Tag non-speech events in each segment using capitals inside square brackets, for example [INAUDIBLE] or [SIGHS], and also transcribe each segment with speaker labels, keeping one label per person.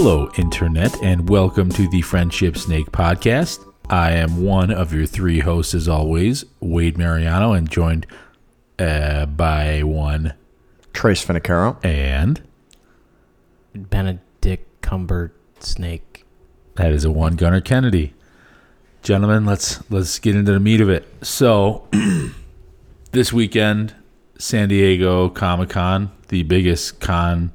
Speaker 1: Hello, Internet, and welcome to the Friendship Snake Podcast. I am one of your three hosts, as always, Wade Mariano, and joined uh, by one
Speaker 2: Trace Finicaro.
Speaker 1: and
Speaker 3: Benedict Cumber Snake.
Speaker 1: that is a one Gunner Kennedy. Gentlemen, let's let's get into the meat of it. So, [CLEARS THROAT] this weekend, San Diego Comic Con, the biggest con,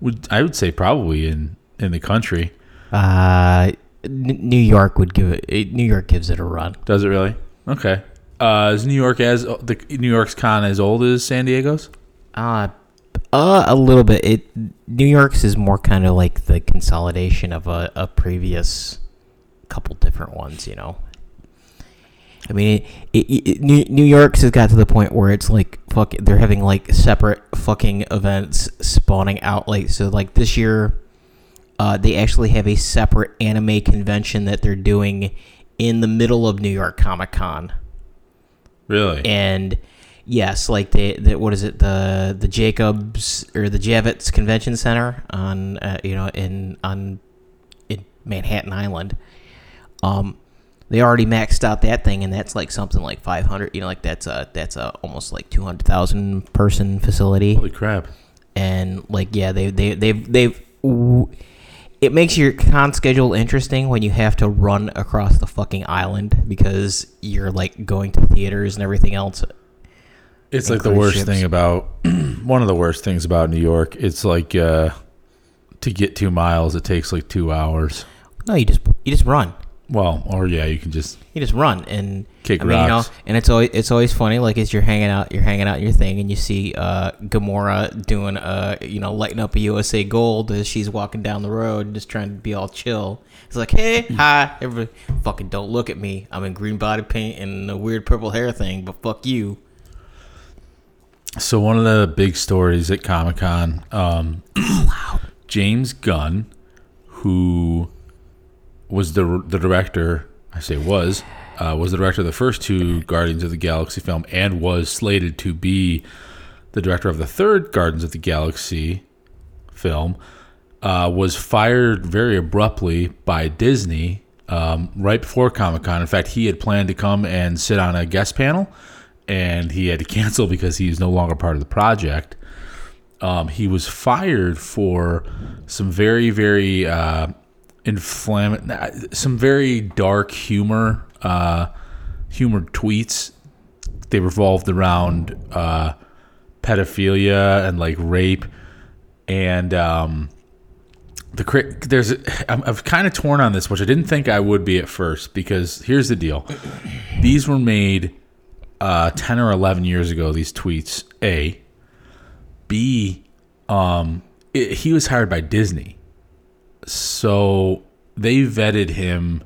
Speaker 1: would I would say probably in in the country.
Speaker 3: Uh, N- New York would give it. New York gives it a run.
Speaker 1: Does it really? Okay. Uh, is New York as the New York's con as old as San Diego's?
Speaker 3: Uh, uh, a little bit. It New York's is more kind of like the consolidation of a, a previous couple different ones. You know. I mean, it, it, it, New New York's has got to the point where it's like fuck. They're having like separate fucking events spawning out. Like so, like this year, uh, they actually have a separate anime convention that they're doing in the middle of New York Comic Con
Speaker 1: Really?
Speaker 3: and yes, like the, the what is it the the Jacobs or the Javits Convention Center on uh, you know in on in Manhattan Island. Um, they already maxed out that thing, and that's like something like five hundred. You know, like that's a that's a almost like two hundred thousand person facility
Speaker 1: Holy crap!
Speaker 3: and like yeah they they they've they've w- it makes your con schedule interesting when you have to run across the fucking island because you're like going to theaters and everything else
Speaker 1: It's like the worst
Speaker 3: ships.
Speaker 1: thing about [CLEARS THROAT] one of the worst things about New York. It's like uh, to get two miles, it takes like two hours.
Speaker 3: no you just you just run
Speaker 1: Well, or yeah, you can just
Speaker 3: you just run and
Speaker 1: Kick
Speaker 3: I mean you know and it's always it's always funny like as you're hanging out you're hanging out your thing and you see uh Gamora doing uh you know lighting up a USA Gold as she's walking down the road just trying to be all chill. It's like hey hi everybody fucking don't look at me. I'm in green body paint and a weird purple hair thing but fuck you.
Speaker 1: So one of the big stories at Comic Con, um, [CLEARS THROAT] James Gunn, who was the the director, I say was, uh, was the director of the first two Guardians of the Galaxy film, and was slated to be the director of the third Guardians of the Galaxy film, uh, was fired very abruptly by Disney um, right before Comic Con. In fact, he had planned to come and sit on a guest panel, and he had to [LAUGHS] cancel because he was no longer part of the project. Um, he was fired for some very, very uh, inflammatory, some very dark humor, uh, humor tweets. They revolved around uh, pedophilia and like rape, and um, the there's I'm, I'm kind of torn on this, which I didn't think I would be at first because here's the deal: these were made uh, ten or eleven years ago. These tweets, a, b, um, it, he was hired by Disney, so they vetted him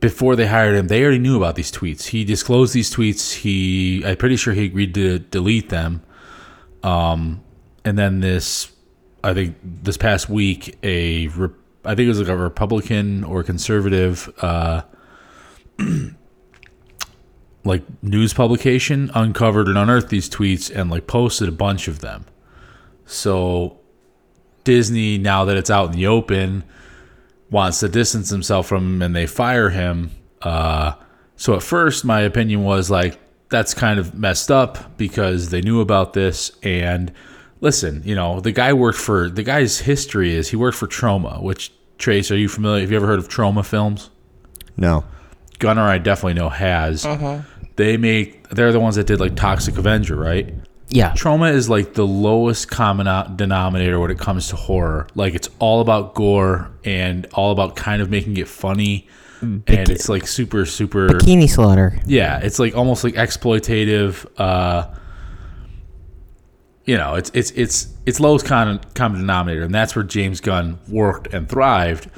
Speaker 1: before they hired him. They already knew about these tweets. He disclosed these tweets. He, I'm pretty sure he agreed to delete them. Um, and then this, I think this past week, a I think it was like a Republican or conservative, uh, [CLEARS THROAT] like news publication uncovered and unearthed these tweets and like posted a bunch of them. So Disney, now that it's out in the open, wants to distance himself from him and they fire him. Uh, so at first, my opinion was like, that's kind of messed up because they knew about this. And listen, you know, the guy worked for, the guy's history is he worked for Troma, which, Trace, are you familiar? Have you ever heard of Troma films?
Speaker 2: No.
Speaker 1: Gunnar, I definitely know, has. They make, they're the ones that did like Toxic Avenger, right?
Speaker 3: Yeah
Speaker 1: Troma is like the lowest common denominator when it comes to horror. Like it's all about gore and all about kind of making it funny. and it's like super, super.
Speaker 3: bikini slaughter
Speaker 1: Yeah, it's like almost like exploitative. Uh, you know, it's it's it's it's lowest common common denominator, and that's where James Gunn worked and thrived.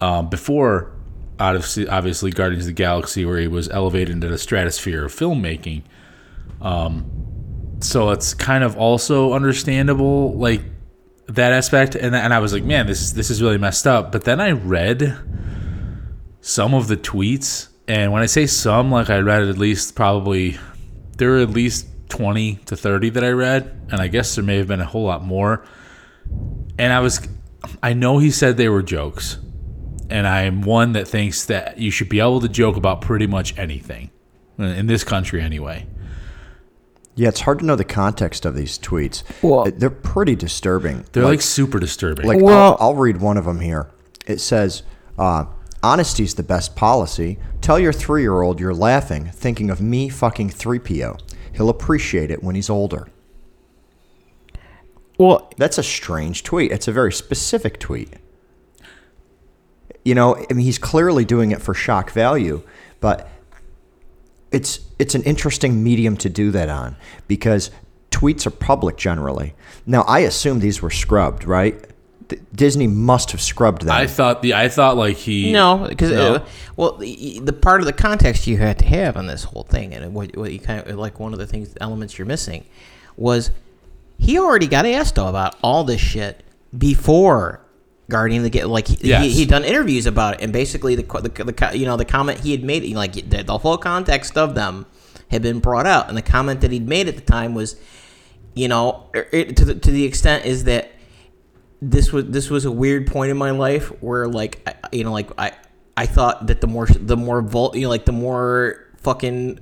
Speaker 1: Um, before, obviously, obviously, Guardians of the Galaxy, where he was elevated into the stratosphere of filmmaking. Um, so it's kind of also understandable, like that aspect. And and I was like, man, this is this is really messed up. But then I read some of the tweets, and when I say some, like I read at least probably there were at least twenty to thirty that I read, and I guess there may have been a whole lot more. And I was I know he said they were jokes, and I am one that thinks that you should be able to joke about pretty much anything uh, in this country, anyway.
Speaker 2: Yeah, it's hard to know the context of these tweets.
Speaker 3: Well-
Speaker 2: they're pretty disturbing.
Speaker 1: They're like, super disturbing.
Speaker 2: Like
Speaker 3: Well-
Speaker 2: I'll, I'll read one of them here. It says, uh, "Honesty's the best policy. Tell your three-year-old you're laughing, thinking of me fucking 3PO. He'll appreciate it when he's older."
Speaker 3: Well,
Speaker 2: That's a strange tweet. It's a very specific tweet. You know, I mean, he's clearly doing it for shock value, but it's it's an interesting medium to do that on because tweets are public generally. Now, I assume these were scrubbed, right? Disney must have scrubbed that.
Speaker 1: I thought the I thought like he
Speaker 3: No, because
Speaker 1: No?
Speaker 3: uh, well, the, the part of the context you had to have on this whole thing, and what, what you kind of like one of the things elements you're missing was he already got asked though about all this shit before Guardian the Ga- like he,
Speaker 1: Yes.
Speaker 3: he he'd done interviews about it, and basically the, the, the you know the comment he had made like the, the whole context of them had been brought out, and the comment that he'd made at the time was, you know, er, it, to the, to the extent is that this was this was a weird point in my life where like I, you know like I I thought that the more the more vul you know like the more fucking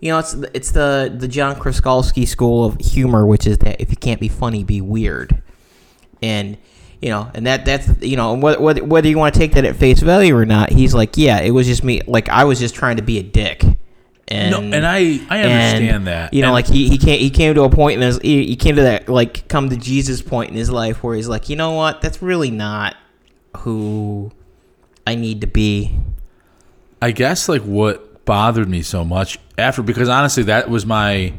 Speaker 3: you know it's the- it's the the John Kraskolski school of humor which is that if you can't be funny be weird and you know and that that's you know whether, whether whether you want to take that at face value or not he's like yeah it was just me like I was just trying to be a dick. And
Speaker 1: No, and I I understand that.
Speaker 3: you know
Speaker 1: And-
Speaker 3: like he, he came he came to a point in his he, he came to that like come to Jesus point in his life where he's like you know what? That's really not who I need to be.
Speaker 1: I guess like what bothered me so much after because honestly that was my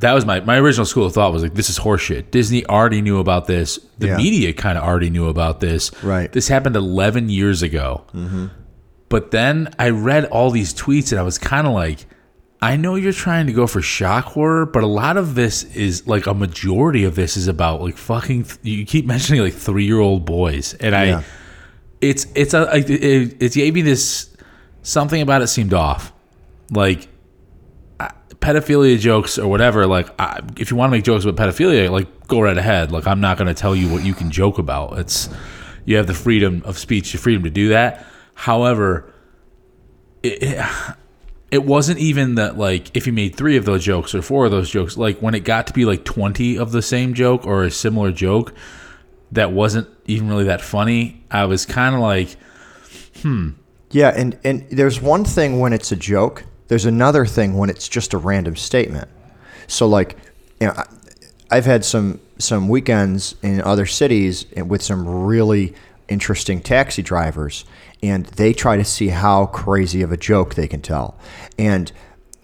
Speaker 1: that was my my original school of thought was like this is horseshit. Disney already knew about this. The
Speaker 2: Yeah.
Speaker 1: media kind of already knew about this.
Speaker 2: Right.
Speaker 1: This happened 11 years ago. Mm-hmm. But then I read all these tweets and I was kind of like I know you're trying to go for shock horror, but a lot of this is like a majority of this is about like fucking. You keep mentioning like three year old boys, and I,
Speaker 2: Yeah.
Speaker 1: it's it's a it, it, it gave me this something about it seemed off, like pedophilia jokes or whatever. Like I, if you want to make jokes about pedophilia, like go right ahead. Like I'm not going to tell you what you can joke about. It's you have the freedom of speech, the freedom to do that. However, it, it, it wasn't even that like if you made three of those jokes or four of those jokes, like when it got to be like 20 of the same joke or a similar joke that wasn't even really that funny, I was kind of like, hmm.
Speaker 2: Yeah, and, and there's one thing when it's a joke. There's another thing when it's just a random statement. So like, you know, I've had some some weekends in other cities with some really interesting taxi drivers, and they try to see how crazy of a joke they can tell. And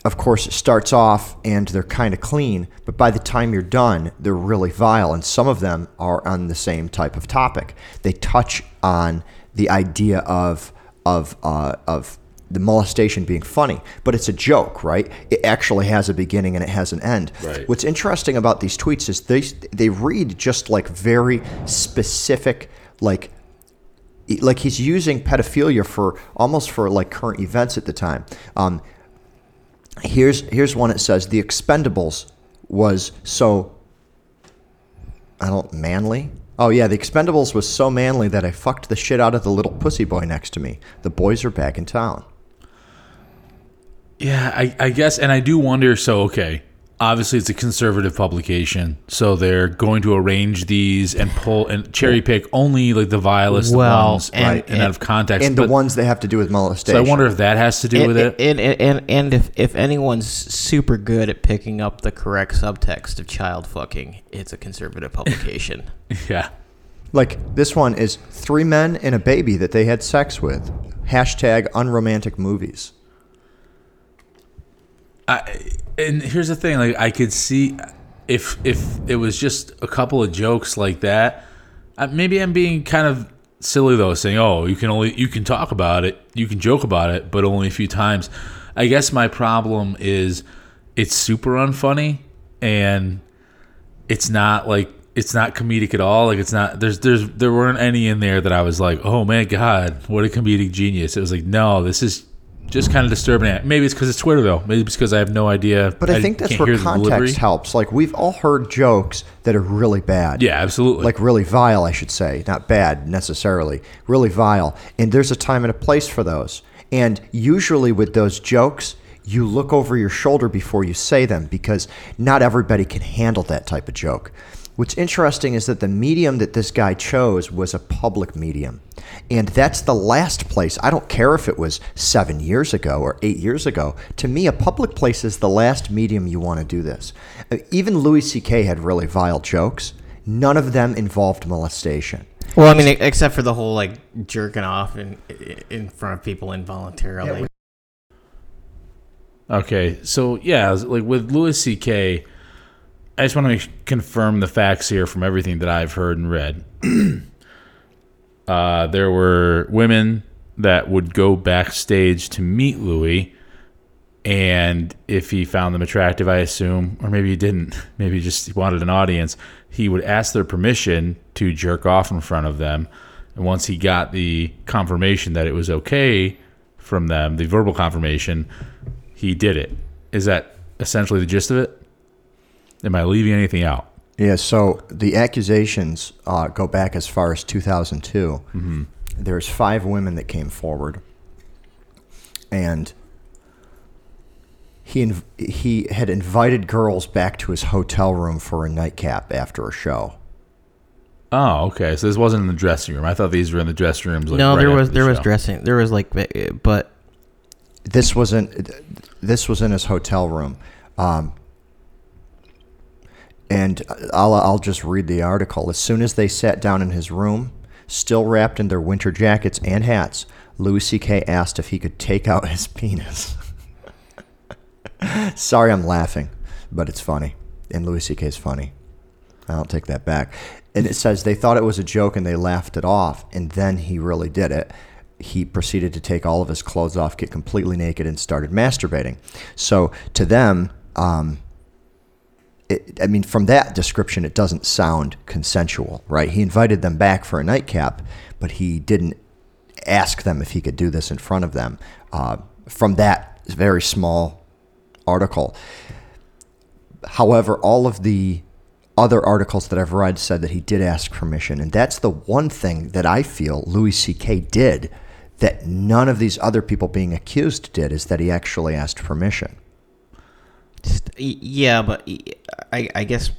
Speaker 2: of course, it starts off and they're kind of clean, but by the time you're done, they're really vile. And some of them are on the same type of topic. They touch on the idea of of uh, of the molestation being funny, but it's a joke, right? It actually has a beginning and it has an end.
Speaker 1: Right.
Speaker 2: What's interesting about these tweets is they they read just like very specific, like like he's using pedophilia for almost for like current events at the time. Um, here's here's one that says the Expendables was so I don't manly. Oh yeah, the Expendables was so manly that I fucked the shit out of the little pussy boy next to me. The boys are back in town.
Speaker 1: Yeah, I, I guess, and I do wonder. So, okay, obviously it's a conservative publication, so they're going to arrange these and pull and cherry pick only like the vilest
Speaker 3: Well,
Speaker 1: ones,
Speaker 3: and-
Speaker 1: right, and, out of context.
Speaker 2: And the ones that have to do with molestation.
Speaker 1: so I wonder if that has to do
Speaker 3: and,
Speaker 1: with it.
Speaker 3: and, and, and, and if, if anyone's super good at picking up the correct subtext of child fucking, it's a conservative publication. [LAUGHS]
Speaker 1: yeah,
Speaker 2: Like this one is three men and a baby that they had sex with. Hashtag unromantic movies.
Speaker 1: I, and here's the thing: like I could see if if it was just a couple of jokes like that. Uh, maybe I'm being kind of silly though, saying, "Oh, you can only you can talk about it, you can joke about it, but only a few times." I guess my problem is it's super unfunny and it's not like it's not comedic at all. Like it's not there's there's there weren't any in there that I was like, "Oh man, God, what a comedic genius!" It was like, no, this is just kind of disturbing. Maybe it's because it's Twitter though. Maybe it's because I have no idea.
Speaker 2: But I, think that's where
Speaker 1: hear the delivery.
Speaker 2: context helps. Like we've all heard jokes that are really bad.
Speaker 1: Yeah, absolutely.
Speaker 2: Like really vile, I should say. Not bad necessarily. Really vile. And there's a time and a place for those. And usually with those jokes, you look over your shoulder before you say them because not everybody can handle that type of joke. What's interesting is that the medium that this guy chose was a public medium. And that's the last place. I don't care if it was seven years ago or eight years ago. To me, a public place is the last medium you want to do this. Uh, Even Louis C.K. had really vile jokes. None of them involved molestation.
Speaker 3: Well, I mean, except for the whole like jerking off in in front of people involuntarily.
Speaker 1: Okay, so yeah, like with Louis C.K., I just want to confirm the facts here from everything that I've heard and read. [CLEARS THROAT] uh, there were women that would go backstage to meet Louis, and if he found them attractive, I assume, or maybe he didn't, [LAUGHS] maybe he just wanted an audience, he would ask their permission to jerk off in front of them. And once he got the confirmation that it was okay from them, the verbal confirmation, he did it. Is that essentially the gist of it? Am I leaving anything out?
Speaker 2: Yeah, so the accusations uh, go back as far as 2002. Mm-hmm. There's five women that came forward, and he inv- he had invited girls back to his hotel room for a nightcap after a show.
Speaker 1: Oh, okay. So this wasn't in the dressing room. I thought these were in the dressing rooms. Like
Speaker 3: no,
Speaker 1: right
Speaker 3: there was
Speaker 1: the
Speaker 3: there was dressing. There was like, uh, but
Speaker 2: This wasn't. This was in his hotel room, um, and I'll I'll just read the article. As soon as they sat down in his room, still wrapped in their winter jackets and hats, Louis C.K. asked if he could take out his penis. [LAUGHS] Sorry, I'm laughing, but it's funny, and Louis C.K. is funny. I'll take that back. And it says they thought it was a joke and they laughed it off, and then he really did it. He proceeded to take all of his clothes off, get completely naked, and started masturbating. So to them, um, it, I mean, from that description, it doesn't sound consensual, right? He invited them back for a nightcap, but he didn't ask them if he could do this in front of them. Uh, from that very small article. However, all of the other articles that I've read said that he did ask permission, and that's the one thing that I feel Louis C.K. did that none of these other people being accused did is that he actually asked permission.
Speaker 3: Yeah, but I, I guess,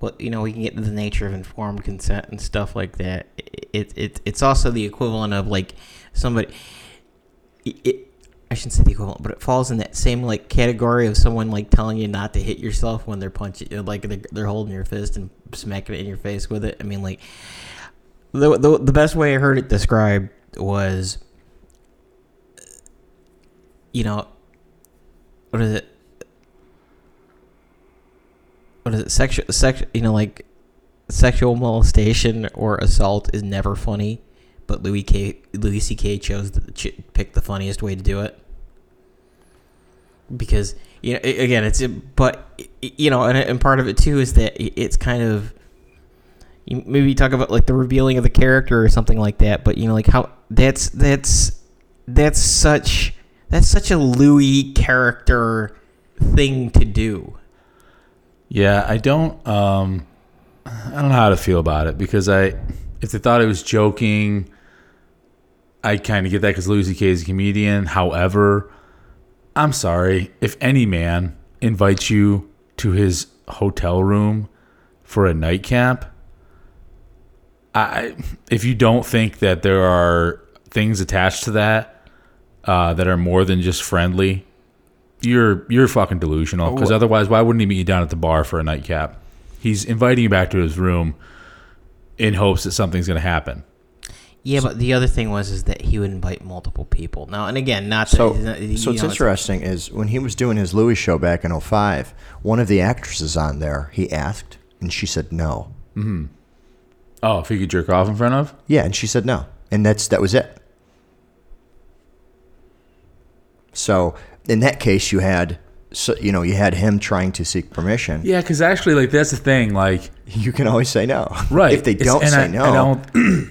Speaker 3: well, you know, we can get into the nature of informed consent and stuff like that. It, it it's also the equivalent of like somebody. It, I shouldn't say the equivalent, but it falls in that same like category of someone like telling you not to hit yourself when they're punching, you know, like they're, they're holding your fist and smacking it in your face with it. I mean, like the the, the best way I heard it described was, you know, what is it? What is it? Sexual, sex, you know, like sexual molestation or assault is never funny, but Louis K. Louis C.K. chose to ch- pick the funniest way to do it because you know again it's but you know and, and part of it too is that it's kind of you maybe talk about like the revealing of the character or something like that but you know like how that's that's that's such that's such a Louis character thing to do
Speaker 1: Yeah, I don't. Um, I don't know how to feel about it because I, if they thought it was joking, I kind of get that because Louis C.K. is a comedian. However, I'm sorry if any man invites you to his hotel room for a nightcap. I, if you don't think that there are things attached to that uh, that are more than just friendly, you're you're fucking delusional. Because otherwise, why wouldn't he meet you down at the bar for a nightcap? He's inviting you back to his room in hopes that something's going to happen.
Speaker 3: yeah but the other thing was is that he would invite multiple people now and again not that
Speaker 2: So,
Speaker 3: he's not-
Speaker 2: so what's
Speaker 3: know,
Speaker 2: interesting is when he was doing his Louis show back in 05, one of the actresses on there, he asked, and she said no.
Speaker 1: Oh, if he could jerk off in front of?
Speaker 2: Yeah, and she said no, and that's that was it. So in that case, you had, so, you know, you had him trying to seek permission.
Speaker 1: Yeah, because actually, like that's the thing. Like, [LAUGHS]
Speaker 2: You can always say no.
Speaker 1: right?
Speaker 2: If they don't say
Speaker 1: I,
Speaker 2: no,
Speaker 1: I. [CLEARS THROAT]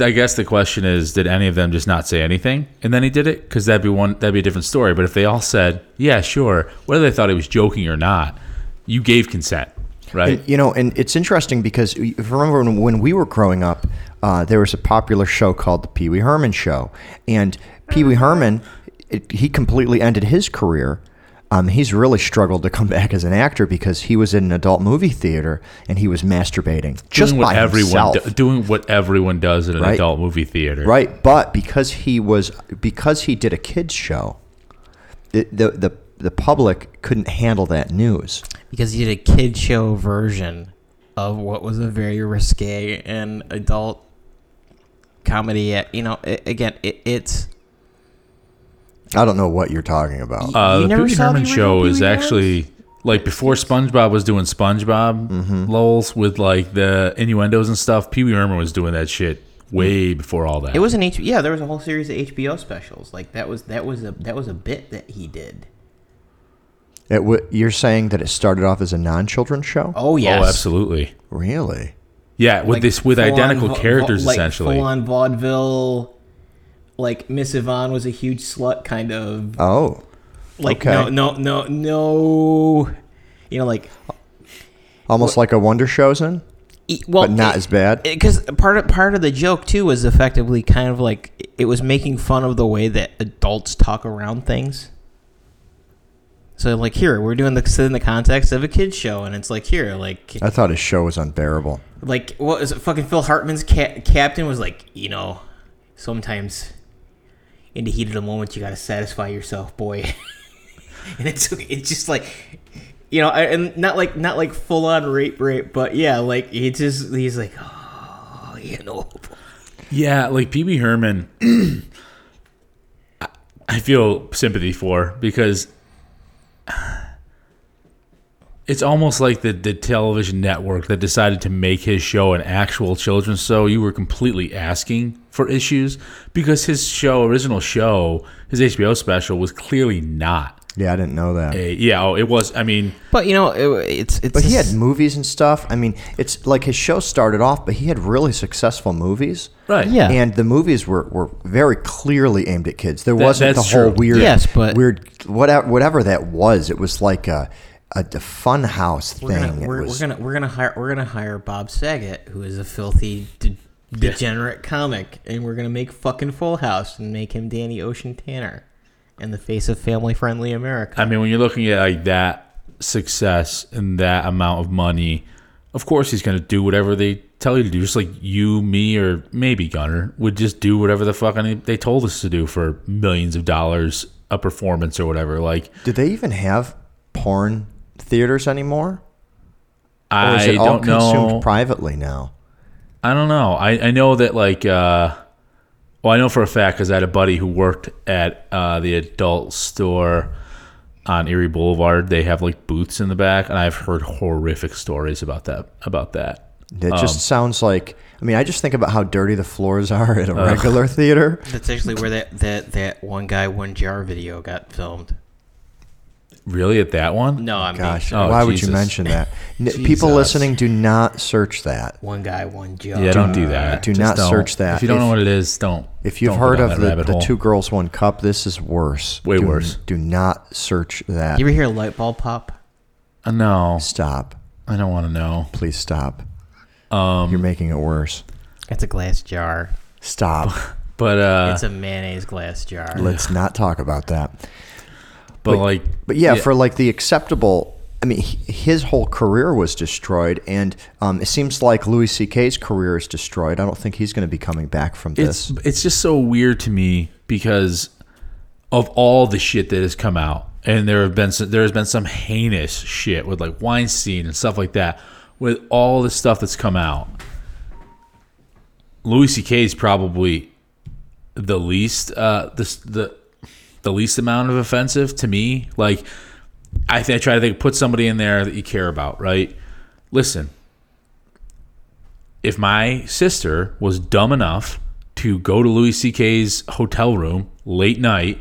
Speaker 1: I guess the question is, did any of them just not say anything, and then he did it? Because that'd be one. That'd be a different story. But if they all said, "Yeah, sure," whether they thought he was joking or not, you gave consent, right?
Speaker 2: And, you know, and it's interesting because if you remember when, when we were growing up, uh, there was a popular show called the Pee Wee Herman Show, and Pee Wee Herman, it, he completely ended his career. Um, he's really struggled to come [LAUGHS] back as an actor because he was in an adult movie theater and he was masturbating just
Speaker 1: doing what
Speaker 2: by
Speaker 1: everyone
Speaker 2: himself.
Speaker 1: do- doing what everyone does in an
Speaker 2: Right.
Speaker 1: adult movie theater.
Speaker 2: Right, but because he was because he did a kids show, the the the, the public couldn't handle that news.
Speaker 3: because he did a kid show version of what was a very risque and adult comedy. You know, i again, it, it's
Speaker 2: I don't know what you're talking about.
Speaker 1: Uh,
Speaker 3: You
Speaker 1: the
Speaker 3: never
Speaker 1: Pee Wee
Speaker 3: saw the
Speaker 1: Herman
Speaker 3: original
Speaker 1: show is
Speaker 3: Pee Wee
Speaker 1: actually like before SpongeBob was doing SpongeBob
Speaker 2: Mm-hmm.
Speaker 1: lols with like the innuendos and stuff. Pee Wee Herman was doing that shit way before all that.
Speaker 3: it was an H. Yeah, there was a whole series of HBO specials. Like that was that was a that was a bit that he did.
Speaker 2: It w- you're saying that it started off as a non-children's show?
Speaker 3: Oh yes,
Speaker 1: Oh, absolutely.
Speaker 2: Really?
Speaker 1: Yeah, with
Speaker 3: Like,
Speaker 1: this with
Speaker 3: full-on
Speaker 1: identical
Speaker 3: va-
Speaker 1: characters
Speaker 3: va- like
Speaker 1: essentially.
Speaker 3: Full on vaudeville. Like Miss Yvonne was a huge slut, kind of.
Speaker 2: Oh,
Speaker 3: Like
Speaker 2: okay.
Speaker 3: no, no, no, no. You know, like
Speaker 2: almost like a Wonder
Speaker 3: Showzen, well,
Speaker 2: but not as bad.
Speaker 3: because part of part of the joke too was effectively kind of like it was making fun of the way that adults talk around things. So like here we're doing this in the context of a kids show, and it's like here like
Speaker 2: I thought his show was unbearable.
Speaker 3: like what is it? Fucking Phil Hartman's ca- captain was like you know sometimes in the heat of the moment you gotta satisfy yourself, boy. [LAUGHS] and it's it's just like you know, and not like not like full on rape rape, but yeah, like he just he's like oh you know.
Speaker 1: Yeah, like Wee Herman, [CLEARS THROAT] I- I feel sympathy for because it's almost like the, the television network that decided to make his show an actual children's show. You were completely asking for issues because his show, original show, his HBO special was clearly not
Speaker 2: Yeah, I didn't know that.
Speaker 1: a. Yeah, oh, it was. I mean,
Speaker 3: But you know, it, it's it's.
Speaker 2: But he had movies and stuff. I mean, it's like his show started off, but he had really successful movies.
Speaker 1: right.
Speaker 3: Yeah.
Speaker 2: And the movies were, were very clearly aimed at kids. There
Speaker 1: That-
Speaker 2: wasn't the whole
Speaker 1: true.
Speaker 2: weird,
Speaker 3: Yes, but-
Speaker 2: weird whatever whatever that was. It was like a a, a fun house
Speaker 3: we're
Speaker 2: thing.
Speaker 3: gonna we're,
Speaker 2: was-
Speaker 3: we're gonna we're gonna hire we're gonna hire Bob Saget, who is a filthy de- degenerate comic, and we're gonna make fucking Full House and make him Danny Ocean Tanner, and the face of family friendly America.
Speaker 1: I mean, when you're looking at like that success and that amount of money, of course he's going to do whatever they tell you to do. Just like you, me, or maybe Gunner would just do whatever the fuck any- they told us to do for millions of dollars a performance or whatever. Like
Speaker 2: Do they even have porn theaters anymore? Or is
Speaker 1: I
Speaker 2: it all
Speaker 1: don't
Speaker 2: consumed
Speaker 1: know.
Speaker 2: privately now?
Speaker 1: I don't know. I, I know that like uh well I know for a fact because I had a buddy who worked at uh, the adult store on Erie Boulevard. They have like booths in the back, and I've heard horrific stories about that. About that.
Speaker 2: It
Speaker 1: Um,
Speaker 2: just sounds like. I mean, I just think about how dirty the floors are at a regular theater.
Speaker 3: That's actually where that, that, that one guy one jar video got filmed.
Speaker 1: Really, at that one?
Speaker 3: No, I'm
Speaker 2: Gosh,
Speaker 1: Oh,
Speaker 2: why would
Speaker 1: Jesus.
Speaker 2: you mention that? N- [LAUGHS] People
Speaker 1: Jesus.
Speaker 2: listening, do not search that.
Speaker 3: one guy one jar.
Speaker 1: Yeah, don't do that.
Speaker 2: do
Speaker 1: Just
Speaker 2: not
Speaker 1: don't.
Speaker 2: search that.
Speaker 1: If you don't
Speaker 2: If-
Speaker 1: know what it is, don't.
Speaker 2: If you've
Speaker 1: don't go
Speaker 2: heard
Speaker 1: down
Speaker 2: of
Speaker 1: that
Speaker 2: the,
Speaker 1: rabbit
Speaker 2: the
Speaker 1: hole.
Speaker 2: two girls, one cup, this is worse.
Speaker 1: Way
Speaker 2: Do-
Speaker 1: worse.
Speaker 2: Do not search that.
Speaker 3: You ever hear a light bulb pop?
Speaker 1: Uh, no,
Speaker 2: Stop.
Speaker 1: I don't want to know.
Speaker 2: Please stop.
Speaker 1: Um,
Speaker 2: You're making it worse.
Speaker 3: It's a glass jar.
Speaker 2: Stop. [LAUGHS]
Speaker 1: but uh,
Speaker 3: It's a mayonnaise glass jar.
Speaker 2: Let's not talk about that.
Speaker 1: But
Speaker 2: but-
Speaker 1: like,
Speaker 2: But yeah, for like the acceptable. I mean, his whole career was destroyed, and um, it seems like Louis C.K.'s career is destroyed. I don't think he's going to be coming back from
Speaker 1: it's
Speaker 2: this.
Speaker 1: it's just so weird to me because of all the shit that has come out, and there have been some, there has been some heinous shit with like Weinstein and stuff like that. With all the stuff that's come out, Louis C.K. is probably the least uh the the the least amount of offensive to me. Like I, th- I try to think, put somebody in there that you care about, right? Listen, if my sister was dumb enough to go to Louis C.K.'s hotel room late night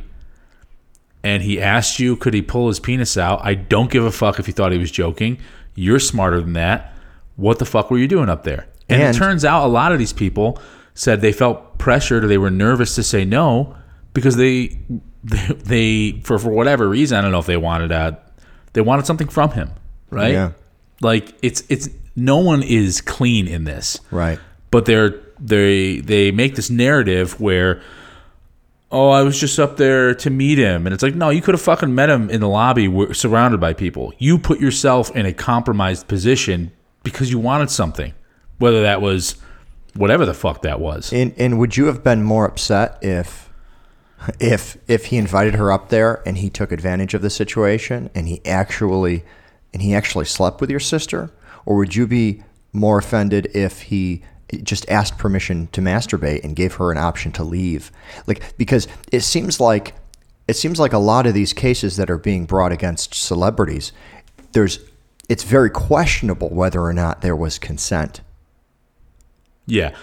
Speaker 1: and he asked you, could he pull his penis out? I don't give a fuck if you thought he was joking. You're smarter than that. What the fuck were you doing up there? And,
Speaker 2: And-
Speaker 1: it turns out a lot of these people said they felt pressured or they were nervous to say no because they they, [LAUGHS] they for for whatever reason I don't know if they wanted that they wanted something from him, right?
Speaker 2: Yeah.
Speaker 1: Like it's it's no one is clean in this
Speaker 2: Right.
Speaker 1: but they're they they make this narrative where oh i was just up there to meet him and it's like no you could have fucking met him in the lobby surrounded by people you put yourself in a compromised position because you wanted something whether that was whatever the fuck that was
Speaker 2: And and would you have been more upset if if if he invited her up there and he took advantage of the situation and he actually and he actually slept with your sister or would you be more offended if he just asked permission to masturbate and gave her an option to leave? Like because it seems like it seems like a lot of these cases that are being brought against celebrities there's it's very questionable whether or not there was consent.
Speaker 1: Yeah.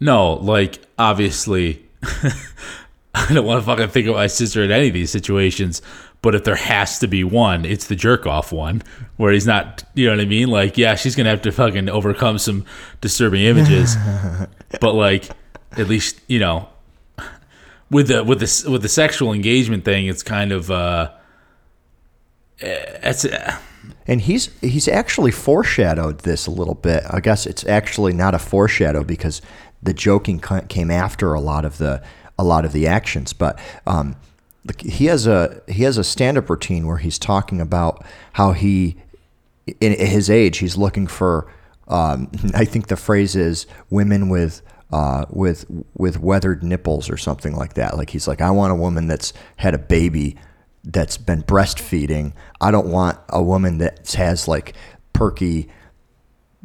Speaker 1: No like obviously [LAUGHS] [LAUGHS] i don't want to fucking think of my sister in any of these situations but if there has to be one it's the jerk off one where he's not you know what i mean like yeah she's gonna have to fucking overcome some disturbing images [LAUGHS] but like at least you know with the with the with the sexual engagement thing it's kind of uh it's uh,
Speaker 2: And he's he's actually foreshadowed this a little bit. I guess it's actually not a foreshadow because the joking came after a lot of the a lot of the actions. But um, he has a he has a stand up routine where he's talking about how he in his age he's looking for. Um, [LAUGHS] I think the phrase is women with. Uh, with with weathered nipples or something like that. Like he's like, I want a woman that's had a baby that's been breastfeeding. I don't want a woman that has like perky,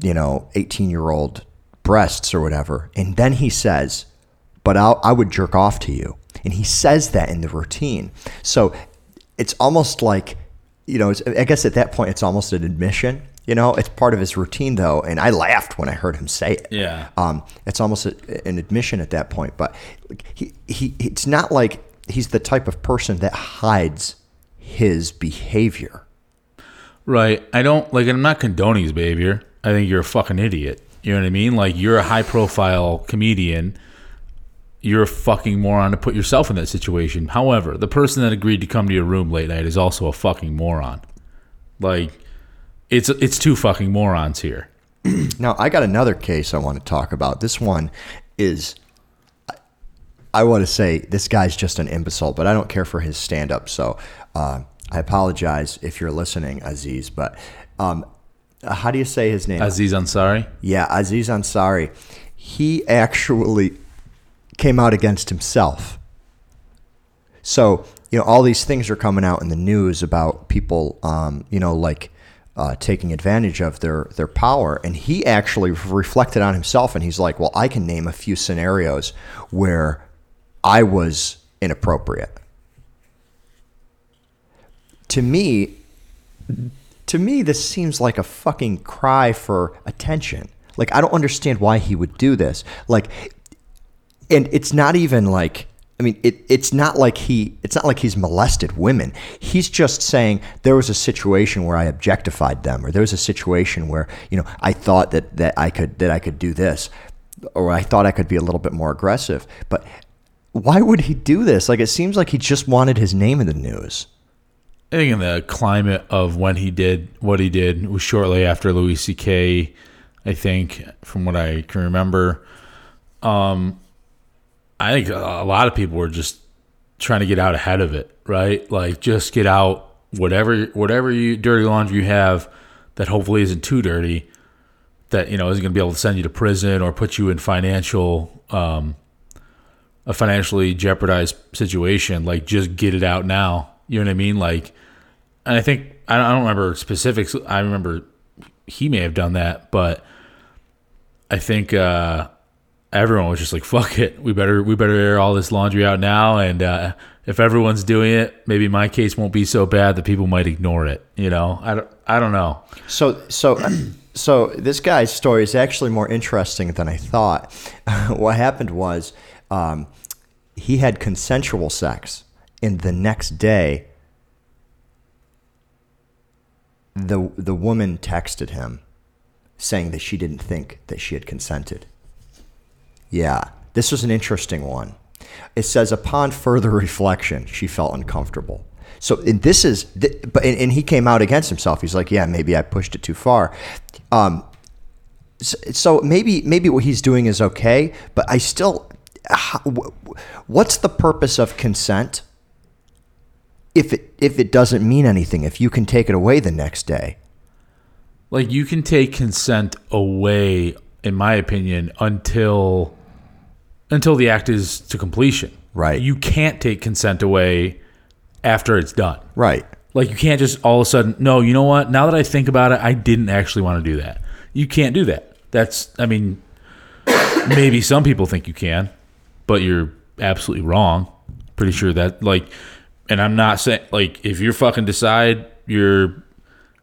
Speaker 2: you know, 18 year old breasts or whatever. And then he says, but I'll, I would jerk off to you. And he says that in the routine. So it's almost like, you know, it's, I guess at that point, it's almost an admission. You know, it's part of his routine though. And I laughed when I heard him say it.
Speaker 1: Yeah.
Speaker 2: Um, it's almost a, an admission at that point. But he, he, it's not like he's the type of person that hides his behavior.
Speaker 1: Right. I don't like. I'm not condoning his behavior. I think you're a fucking idiot. You know what I mean? Like you're a high profile comedian. You're a fucking moron to put yourself in that situation. However, the person that agreed to come to your room late night is also a fucking moron. Like it's it's two fucking morons here. [CLEARS THROAT]
Speaker 2: Now, I got another case I want to talk about. This one is, I want to say this guy's just an imbecile, but I don't care for his stand up. So uh, I apologize if you're listening, Aziz. But um, how do you say his name?
Speaker 1: Aziz Ansari.
Speaker 2: Yeah, Aziz Ansari. He actually came out against himself. So, you know, all these things are coming out in the news about people, um, you know, like uh, taking advantage of their, their power. And he actually reflected on himself and he's like, well, I can name a few scenarios where I was inappropriate. To me, to me, this seems like a fucking cry for attention. Like, I don't understand why he would do this. Like, and it's not even like, I mean, it, it's not like he, it's not like he's molested women. He's just saying there was a situation where I objectified them, or there was a situation where, you know, I thought that, that I could, that I could do this, or I thought I could be a little bit more aggressive. But why would he do this? Like, it seems like he just wanted his name in the news.
Speaker 1: I think in the climate of when he did what he did was shortly after Louis C.K. I think, from what I can remember. Um, I think a lot of people were just trying to get out ahead of it, right? Like just get out whatever whatever you dirty laundry you have that hopefully isn't too dirty that you know isn't going to be able to send you to prison or put you in financial um, a financially jeopardized situation. Like just get it out now. You know what I mean? Like, and I think I don't, I don't remember specifics. I remember he may have done that, but I think uh, everyone was just like, "Fuck it, we better we better air all this laundry out now." And uh, if everyone's doing it, maybe my case won't be so bad that people might ignore it. You know, I don't, I don't know.
Speaker 2: So, so, [CLEARS THROAT] so this guy's story is actually more interesting than I thought. [LAUGHS] what happened was um, he had consensual sex, and the next day, the the woman texted him saying that she didn't think that she had consented. Yeah, this was an interesting one. It says, upon further reflection, she felt uncomfortable. So, and this is, but and, he came out against himself. He's like, yeah, maybe I pushed it too far. Um, so, maybe maybe what he's doing is okay, but I still, what's the purpose of consent if it if it doesn't mean anything? If you can take it away the next day,
Speaker 1: Like you can take consent away, in my opinion, until until the act is to completion.
Speaker 2: Right.
Speaker 1: You can't take consent away after it's done.
Speaker 2: right?
Speaker 1: Like you can't just all of a sudden, no, you know what? Now that I think about it, I didn't actually want to do that. You can't do that. That's I mean, [COUGHS] maybe some people think you can, but you're absolutely wrong. Pretty sure that like and I'm not saying like if you're fucking decide you're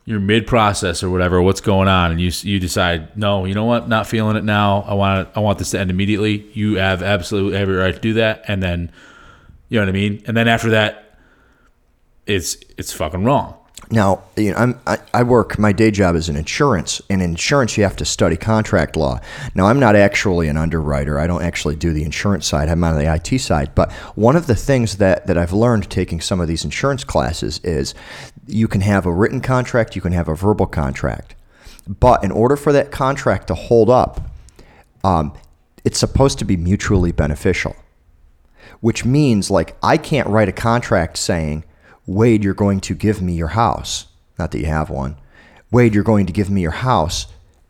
Speaker 1: you're mid process or whatever what's going on and you you decide no you know what not feeling it now I want I want this to end immediately you have absolutely every right to do that and then you know what I mean and then after that it's it's fucking wrong
Speaker 2: Now, you know, I'm, I, I work, my day job is in insurance. And in insurance, you have to study contract law. Now, I'm not actually an underwriter. I don't actually do the insurance side. I'm on the IT side. But one of the things that, that I've learned taking some of these insurance classes is you can have a written contract, you can have a verbal contract. But in order for that contract to hold up, um, it's supposed to be mutually beneficial which means like I can't write a contract saying, Wade, you're going to give me your house. Not that you have one. Wade, you're going to give me your house,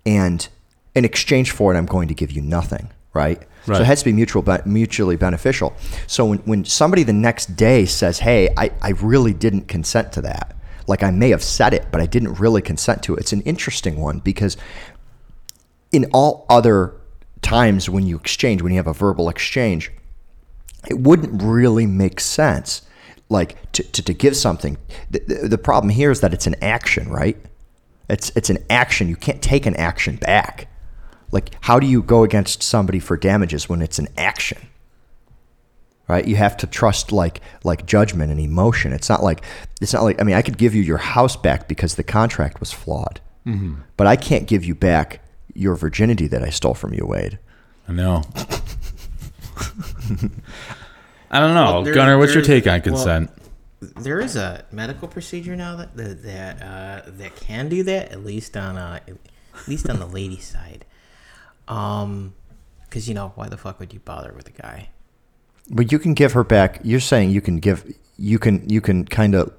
Speaker 2: and in exchange for it, I'm going to give you nothing. Right. So it has to be mutual, be- mutually beneficial. So when, when somebody the next day says, "Hey, I, I really didn't consent to that," like I may have said it, but I didn't really consent to it. It's an interesting one because in all other times when you exchange, when you have a verbal exchange, it wouldn't really make sense like to, to, to give something. The, the, the problem here is that it's an action right? It's it's an action. You can't take an action back. Like how do you go against somebody for damages when it's an action right? You have to trust like like judgment and emotion. It's not like it's not like i mean i could give you your house back because the contract was flawed but i can't give you back your virginity that i stole from you wade.
Speaker 1: I know. [LAUGHS] I don't know.
Speaker 3: Well, there-
Speaker 1: Gunnar what's your take on
Speaker 3: well,
Speaker 1: consent
Speaker 3: There is a medical procedure now that that that, uh, that can do that at least on uh, at least on the lady side. Um, because you know why the fuck would you bother with a guy?
Speaker 2: But you can give her back. You're saying you can give. You can. You can kind of.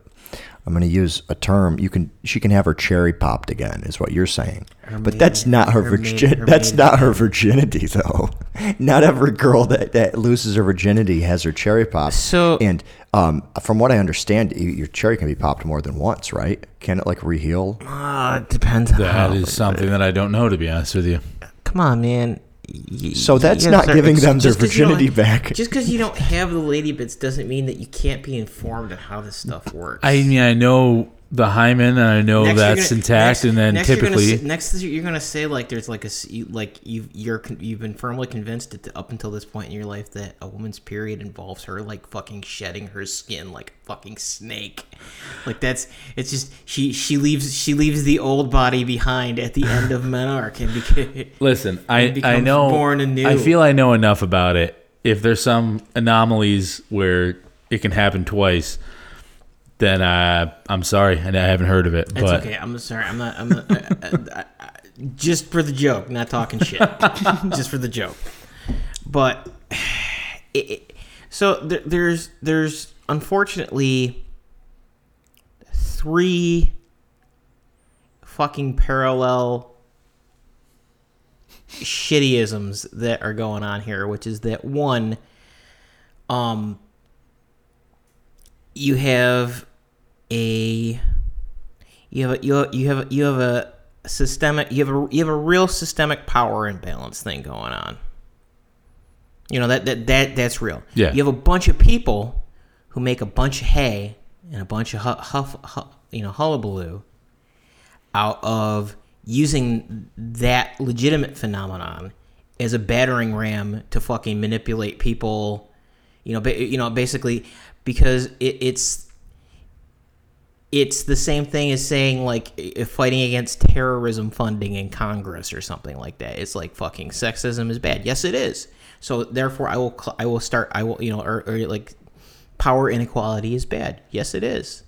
Speaker 2: I'm going to use a term. You can. She can have her cherry popped again, is what you're saying.
Speaker 3: Her
Speaker 2: but that's not her,
Speaker 3: her maiden-
Speaker 2: virgin.
Speaker 3: her
Speaker 2: That's
Speaker 3: maiden
Speaker 2: not her virginity, though. [LAUGHS] Not every girl that, that loses her virginity has her cherry popped.
Speaker 3: So-
Speaker 2: and um, from what I understand, your cherry can be popped more than once, right? Can it like reheal?
Speaker 3: Uh, it depends. on
Speaker 1: that
Speaker 3: how,
Speaker 1: is something that I don't know to be honest with you
Speaker 3: Come on, man. Y-
Speaker 2: So that's
Speaker 3: that's
Speaker 2: not
Speaker 3: start-
Speaker 2: giving
Speaker 3: it's-
Speaker 2: them their
Speaker 3: just 'cause you
Speaker 2: virginity back.
Speaker 3: Just because you don't [LAUGHS] have the lady bits doesn't mean that you can't be informed on how this stuff works.
Speaker 1: I mean I know the hymen and I know
Speaker 3: Next
Speaker 1: that's
Speaker 3: gonna-
Speaker 1: intact
Speaker 3: next-
Speaker 1: and then
Speaker 3: next you're
Speaker 1: typically
Speaker 3: say- next you're gonna say like there's like a you, like you've you're you've been firmly convinced that up until this point in your life that a woman's period involves her like fucking shedding her skin like a fucking snake like that's it's just she she leaves she leaves the old body behind at the end of menarche and beca- [LAUGHS]
Speaker 1: Listen, I
Speaker 3: and
Speaker 1: I
Speaker 3: becomes
Speaker 1: know.
Speaker 3: born anew.
Speaker 1: I feel I know enough about it. If there's some anomalies where it can happen twice, then uh, I'm sorry, and I haven't heard of it.
Speaker 3: It's
Speaker 1: but
Speaker 3: okay. I'm sorry. I'm not. I'm not. I, I, I, just for the joke, not talking shit. [LAUGHS] just for the joke. But [SIGHS] it, it, so there, there's there's unfortunately three fucking parallel shittyisms that are going on here, which is that one, um, you have a you have a, you have you have a, you have a systemic you have a you have a real systemic power imbalance thing going on. You know that that that that's real.
Speaker 1: Yeah.
Speaker 3: You have a bunch of people who make a bunch of hay and a bunch of huff, huff, huff you know hullabaloo out of using that legitimate phenomenon as a battering ram to fucking manipulate people. You know, ba- you know, basically because it, it's it's the same thing as saying like fighting against terrorism funding in Congress or something like that. It's like fucking sexism is bad. Yes, it is. So therefore, I will I will start I will you know or, or like power inequality is bad. Yes, it is.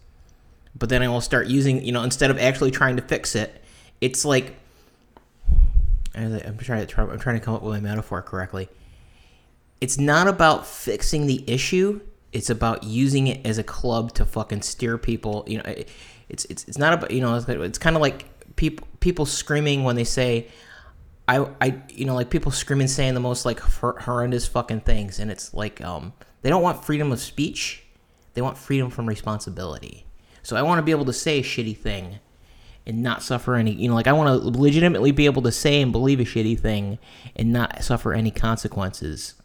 Speaker 3: But then I will start using you know instead of actually trying to fix it, it's like I'm trying to I'm trying to come up with my metaphor correctly. It's not about fixing the issue. It's about using it as a club to fucking steer people. You know, it- it's it's it's not about you know it's, it's kind of like people people screaming when they say, I I you know like people screaming saying the most like hor- horrendous fucking things, and it's like um they don't want freedom of speech, they want freedom from responsibility. So I want to be able to say a shitty thing and not suffer any you know like i want to legitimately be able to say and believe a shitty thing and not suffer any consequences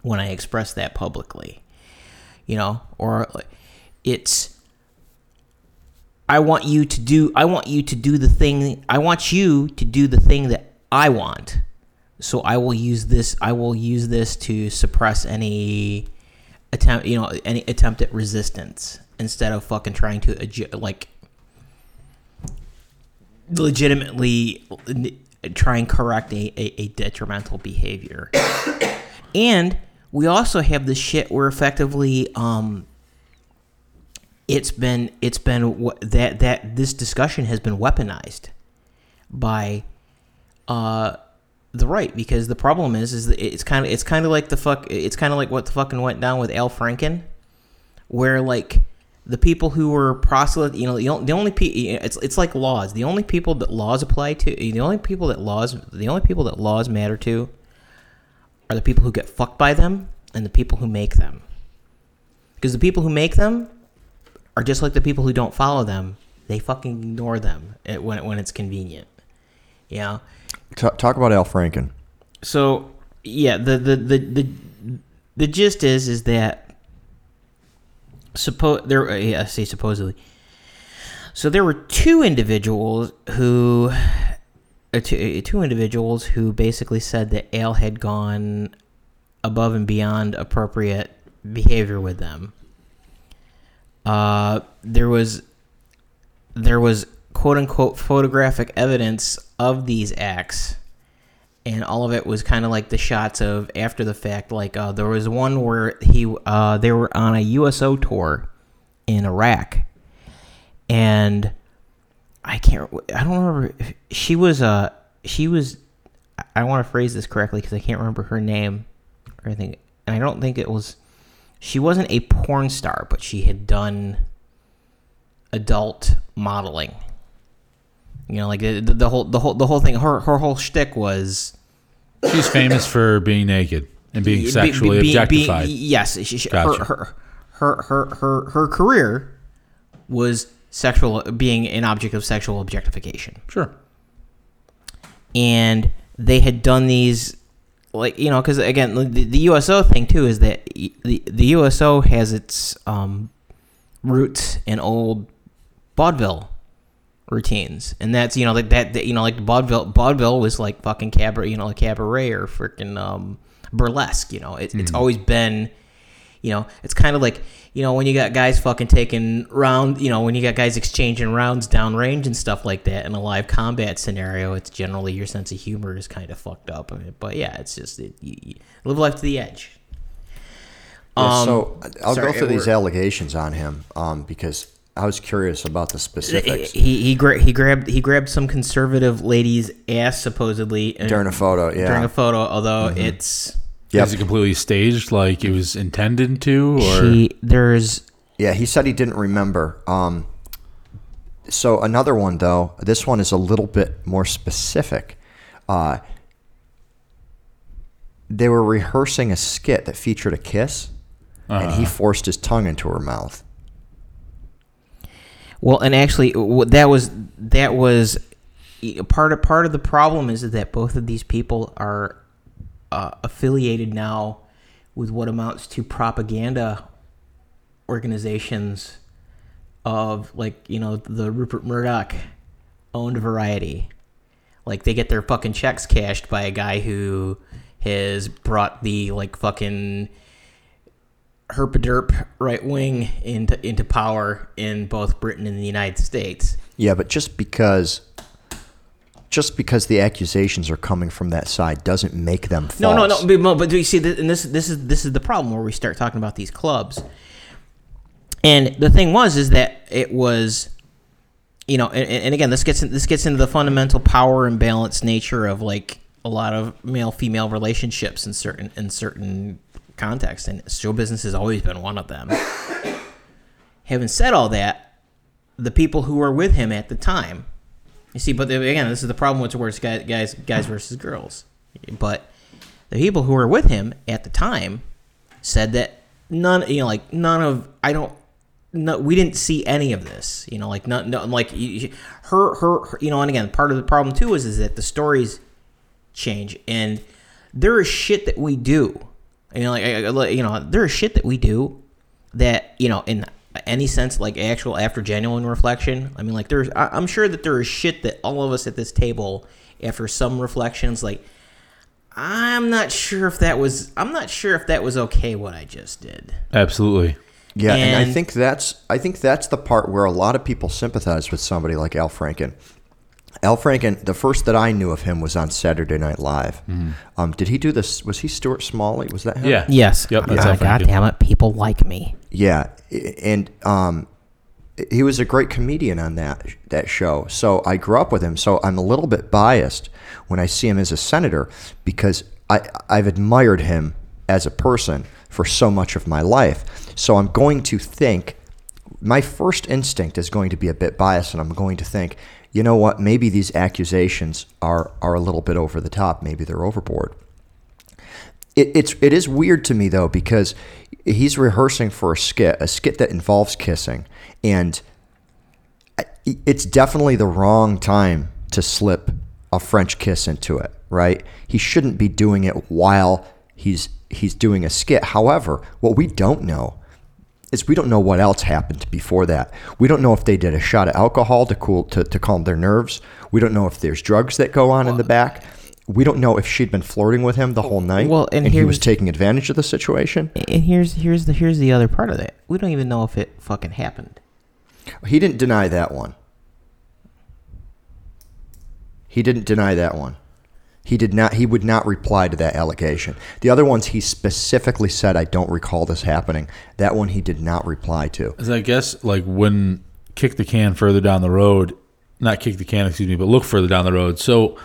Speaker 3: when i express that publicly you know or it's i want you to do i want you to do the thing i want you to do the thing that i want so i will use this i will use this to suppress any attempt you know any attempt at resistance instead of fucking trying to like legitimately try and correct a, a, a detrimental behavior. [COUGHS] and we also have this shit where effectively um it's been it's been that that this discussion has been weaponized by uh the right because the problem is is it's kind of it's kind of like the fuck it's kind of like what the fucking went down with Al Franken where like the people who were proselyte, you know, the only, the only pe- it's it's like laws. The only people that laws apply to, the only people that laws, the only people that laws matter to, are the people who get fucked by them and the people who make them. Because the people who make them are just like the people who don't follow them. They fucking ignore them when when it's convenient. You know.
Speaker 2: Ta talk about Al Franken.
Speaker 3: So yeah, the the the the, the gist is is that suppose there uh, I say supposedly. So there were two individuals who two, uh, two individuals who basically said that Al had gone above and beyond appropriate behavior with them. Uh, there was there was quote unquote photographic evidence of these acts and all of it was kind of like the shots of after the fact. Like uh, there was one where he uh, they were on a USO tour in Iraq, and I can't. I don't remember. She was uh she was. I want to phrase this correctly because I can't remember her name or anything, and I don't think it was. She wasn't a porn star, but she had done adult modeling. You know, like the, the, the whole the whole the whole thing. Her her whole shtick was
Speaker 1: She's famous for being naked and being sexually
Speaker 3: be- be-
Speaker 1: objectified.
Speaker 3: yes, she, she,
Speaker 1: Gotcha.
Speaker 3: her, her her her her career was sexual being an object of sexual objectification,
Speaker 1: sure.
Speaker 3: and they had done these like you know because again the, the USO thing too is that the the USO has its um, roots in old vaudeville routines, and that's you know like that, that you know like vaudeville vaudeville was like fucking cabaret, you know, like cabaret or freaking um, burlesque. You know, it, it's always been, you know, it's kind of like you know when you got guys fucking taking round, you know, when you got guys exchanging rounds downrange and stuff like that in a live combat scenario. It's generally your sense of humor is kind of fucked up, I mean, but yeah, it's just it, you, you live life to the edge.
Speaker 2: Yeah,
Speaker 3: Um,
Speaker 2: so I'll
Speaker 3: sorry,
Speaker 2: go through these allegations on him um, because I was curious about the specifics
Speaker 3: He he, gra- he grabbed he grabbed some conservative lady's ass supposedly
Speaker 2: during a photo. Yeah,
Speaker 3: during a photo, although it's
Speaker 2: Yep.
Speaker 1: Is it completely staged like it was intended to? Or
Speaker 3: she there's
Speaker 2: Yeah, he said he didn't remember. Um, so another one though, this one is a little bit more specific. Uh, they were rehearsing a skit that featured a kiss, and he forced his tongue into her mouth.
Speaker 3: well, and actually that was that was part of part of the problem is that both of these people are uh, affiliated now with what amounts to propaganda organizations of like you know the Rupert Murdoch owned Variety. Like they get their fucking checks cashed by a guy who has brought the like fucking herpaderp right wing into into power in both Britain and the United States.
Speaker 2: Yeah, but just because just because the accusations are coming from that side doesn't make them false.
Speaker 3: No, no, no. But, but- do you see? And this, this is this is the problem where we start talking about these clubs. And the thing was, is that it was, you know, and, and again, this gets in, this gets into the fundamental power imbalance nature of like a lot of male female relationships in certain in certain contexts, and show business has always been one of them. [COUGHS] Having said all that, the people who were with him at the time, you see, but again, this is the problem with it's guys, guys, versus girls. But the people who were with him at the time said that none, you know, like none of, I don't, no, we didn't see any of this, you know, like not, no, like her, her, her, you know, and again, part of the problem too is is that the stories change and there is shit that we do, you know, like, you know, there is shit that we do that you know in any sense like actual after genuine reflection i mean like there's I- i'm sure that there is shit that all of us at this table after some reflections like i'm not sure if that was i'm not sure if that was okay what i just did
Speaker 1: Absolutely.
Speaker 2: Yeah, and, I think that's I think that's the part where a lot of people sympathize with somebody like Al Franken. Al Franken, the first that I knew of him was on Saturday Night Live. Um, did he do this? Was he Stuart Smalley? Was that him?
Speaker 1: Yeah.
Speaker 3: yes
Speaker 1: Yep. That's
Speaker 3: yeah,
Speaker 1: Al
Speaker 3: god damn it people like me
Speaker 2: Yeah, and um, he was a great comedian on that that show. So I grew up with him. So I'm a little bit biased when I see him as a senator because I I've admired him as a person for so much of my life. So I'm going to think my first instinct is going to be a bit biased, and I'm going to think, you know what? Maybe these accusations are are a little bit over the top. Maybe they're overboard. It, it's it is weird to me though because he's rehearsing for a skit, a skit that involves kissing, and it's definitely the wrong time to slip a French kiss into it. Right? He shouldn't be doing it while he's he's doing a skit. However, what we don't know is we don't know what else happened before that. We don't know if they did a shot of alcohol to cool to, to calm their nerves. We don't know if there's drugs that go on in the back. We don't know if she'd been flirting with him the whole night
Speaker 3: Well, and
Speaker 2: he was
Speaker 3: was-
Speaker 2: taking advantage of the situation.
Speaker 3: and here's here's the here's the other part of that we don't even know if it fucking happened
Speaker 2: He didn't deny that one. He didn't deny that one. He did not. He would not reply to that allegation. The other ones, he specifically said, "I don't recall this happening." That one, he did not reply to.
Speaker 1: As I guess, like when kick the can further down the road, not kick the can, excuse me, but look further down the road. So,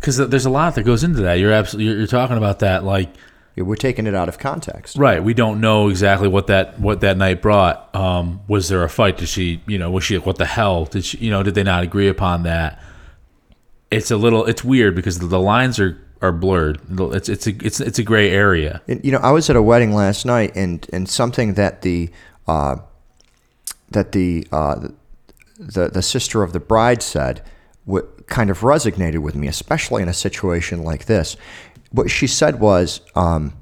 Speaker 1: because there's a lot that goes into that. You're absolutely you're, you're talking about that. Like,
Speaker 2: We're taking it out of context.
Speaker 1: right? We don't know exactly what that what that night brought. Um, was there a fight? Did she, you know, was she what the hell? Did she, you know, did they not agree upon that? It's a little, it's weird because the, lines are are blurred. It's it's a it's it's a gray area.
Speaker 2: And, you know, I was at a wedding last night, and and something that the uh, that the uh, the the sister of the bride said kind of resonated with me, especially in a situation like this. What she said was, um,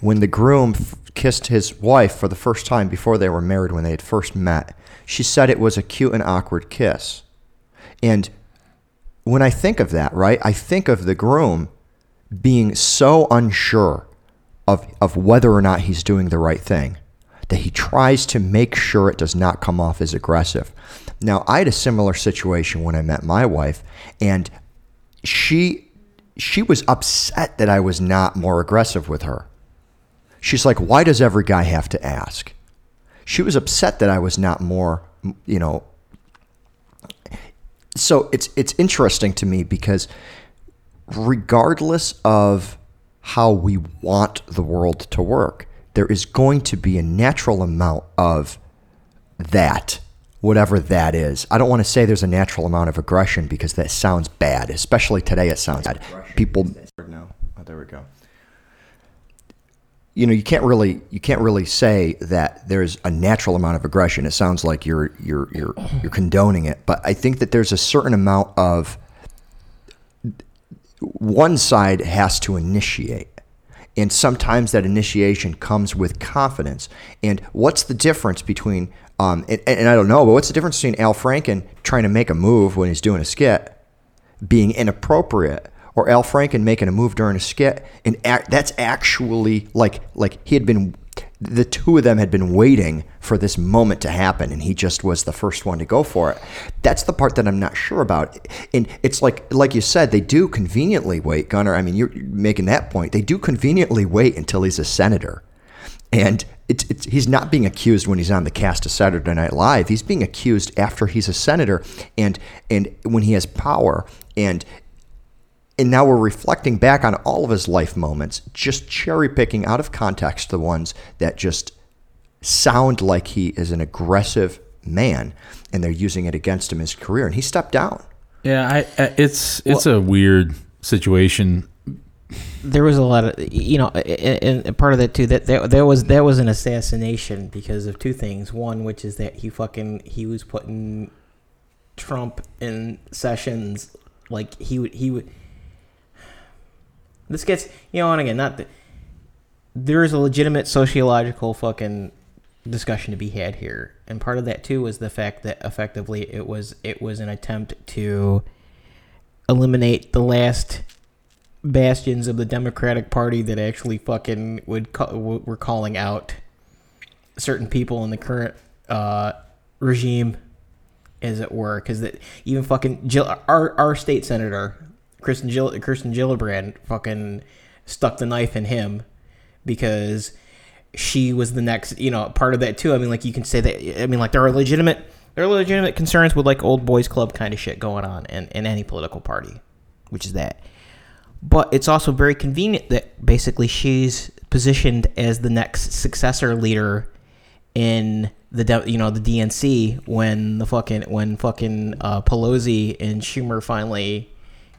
Speaker 2: when the groom f- kissed his wife for the first time before they were married, when they had first met, she said it was a cute and awkward kiss. And when I think of that, right, I think of the groom being so unsure of, of whether or not he's doing the right thing that he tries to make sure it does not come off as aggressive. Now, I had a similar situation when I met my wife, and she she was upset that I was not more aggressive with her. She's like, "Why does every guy have to ask?" She was upset that I was not more, you know, so it's it's interesting to me because regardless of how we want the world to work, there is going to be a natural amount of that, whatever that is. I don't want to say there's a natural amount of aggression because that sounds bad, especially today. It sounds bad. People. No, oh, there we go. You know, you can't really you can't really say that there's a natural amount of aggression. It sounds like you're you're you're you're condoning it, but I think that there's a certain amount of one side has to initiate. And sometimes that initiation comes with confidence. And what's the difference between, um, and, and I don't know, but what's the difference between Al Franken trying to make a move when he's doing a skit being inappropriate or Al Franken making a move during a skit and act, that's actually like like he had been the two of them had been waiting for this moment to happen and he just was the first one to go for it. That's the part that i'm not sure about. And it's like like you said they do conveniently wait. Gunner i mean you're making that point. They do conveniently wait until he's a senator. And it's, it's, he's not being accused when he's on the cast of Saturday Night Live. He's being accused after he's a senator and and when he has power. And and now we're reflecting back on all of his life moments, just cherry picking out of context the ones that just sound like he is an aggressive man, and they're using it against him in his career. And he stepped down.
Speaker 1: Yeah, I, I it's it's a weird situation.
Speaker 3: there was a lot of you know and, and part of that too that there, there was there was an assassination because of two things one which is that he fucking he was putting trump in sessions like he would he would this gets you know and again not that there is a legitimate sociological fucking discussion to be had here. And part of that too was the fact that effectively it was it was an attempt to eliminate the last bastions of the Democratic Party that actually fucking would ca- were calling out certain people in the current uh, regime, as it were, because that even fucking Jill, our our state senator Kristen Jill, Kirsten Gillibrand fucking stuck the knife in him because she was the next you know part of that too. I mean, like you can say that. I mean, like there are legitimate there are legitimate concerns with like old boys club kind of shit going on in, in any political party, which is that but it's also very convenient that basically she's positioned as the next successor leader in the you know the DNC when the fucking when fucking uh, Pelosi and Schumer finally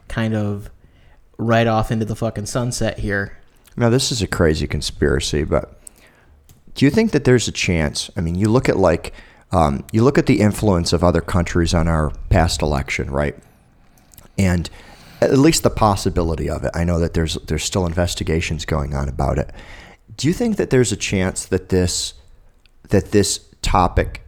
Speaker 3: kind of right off into the fucking sunset here.
Speaker 2: Now this is a crazy conspiracy, but do you think that there's a chance? I mean, you look at like um, you look at the influence of other countries on our past election, right? And at least the possibility of it. I know that there's there's still investigations going on about it. Do you think that there's a chance that this that this topic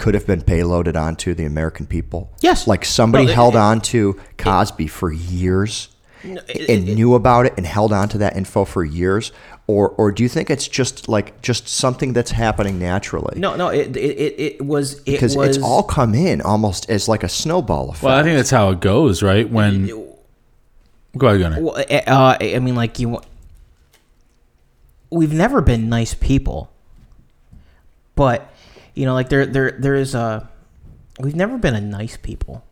Speaker 2: could have been payloaded onto the American people?
Speaker 3: Yes.
Speaker 2: Like somebody
Speaker 3: No, it-
Speaker 2: held
Speaker 3: it-
Speaker 2: on to Cosby for years
Speaker 3: it-
Speaker 2: and knew about it and held on to that info for years, or or do you think it's just like just something that's happening naturally?
Speaker 3: No, no, it it, it, it was it
Speaker 2: because
Speaker 3: was
Speaker 2: it's all come in almost as like a snowball effect.
Speaker 1: Well, I think that's how it goes, right? When go ahead, Gunnar.
Speaker 3: Well, uh, I mean, like you. We've never been nice people, but you know, like there, there, there is a. We've never been a nice people.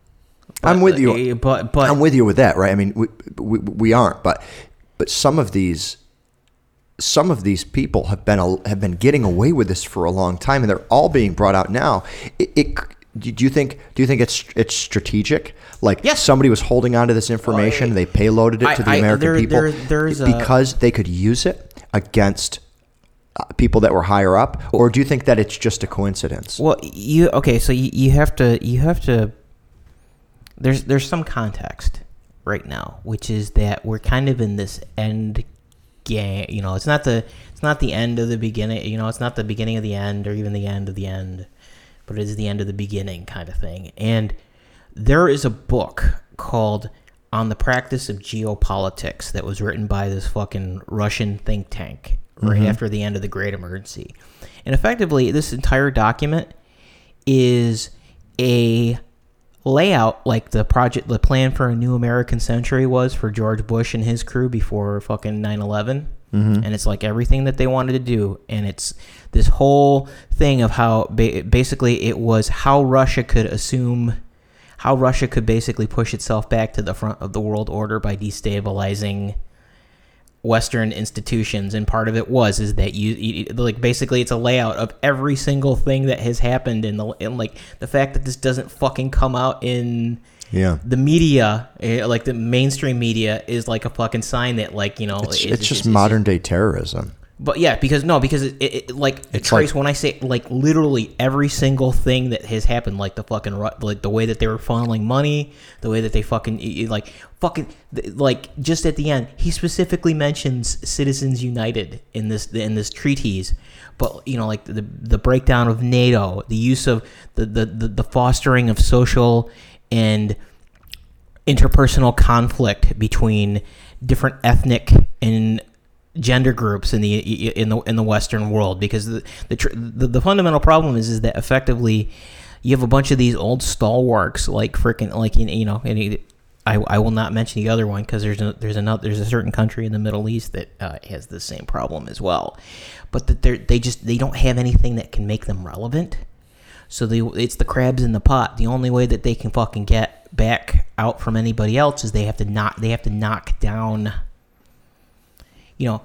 Speaker 2: I'm with you.
Speaker 3: uh, But but
Speaker 2: I'm with you with that, right? I mean, we, we, we aren't, but but some of these some of these people have been a- have been getting away with this for a long time, and they're all being brought out now. It, it do you think do you think it's it's strategic? Like
Speaker 3: Yes.
Speaker 2: somebody was holding on to this information, they payloaded it
Speaker 3: I-
Speaker 2: to the
Speaker 3: I-
Speaker 2: American
Speaker 3: there-
Speaker 2: people
Speaker 3: there- there's a-
Speaker 2: because they could use it against people that were higher up, or do you think that it's just a coincidence?
Speaker 3: Well, you okay? So you, you have to you have to. There's there's some context right now, which is that we're kind of in this end game. You know, it's not the it's not the end of the beginning. You know, it's not the beginning of the end or even the end of the end, but it is the end of the beginning kind of thing. And there is a book called "On the Practice of Geopolitics" that was written by this fucking Russian think tank right mm-hmm. after the end of the Great Emergency. And effectively, this entire document is a layout like the project the plan for a new american century was for george bush and his crew before fucking 9-11 mm-hmm. and it's like everything that they wanted to do. And it's this whole thing of how ba- basically it was how russia could assume how russia could basically push itself back to the front of the world order by destabilizing Western institutions, and part of it was is that you, you like basically it's a layout of every single thing that has happened in the and like the fact that this doesn't fucking come out in
Speaker 2: Yeah.
Speaker 3: the media, eh, like the mainstream media, is like a fucking sign that like you know
Speaker 2: It's, it's just modern day terrorism.
Speaker 3: But yeah, because no, because it, it, it like
Speaker 2: It's
Speaker 3: Trace.
Speaker 2: like-
Speaker 3: when I say like literally every single thing that has happened, like the fucking like the way that they were funneling money, the way that they fucking like fucking like just at the end, he specifically mentions Citizens United in this in this treatise. But you know, like the the breakdown of NATO, the use of the the the, the fostering of social and interpersonal conflict between different ethnic and gender groups in the in the in the Western world because the the the, the fundamental problem is is that effectively you have a bunch of these old stalwarts like freaking like you know he- I, I will not mention the other one because there's a, there's another there's a certain country in the Middle East that uh, has the same problem as well, but that they they just they don't have anything that can make them relevant. So they, it's the crabs in the pot. The only way that they can fucking get back out from anybody else is they have to knock they have to knock down. You know,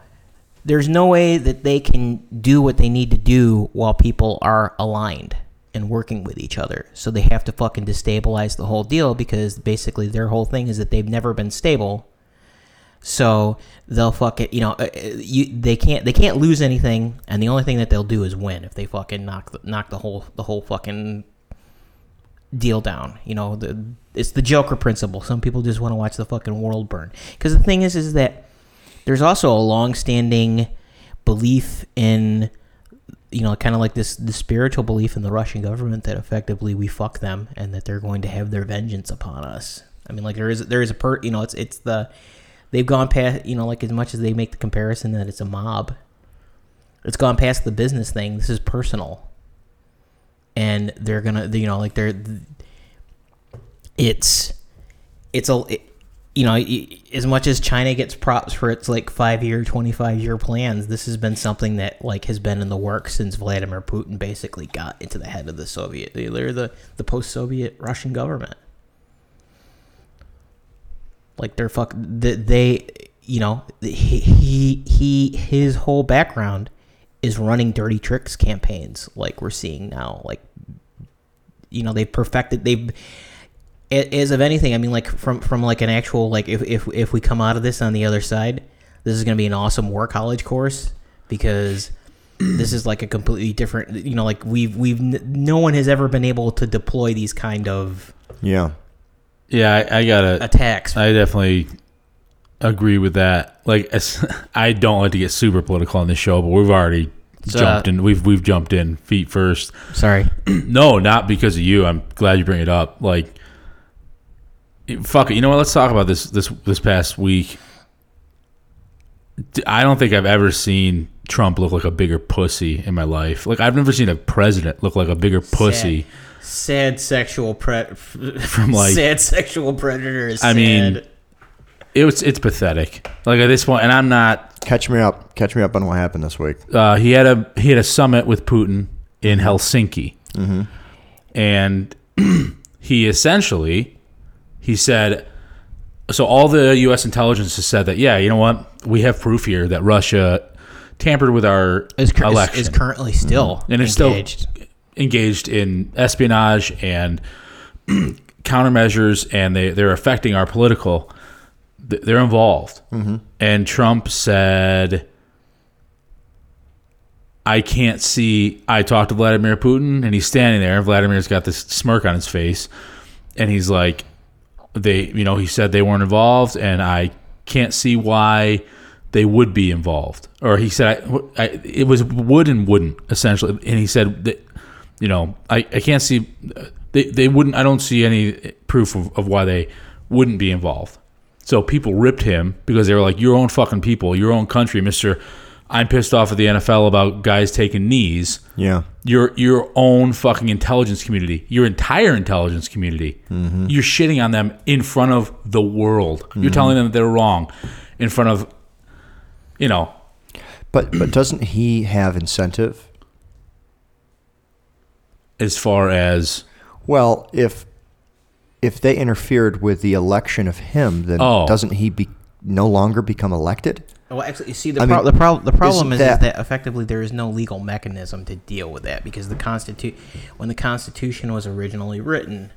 Speaker 3: there's no way that they can do what they need to do while people are aligned and working with each other. So they have to fucking destabilize the whole deal because basically their whole thing is that they've never been stable. So they'll fuck it, you know, uh, uh, you they can't they can't lose anything, and the only thing that they'll do is win if they fucking knock the, knock the whole the whole fucking deal down. You know, the it's the Joker principle. Some people just want to watch the fucking world burn. Because the thing is, is that there's also a long-standing belief in, you know, kind of like this the spiritual belief in the Russian government that effectively we fuck them and that they're going to have their vengeance upon us. I mean, like there is there is a per, you know, it's it's the they've gone past, you know, like as much as they make the comparison that it's a mob, it's gone past the business thing. This is personal and they're gonna you know like they're it's it's a it, you know as much as china gets props for its like five year 25 year plans this has been something that like has been in the works since vladimir putin basically got into the head of the soviet the the post-soviet russian government. Like they're fuck they, they you know he, he he his whole background is running dirty tricks campaigns like we're seeing now. Like you know they've perfected they've a- as of anything i mean like from from like an actual like if if, if we come out of this on the other side this is going to be an awesome war college course because [CLEARS THROAT] this is like a completely different you know like we've we've no one has ever been able to deploy these kind of
Speaker 2: Yeah.
Speaker 1: Yeah, I, I gotta.
Speaker 3: attacks
Speaker 1: I definitely agree with that. Like, as, [LAUGHS] I don't like to get super political on this show, but we've already
Speaker 3: So,
Speaker 1: jumped in. We've we've jumped in feet first.
Speaker 3: sorry [CLEARS THROAT]
Speaker 1: No, not because of you. I'm glad you bring it up. Like, it- fuck it. You know what? Let's talk about this this this past week. I don't think I've ever seen Trump look like a bigger pussy in my life. Like, I've never seen a president look like a bigger pussy.
Speaker 3: sad sexual pre [LAUGHS]
Speaker 1: From, like-
Speaker 3: sad sexual predators.
Speaker 1: I mean, It was it's pathetic. Like at this point, and I'm not
Speaker 2: Catch me up. Catch me up on what happened this week.
Speaker 1: uh, he had a he had a summit with Putin in Helsinki, and [CLEARS THROAT] he essentially he said, so all the U.S. intelligence has said that yeah, you know what, we have proof here that Russia tampered with our
Speaker 3: is, cur-
Speaker 1: election
Speaker 3: is currently mm-hmm. still
Speaker 1: and it's
Speaker 3: engaged.
Speaker 1: still engaged in espionage and [CLEARS THROAT] countermeasures, and they they're affecting our political. They're involved, mm-hmm. and Trump said, "I can't see." I talked to Vladimir Putin, and he's standing there. and Vladimir's got this smirk on his face, and he's like, "They, you know," he said they weren't involved, and I can't see why they would be involved. Or he said I, I, it was would and wouldn't essentially, and he said that you know I, I can't see they, they wouldn't. I don't see any proof of, of why they wouldn't be involved. So people ripped him because they were like, "Your own fucking people, your own country, Mister." I'm pissed off at the NFL about guys taking knees.
Speaker 2: Yeah.
Speaker 1: Your your own fucking intelligence community, your entire intelligence community, mm-hmm. you're shitting on them in front of the world. You're mm-hmm. telling them that they're wrong in front of, you know,
Speaker 2: But but doesn't he have incentive?
Speaker 1: as far as
Speaker 2: Well, if if they interfered with the election of him, then
Speaker 1: Oh.
Speaker 2: doesn't he be no longer become elected?
Speaker 3: Well, actually, you see, the,
Speaker 2: I
Speaker 3: pro-
Speaker 2: mean,
Speaker 3: the, pro- the problem is,
Speaker 2: that-
Speaker 3: is that effectively there is no legal mechanism to deal with that because the constitu- when the Constitution was originally written,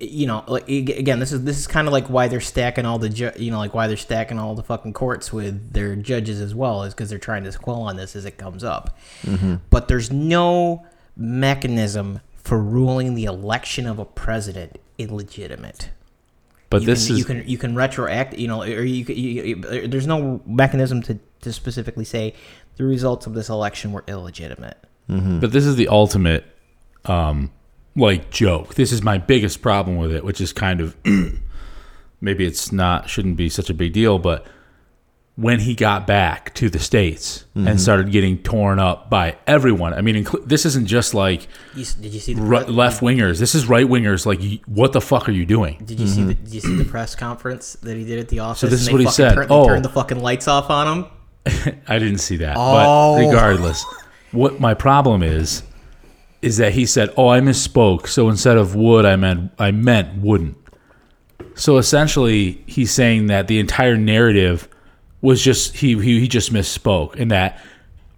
Speaker 3: you know, like again, this is this is kind of like why they're stacking all the ju- you know like why they're stacking all the fucking courts with their judges as well is because they're trying to quell on this as it comes up. Mm-hmm. But there's no mechanism for ruling the election of a president illegitimate
Speaker 1: but
Speaker 3: you
Speaker 1: this
Speaker 3: can,
Speaker 1: is
Speaker 3: you can you can retroact you know or you, you, you there's no mechanism to, to specifically say the results of this election were illegitimate
Speaker 1: but this is the ultimate um like joke. This is my biggest problem with it, which is kind of [CLEARS THROAT] maybe it's not shouldn't be such a big deal, but when he got back to the states
Speaker 2: Mm-hmm.
Speaker 1: and started getting torn up by everyone. I mean, inclu- this isn't just like
Speaker 3: You, did you see the
Speaker 1: r- left wingers. This is right wingers. Like, y- what the fuck are you doing?
Speaker 3: Did you see the Did you see the press conference that he did at the office?
Speaker 1: Mm-hmm. this
Speaker 3: and
Speaker 1: is
Speaker 3: they
Speaker 1: what he
Speaker 3: fucking
Speaker 1: said.
Speaker 3: Turned,
Speaker 1: Oh.
Speaker 3: turned the fucking lights off on him. [LAUGHS]
Speaker 1: I didn't see that.
Speaker 3: Oh.
Speaker 1: But regardless, what my problem is is that he said, "Oh, I misspoke. So instead of would, I meant I meant wouldn't." So essentially, he's saying that the entire narrative was just he he, he just misspoke, and that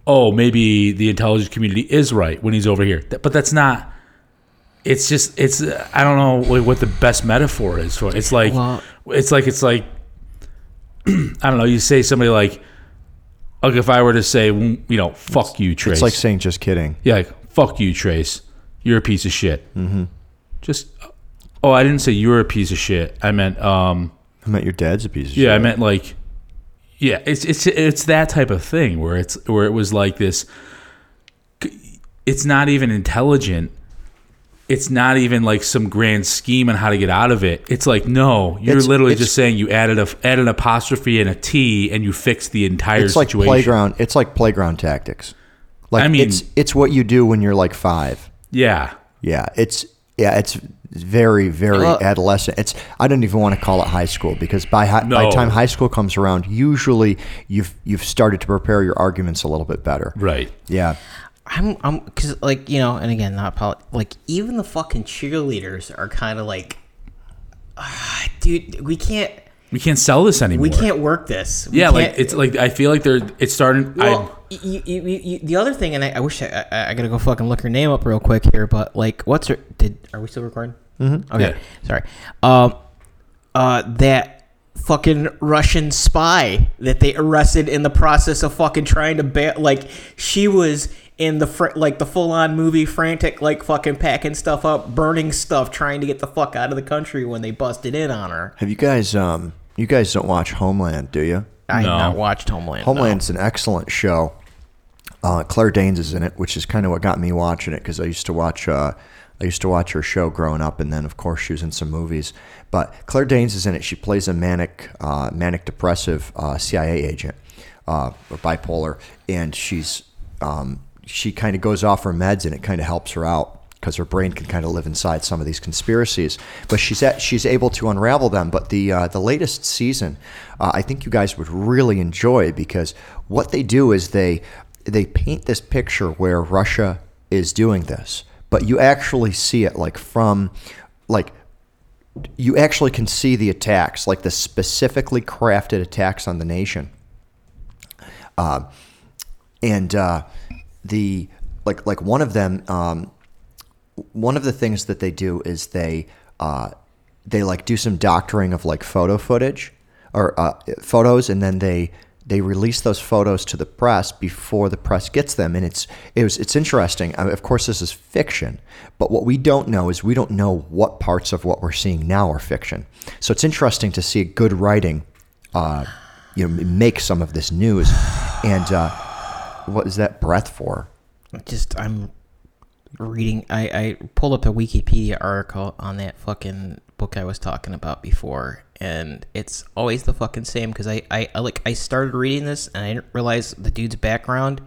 Speaker 1: oh maybe the intelligence community is right when he's over here, but that's not. It's just it's I don't know what- the best metaphor is for. it. It's like
Speaker 3: Well-
Speaker 1: it's like it's like [CLEARS THROAT] I don't know. You say somebody like like if I were to say you know fuck you Trace,
Speaker 2: It's like saying just kidding.
Speaker 1: yeah, like, fuck you Trace, you're a piece of shit. Mm-hmm. Just oh, I didn't say you were a piece of shit. I meant um
Speaker 2: I meant your dad's a piece of shit. yeah.
Speaker 1: I meant like yeah, it's it's it's that type of thing where it's where it was like this. It's not even intelligent. It's not even like some grand scheme on how to get out of it. It's like no, you're
Speaker 2: It's-
Speaker 1: literally
Speaker 2: it's-
Speaker 1: just saying you added a added an apostrophe and a T and you fixed the entire
Speaker 2: It's like playground. It's like playground tactics. Like
Speaker 1: I mean-
Speaker 2: it's it's what you do when you're like five.
Speaker 1: Yeah,
Speaker 2: Yeah, it's yeah, it's very very
Speaker 3: Well-
Speaker 2: adolescent. It's I don't even want to call it high school because by hi, by
Speaker 1: No.
Speaker 2: the time high school comes around, usually you've you've started to prepare your arguments a little bit better.
Speaker 1: right.
Speaker 2: Yeah,
Speaker 3: I'm I'm because like you know, and again, not poli- like even the fucking cheerleaders are kind of like, ah, dude, we can't
Speaker 1: We can't sell this anymore.
Speaker 3: we can't work this. We
Speaker 1: Yeah, like it's like I feel like they're it's starting.
Speaker 3: Well, you, you, you, you, the other thing, and I, I wish I, I, I gotta go fucking look her name up real quick here, but like, what's her? Did are we still recording? Mm-hmm. Okay,
Speaker 1: Yeah.
Speaker 3: sorry. Um, uh, that fucking Russian spy that they arrested in the process of fucking trying to ba- like she was in the fr- like the full on movie frantic like fucking packing stuff up, burning stuff, trying to get the fuck out of the country when they busted in on her.
Speaker 2: have you guys um you guys don't watch Homeland, do you?
Speaker 3: I
Speaker 1: No.
Speaker 3: have not watched Homeland. no.
Speaker 2: Homeland's an excellent show. Uh, Claire Danes is in it, which is kind of what got me watching it because I used to watch. Uh, I used to watch her show growing up, and then of course she was in some movies. But Claire Danes is in it. She plays a manic, uh, manic depressive uh, CIA agent uh, or bipolar, and she's um, she kind of goes off her meds, and it kind of helps her out because her brain can kind of live inside some of these conspiracies. But she's at, she's able to unravel them. But the uh, the latest season, uh, I think you guys would really enjoy because what they do is they they paint this picture where Russia is doing this, but you actually see it like from like you actually can see the attacks, like the specifically crafted attacks on the nation. Uh, and uh, the like like one of them um, one of the things that they do is they uh, they like do some doctoring of like photo footage or uh, photos, and then they they release those photos to the press before the press gets them, and it's it was it's interesting. I mean, of course, this is fiction, but what we don't know is we don't know what parts of what we're seeing now are fiction. So it's interesting to see good writing, uh, you know, make some of this news, and uh, what is that breath for?
Speaker 3: just I'm reading. I I pulled up a Wikipedia article on that fucking book I was talking about before, and it's always the fucking same because I, I I like I started reading this and I didn't realize the dude's background.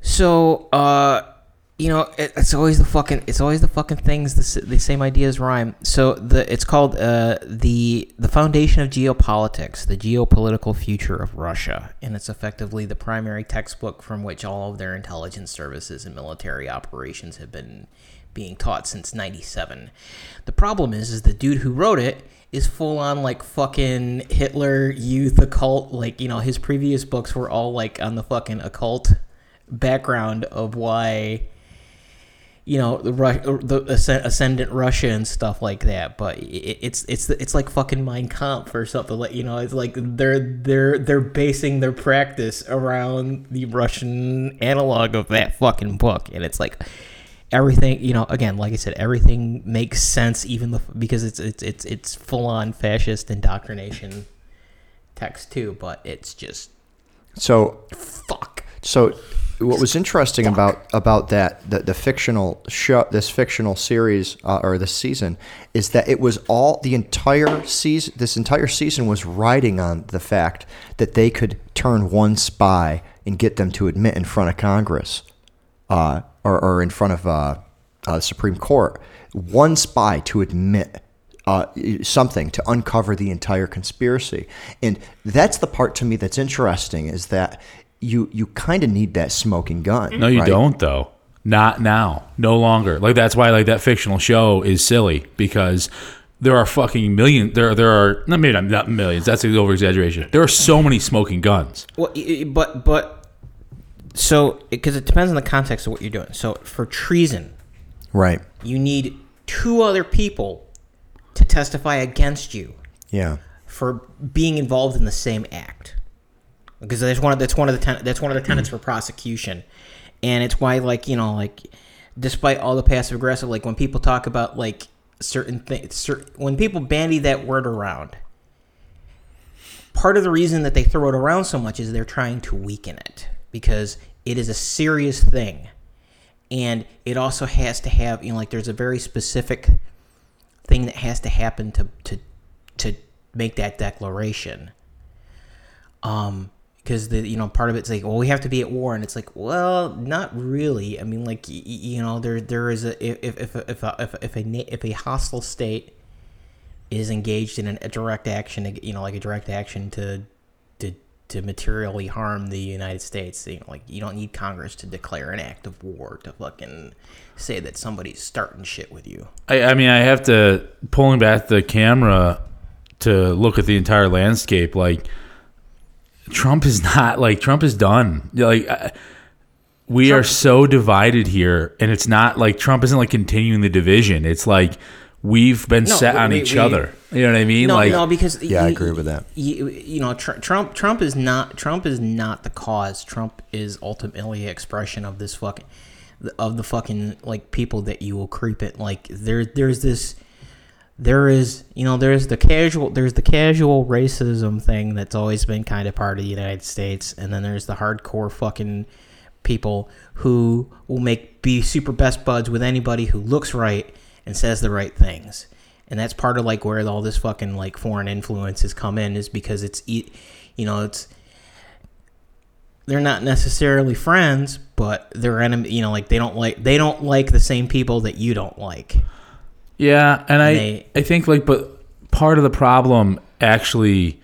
Speaker 3: So uh. You know, it, it's always the fucking. It's always the fucking things. The, the same ideas rhyme. So the it's called uh, the the foundation of geopolitics, the geopolitical future of Russia, and it's effectively the primary textbook from which all of their intelligence services and military operations have been being taught since '97. The problem is, is the dude who wrote it is full on like fucking Hitler youth occult. Like you know, his previous books were all like on the fucking occult background of why you know the Ru- the ascendant Russia and stuff like that. But it's it's it's like fucking Mein Kampf or something like you know. It's like they're they're they're basing their practice around the Russian analog of that fucking book, and it's like everything you know. Again, like I said, everything makes sense, even the because it's it's it's it's full on fascist indoctrination text too. But it's just
Speaker 2: So
Speaker 3: fuck.
Speaker 2: So what was interesting about about that the, the fictional show this fictional series uh, or this season is that it was all the entire season this entire season was riding on the fact that they could turn one spy and get them to admit in front of Congress uh, or, or in front of uh, uh, Supreme Court one spy to admit uh, something to uncover the entire conspiracy. And that's the part to me that's interesting is that you you kind of need that smoking gun.
Speaker 1: No, you
Speaker 2: right?
Speaker 1: don't though. Not now. No longer. Like that's why like that fictional show is silly because there are fucking million. There there are not maybe not, not millions. That's an over exaggeration. There are so many smoking guns.
Speaker 3: Well, i- i- but but so because it depends on the context of what you're doing. So for treason,
Speaker 2: Right.
Speaker 3: you need two other people to testify against you
Speaker 2: Yeah.
Speaker 3: for being involved in the same act. Because that's one of that's one of the ten, that's one of the tenets for prosecution, and it's why like you know like despite all the passive aggressive like when people talk about like certain things certain, when people bandy that word around part of the reason that they throw it around so much is they're trying to weaken it because it is a serious thing. And it also has to have you know like there's a very specific thing that has to happen to to to make that declaration. Um because the you know part of it's like well we have to be at war and it's like well not really. I mean like y- you know there there is a if if if a, if, if a if a hostile state is engaged in an, a direct action you know like a direct action to to materially harm the united states you know like you don't need congress to declare an act of war to fucking say that somebody's starting shit with you
Speaker 1: I, I mean, I have to pulling back the camera to look at the entire landscape. Like Trump is not like Trump is done. Like I- we are so divided here, and it's not like Trump isn't like continuing the division. It's like we've been
Speaker 3: No,
Speaker 1: set on
Speaker 3: we-
Speaker 1: each
Speaker 3: we-
Speaker 1: other. You know what I mean?
Speaker 3: No,
Speaker 1: like
Speaker 3: no, because
Speaker 2: Yeah, I
Speaker 3: y-
Speaker 2: agree with that.
Speaker 3: You, you know, Tr- Trump. Trump is not. Trump is not the cause. Trump is ultimately an expression of this fucking, of the fucking like people that you will creep it. Like there, there's this. There is, you know, there's the casual, there's the casual racism thing that's always been kind of part of the United States, and then there's the hardcore fucking people who will make be super best buds with anybody who looks right and says the right things. And that's part of like where all this fucking like foreign influences come in is because it's you know, it's they're not necessarily friends, but they're enemy, you know, like they don't like they don't like the same people that you don't like.
Speaker 1: Yeah, and I
Speaker 3: they-
Speaker 1: I think like but part of the problem actually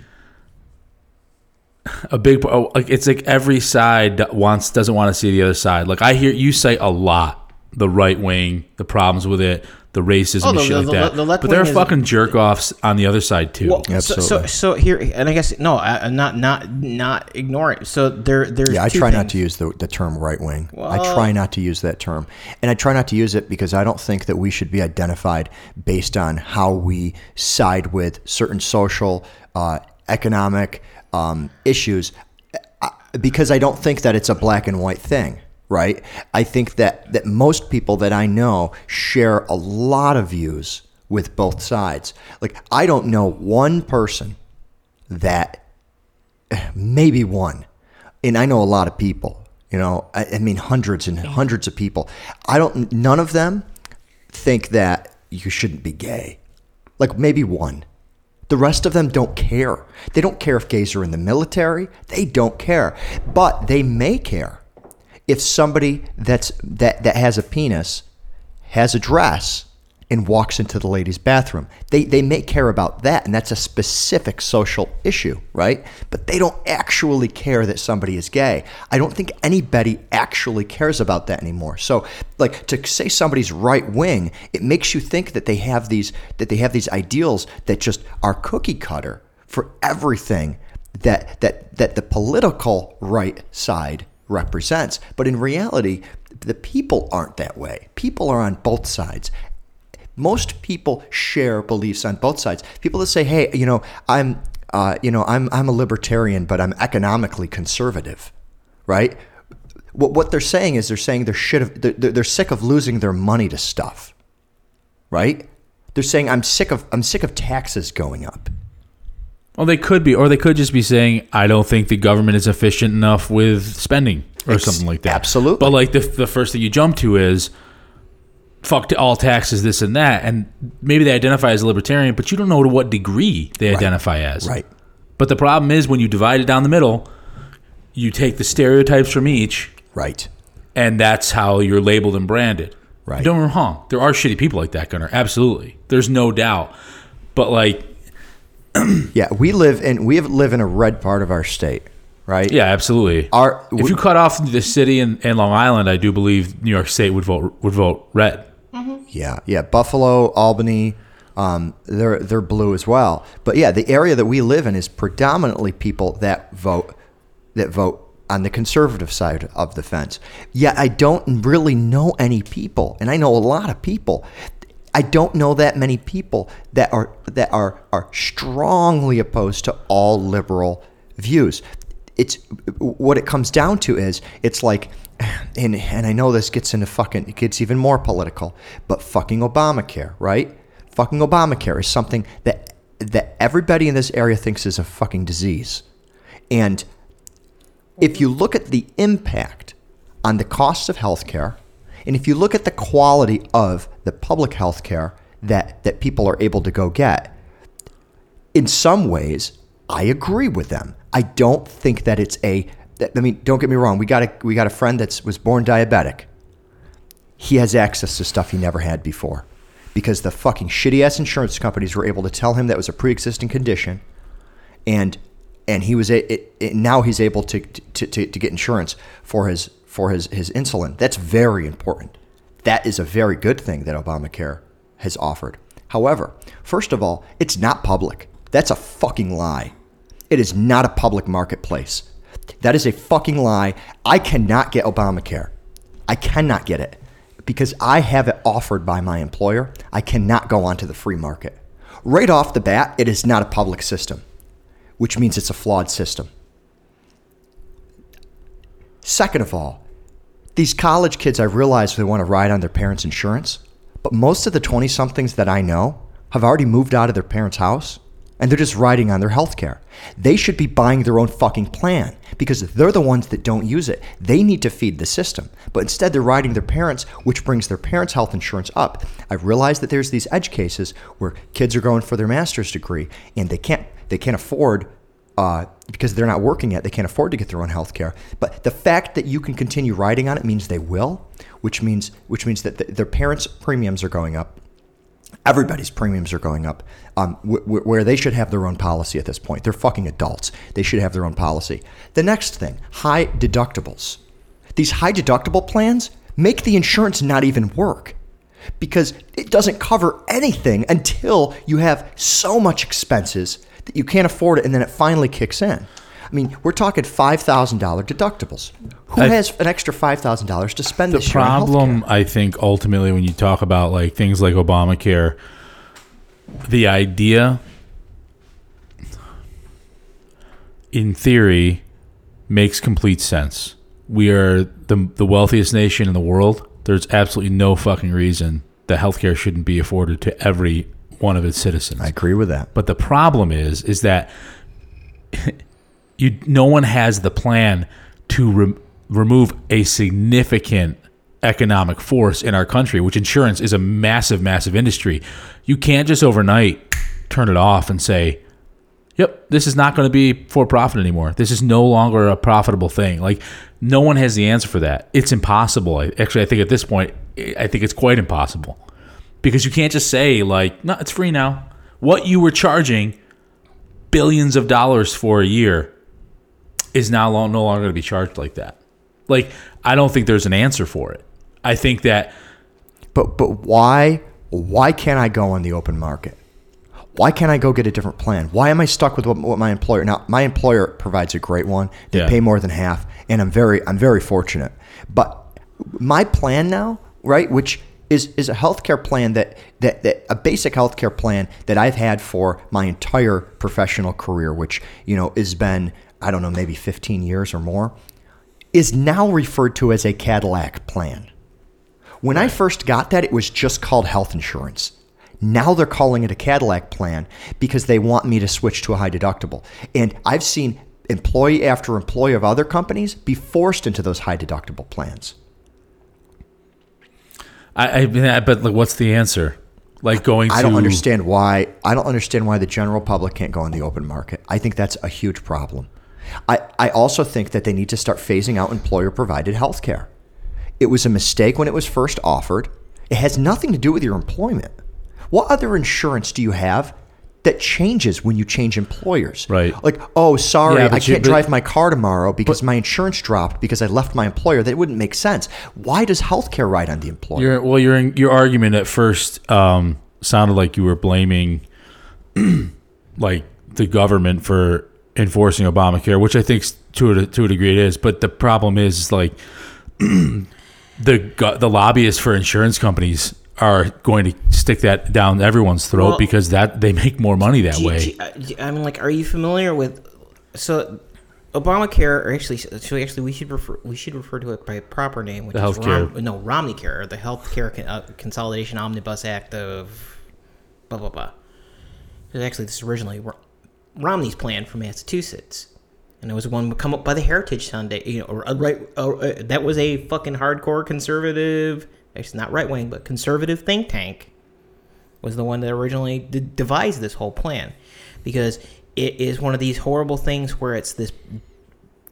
Speaker 1: a big oh, like it's like every side wants doesn't want to see the other side. Like I hear you say a lot the right wing, the problems with it, the racism
Speaker 3: Oh,
Speaker 1: and shit
Speaker 3: the-
Speaker 1: like
Speaker 3: the-
Speaker 1: that.
Speaker 3: the left
Speaker 1: but there are
Speaker 3: is-
Speaker 1: fucking jerk offs on the other side too.
Speaker 3: Well, so, so so here, and I guess no, I, I'm not not not ignoring. So there there's
Speaker 2: Yeah, I
Speaker 3: two
Speaker 2: try not to use the, the term right wing. I try not to use that term. And I try not to use it because I don't think that we should be identified based on how we side with certain social, uh, economic um, issues because I don't think that it's a black and white thing. Right? I think that, that most people that I know share a lot of views with both sides. Like, I don't know one person that [SIGHS] maybe one. And I know a lot of people, you know, I, I mean, hundreds and hundreds of people. I don't, none of them think that you shouldn't be gay. Like maybe one. The rest of them don't care. They don't care if gays are in the military. They don't care. But they may care if somebody that's that, that has a penis has a dress and walks into the ladies' bathroom. They, they may care about that, and that's a specific social issue, right? But they don't actually care that somebody is gay. I don't think anybody actually cares about that anymore. So, like to say somebody's right wing, it makes you think that they have these that they have these ideals that just are cookie cutter for everything that that that the political right side represents. But in reality, the people aren't that way. People are on both sides. Most people share beliefs on both sides. People that say, "Hey, you know, I'm, uh, you know, I'm, I'm a libertarian, but I'm economically conservative," right? What, what they're saying is they're saying they're shit of, they're, they're sick of losing their money to stuff, right? They're saying I'm sick of I'm sick of taxes going up.
Speaker 1: Well, they could be, or they could just be saying, "I don't think the government is efficient enough with spending." or
Speaker 2: Ex-
Speaker 1: something like that.
Speaker 2: absolutely.
Speaker 1: But like the the first thing you jump to is fuck all taxes, this and that, and maybe they identify as a libertarian, but you don't know to what degree they identify as.
Speaker 2: Right.
Speaker 1: But the problem is when you divide it down the middle, you take the stereotypes from each,
Speaker 2: Right.
Speaker 1: and that's how you're labeled and branded.
Speaker 2: Right.
Speaker 1: Don't get me wrong. There are shitty people like that, Gunner. Absolutely. There's no doubt. But like, [CLEARS THROAT]
Speaker 2: Yeah, we live in we have, live in a red part of our state, right?
Speaker 1: yeah, absolutely.
Speaker 2: Our
Speaker 1: if you cut off the city and, and Long Island, I do believe New York State would vote would vote red.
Speaker 2: Yeah, yeah. Buffalo, Albany, um, they're they're blue as well. But yeah, the area that we live in is predominantly people that vote that vote on the conservative side of the fence. Yet I don't really know any people, and I know a lot of people. I don't know that many people that are that are are strongly opposed to all liberal views. It's what it comes down to is it's like and and I know this gets into fucking it gets even more political, but fucking Obamacare, right? Fucking Obamacare is something that that everybody in this area thinks is a fucking disease. And if you look at the impact on the cost of healthcare, and if you look at the quality of the public healthcare that, that people are able to go get, in some ways, I agree with them. I don't think that it's a. I mean, don't get me wrong. We got a we got a friend that was born diabetic. He has access to stuff he never had before, because the fucking shitty ass insurance companies were able to tell him that was a pre existing condition, and and he was a, it, it, now he's able to, to, to, to get insurance for his for his, his insulin. That's very important. That is a very good thing that Obamacare has offered. However, first of all, it's not public. That's a fucking lie. It is not a public marketplace. That is a fucking lie. I cannot get Obamacare. I cannot get it because I have it offered by my employer. I cannot go onto the free market. Right off the bat, it is not a public system which means it's a flawed system. Second of all, these college kids, I realize they want to ride on their parents' insurance, but most of the 20 somethings that I know have already moved out of their parents' house and they're just riding on their health care. They should be buying their own fucking plan because they're the ones that don't use it. They need to feed the system, but instead they're riding their parents, which brings their parents' health insurance up. I realize that there's these edge cases where kids are going for their master's degree and they can't they can't afford uh, because they're not working yet, they can't afford to get their own health care. But the fact that you can continue riding on it means they will, which means which means that th- their parents' premiums are going up. Everybody's premiums are going up, um, wh- wh- where they should have their own policy at this point. They're fucking adults. They should have their own policy. The next thing, high deductibles. These high deductible plans make the insurance not even work because it doesn't cover anything until you have so much expenses that you can't afford it and then it finally kicks in. I mean, we're talking $5,000 deductibles. Who
Speaker 1: I-
Speaker 2: has an extra $5,000 to spend
Speaker 1: The
Speaker 2: this year on
Speaker 1: problem? I think, ultimately, when you talk about like things like Obamacare, the idea, in theory, makes complete sense. We are the the wealthiest nation in the world. There's absolutely no fucking reason that healthcare shouldn't be afforded to every one of its citizens.
Speaker 2: I agree with that.
Speaker 1: But the problem is, is that [LAUGHS] you no one has the plan to re- remove a significant economic force in our country, which insurance is a massive, massive industry. You can't just overnight turn it off and say, "Yep, this is not going to be for profit anymore. This is no longer a profitable thing." Like no one has the answer for that. It's impossible. Actually, I think at this point, I think it's quite impossible because you can't just say like, "No, it's free now." What you were charging billions of dollars for a year is now lo- no longer going to be charged like that. Like, I don't think there's an answer for it. I think that
Speaker 2: But but why why can't I go on the open market? Why can't I go get a different plan? Why am I stuck with what, what my employer? Now my employer provides a great one. They
Speaker 1: Yeah.
Speaker 2: pay more than half, and I'm very I'm very fortunate. But my plan now, right, which is is a healthcare plan that that, that a basic healthcare plan that I've had for my entire professional career, which you know has been I don't know maybe 15 years or more, is now referred to as a Cadillac plan. When I first got that, it was just called health insurance. Now they're calling it a Cadillac plan because they want me to switch to a high deductible. And I've seen employee after employee of other companies be forced into those high deductible plans.
Speaker 1: I, I mean, I- but like, what's the answer? Like going to
Speaker 2: I don't understand why. I don't understand why the general public can't go on the open market. I think that's a huge problem. I, I also think that they need to start phasing out employer provided health care. It was a mistake when it was first offered. It has nothing to do with your employment. What other insurance do you have that changes when you change employers?
Speaker 1: Right.
Speaker 2: Like, oh, sorry,
Speaker 1: Yeah,
Speaker 2: I can't
Speaker 1: but-
Speaker 2: drive my car tomorrow because my insurance dropped because I left my employer. That wouldn't make sense. Why does healthcare ride on the employer?
Speaker 1: Your well, your your argument at first um, sounded like you were blaming [CLEARS THROAT] like the government for enforcing Obamacare, which I think to a, to a degree it is. But the problem is, is like [CLEARS THROAT] the the lobbyists for insurance companies are going to stick that down everyone's throat
Speaker 3: Well-
Speaker 1: because that they make more money that
Speaker 3: Do
Speaker 1: way.
Speaker 3: do I mean, like, are you familiar with? So, Obamacare, or actually, so actually, we should refer we should refer to it by a proper name, which
Speaker 1: The
Speaker 3: is Rom, no Romney Care, or the Healthcare Con- uh, Consolidation Omnibus Act of blah blah blah. Because actually, this is originally Romney's plan for Massachusetts, and it was one come up by the Heritage Sunday. You know, uh, right? Uh, uh, that was a fucking hardcore conservative, actually not right wing, but conservative think tank was the one that originally d- devised this whole plan. Because it is one of these horrible things where it's this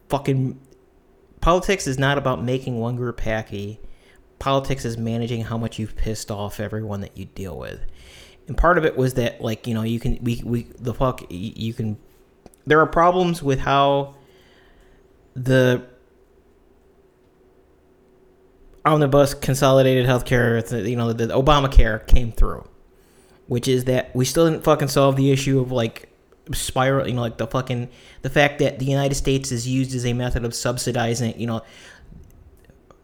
Speaker 3: fucking politics is not about making one group happy. Politics is managing how much you've pissed off everyone that you deal with. And part of it was that like you know you can we, we the fuck you can there are problems with how the omnibus consolidated healthcare you know the obamacare came through which is that we still didn't fucking solve the issue of like spiral, you know, like the fucking the fact that the United States is used as a method of subsidizing, you know,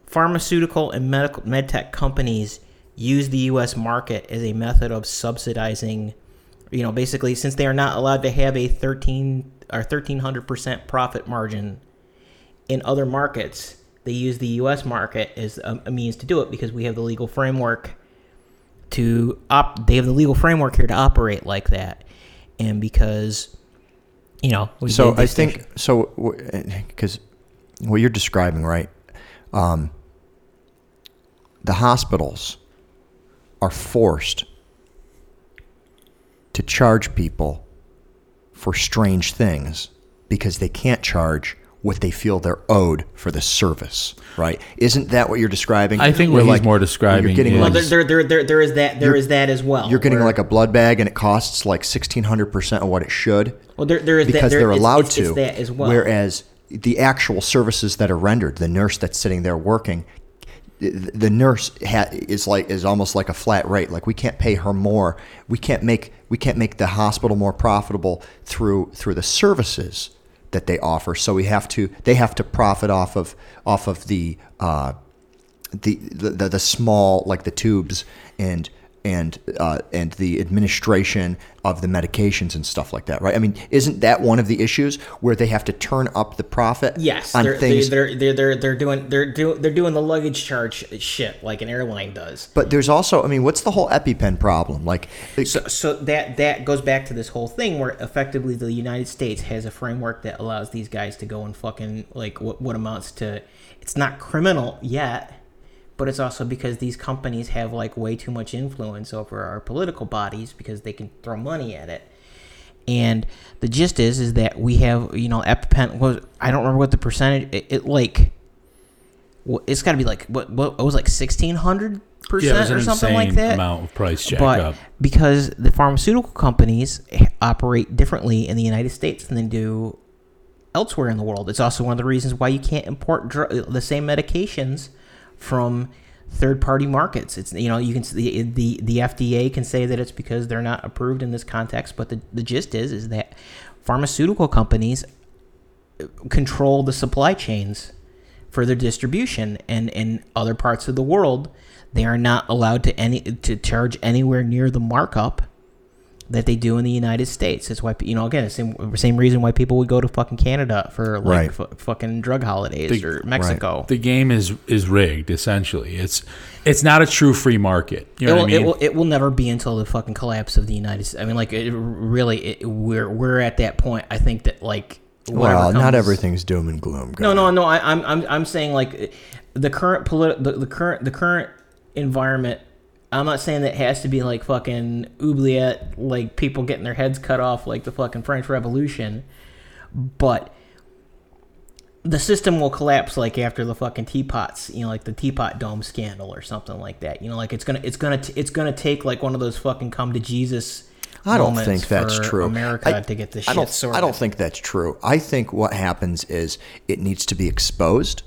Speaker 3: pharmaceutical and medical medtech companies use the U.S. market as a method of subsidizing, you know, basically since they are not allowed to have a thirteen or thirteen hundred percent profit margin in other markets, they use the U.S. market as a, a means to do it because we have the legal framework to op they have the legal framework here to operate like that and because you know we
Speaker 2: so I think so because what you're describing, right? Um, the hospitals are forced to charge people for strange things because they can't charge what they feel they're owed for the service, right? Isn't that what you're describing?
Speaker 1: I think
Speaker 2: Where,
Speaker 1: what he's
Speaker 2: like,
Speaker 1: more describing
Speaker 2: you're getting
Speaker 1: is-
Speaker 3: well, there, there, there, there is that there is that as well
Speaker 2: you're getting
Speaker 3: where-
Speaker 2: like a blood bag and it costs like 1600% of what it should
Speaker 3: well there, there is
Speaker 2: because
Speaker 3: that, there,
Speaker 2: they're
Speaker 3: it's-
Speaker 2: allowed
Speaker 3: it's,
Speaker 2: to.
Speaker 3: it's that as well
Speaker 2: Whereas the actual services that are rendered, the nurse that's sitting there working, the- the nurse ha- is like is almost like a flat rate. Like we can't pay her more. We can't make we can't make the hospital more profitable through through the services that they offer. So we have to they have to profit off of off of the uh, the, the the small like the tubes and and uh, and the administration of the medications and stuff like that, right? I mean, isn't that one of the issues where they have to turn up the profit
Speaker 3: yes
Speaker 2: on
Speaker 3: they're,
Speaker 2: things?
Speaker 3: they're, they're, they're, they're doing they're doing they're doing the luggage charge shit like an airline does
Speaker 2: but there's also, I mean, what's the whole EpiPen problem? Like,
Speaker 3: So, so that that goes back to this whole thing where effectively the United States has a framework that allows these guys to go and fucking like what what amounts to it's not criminal yet, but it's also because these companies have like way too much influence over our political bodies because they can throw money at it. And the gist is is that we have you know EpiPen was I don't remember what the percentage it, it like it's got to be like what what it was like sixteen hundred
Speaker 1: yeah, it was
Speaker 3: percent or something like that
Speaker 1: amount of price jack
Speaker 3: but
Speaker 1: up.
Speaker 3: because the pharmaceutical companies operate differently in the United States than they do elsewhere in the world, it's also one of the reasons why you can't import dr- the same medications from third-party markets. It's you know you can the, the the FDA can say that it's because they're not approved in this context, but the, the gist is is that pharmaceutical companies uh, control the supply chains for their distribution and in other parts of the world they are not allowed to any to charge anywhere near the markup that they do in the United States. That's why you know again the same same reason why people would go to fucking Canada for like
Speaker 2: Right.
Speaker 3: fu- fucking drug holidays
Speaker 1: The-
Speaker 3: or Mexico.
Speaker 1: The game is is rigged essentially. It's it's not a true free market. You
Speaker 3: It will,
Speaker 1: what I mean?
Speaker 3: it will it will never be until the fucking collapse of the United States. I mean, like it, really, it, we're we're at that point. I think that like
Speaker 2: Well, not everything's doom and gloom.
Speaker 3: No, no, no. I, I'm, I'm, I'm saying like the current politi- the, the current, the current environment. I'm not saying that it has to be like fucking oubliette, like people getting their heads cut off, like the fucking French Revolution, but the system will collapse like after the fucking teapots, you know, like the teapot dome scandal or something like that. You know, like it's gonna, it's gonna, t- it's gonna take like one of those fucking come to Jesus.
Speaker 2: I don't think that's true.
Speaker 3: America
Speaker 2: I-
Speaker 3: to get this
Speaker 2: I don't,
Speaker 3: sorted.
Speaker 2: I don't think that's true. I think what happens is it needs to be exposed,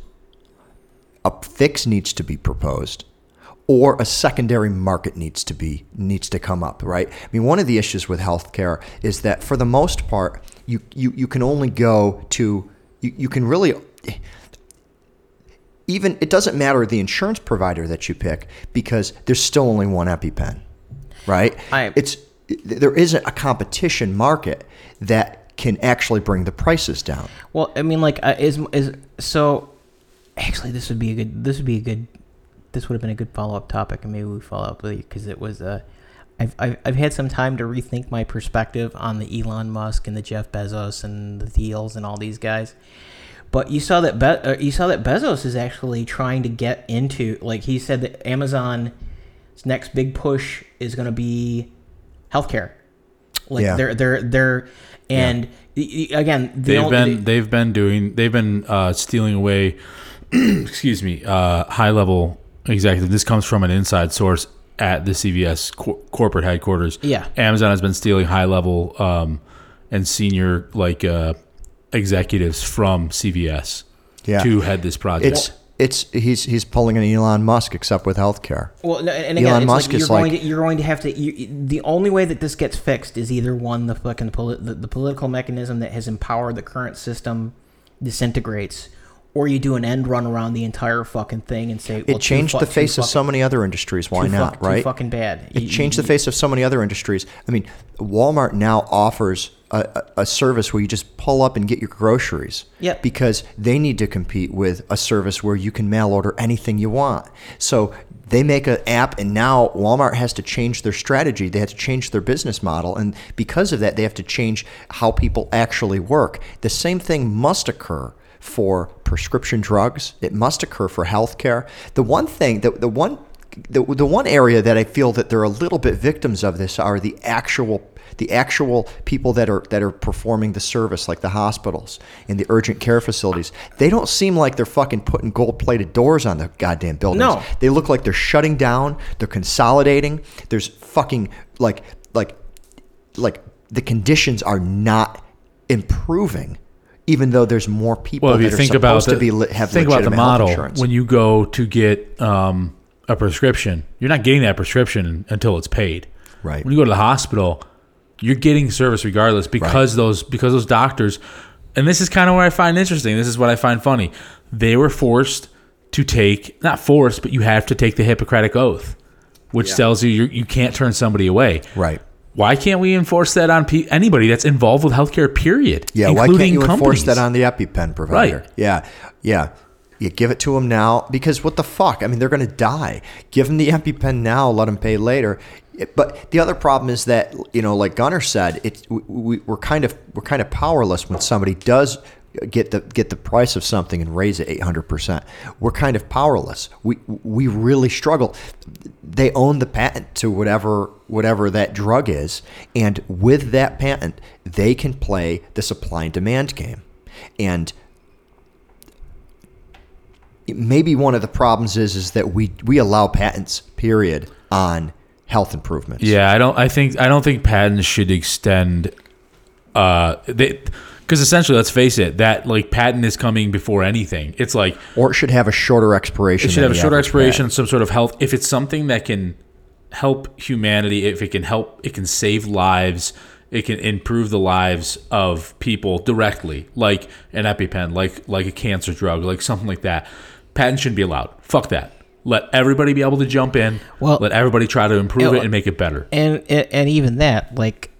Speaker 2: a fix needs to be proposed, or a secondary market needs to be needs to come up. Right? I mean, one of the issues with healthcare is that for the most part, you you, you can only go to you, you can really even it doesn't matter the insurance provider that you pick because there's still only one EpiPen, right?
Speaker 3: I-
Speaker 2: it's there isn't a competition market that can actually bring the prices down.
Speaker 3: Well, I mean, like, uh, is is so? Actually, this would be a good. This would be a good. This would have been a good follow up topic, and maybe we follow up with you because it was. Uh, I've, I've I've had some time to rethink my perspective on the Elon Musk and the Jeff Bezos and the Thiels and all these guys. But you saw that Be- uh, you saw that Bezos is actually trying to get into like he said that Amazon's next big push is going to be healthcare. Like
Speaker 2: Yeah.
Speaker 3: they're they're they're and y- y- again the
Speaker 1: They've
Speaker 3: only-
Speaker 1: been they've been doing they've been uh, stealing away. [CLEARS THROAT] excuse me, uh, high level executive. This comes from an inside source at the CVS cor- corporate headquarters.
Speaker 3: Yeah.
Speaker 1: Amazon has been stealing high level um, and senior like uh, executives from CVS
Speaker 2: Yeah.
Speaker 1: to head this project.
Speaker 2: It's it's he's he's pulling an Elon Musk except with healthcare.
Speaker 3: Well, no, and again,
Speaker 2: Elon
Speaker 3: it's
Speaker 2: Musk
Speaker 3: like you're
Speaker 2: is
Speaker 3: going
Speaker 2: like-
Speaker 3: to you're going to have to. You, the only way that this gets fixed is either one, the fucking poli- the, the political mechanism that has empowered the current system disintegrates, or you do an end run around the entire fucking thing and say well,
Speaker 2: It changed the face of so many other industries. Why not?
Speaker 3: fuck-
Speaker 2: right?
Speaker 3: fucking bad.
Speaker 2: It
Speaker 3: You-
Speaker 2: changed the face of so many other industries. I mean, Walmart now offers a, a, a service where you just pull up and get your groceries.
Speaker 3: Yep.
Speaker 2: Because they need to compete with a service where you can mail order anything you want. So they make an app, and now Walmart has to change their strategy. They have to change their business model, and because of that, they have to change how people actually work. The same thing must occur for prescription drugs. It must occur for healthcare. The one thing, the, the one the, the one area that I feel that they're a little bit victims of this are the actual the actual people that are that are performing the service like the hospitals and the urgent care facilities they don't seem like they're fucking putting gold plated doors on the goddamn buildings
Speaker 3: No.
Speaker 2: they look like they're shutting down they're consolidating there's fucking like like like the conditions are not improving even though there's more people
Speaker 1: well, if
Speaker 2: that
Speaker 1: you
Speaker 2: are
Speaker 1: think
Speaker 2: supposed
Speaker 1: about the,
Speaker 2: to be li- have
Speaker 1: think about the model when you go to get um, a prescription, you're not getting that prescription until it's paid.
Speaker 2: Right.
Speaker 1: When you go to the hospital, you're getting service regardless because those because those doctors, and this is kind of what I find interesting. This is what I find funny. They were forced to take not forced, but you have to take the Hippocratic oath, which tells you you you can't turn somebody away.
Speaker 2: right
Speaker 1: Why can't we enforce that on pe- anybody that's involved with healthcare? Period.
Speaker 2: Yeah, why can't
Speaker 1: including
Speaker 2: you enforce that on the EpiPen provider?
Speaker 1: Right.
Speaker 2: Yeah, yeah. You give it to them now because what the fuck? I mean, they're going to die. Give them the EpiPen now, let them pay later. It- But the other problem is that you know, like Gunnar said, it's we, we, we're kind of we're kind of powerless when somebody does get the get the price of something and raise it 800%. We're kind of powerless. We we really struggle. They own the patent to whatever whatever that drug is, and with that patent, they can play the supply and demand game. And maybe one of the problems is is that we we allow patents period on health improvements.
Speaker 1: Yeah, I don't. I think I don't think patents should extend. Uh, they because essentially, let's face it, that like patent is coming before anything. It's like
Speaker 2: Or it should have a shorter expiration.
Speaker 1: it should have a shorter expiration,
Speaker 2: patent.
Speaker 1: some sort of health. If it's something that can help humanity, if it can help, it can save lives. It can improve the lives of people directly, like an EpiPen, like like a cancer drug, like something like that. Patent shouldn't be allowed. Fuck that. Let everybody be able to jump in.
Speaker 3: Well-
Speaker 1: let everybody try to improve
Speaker 3: Yeah,
Speaker 1: it and make it better.
Speaker 3: and and even that, like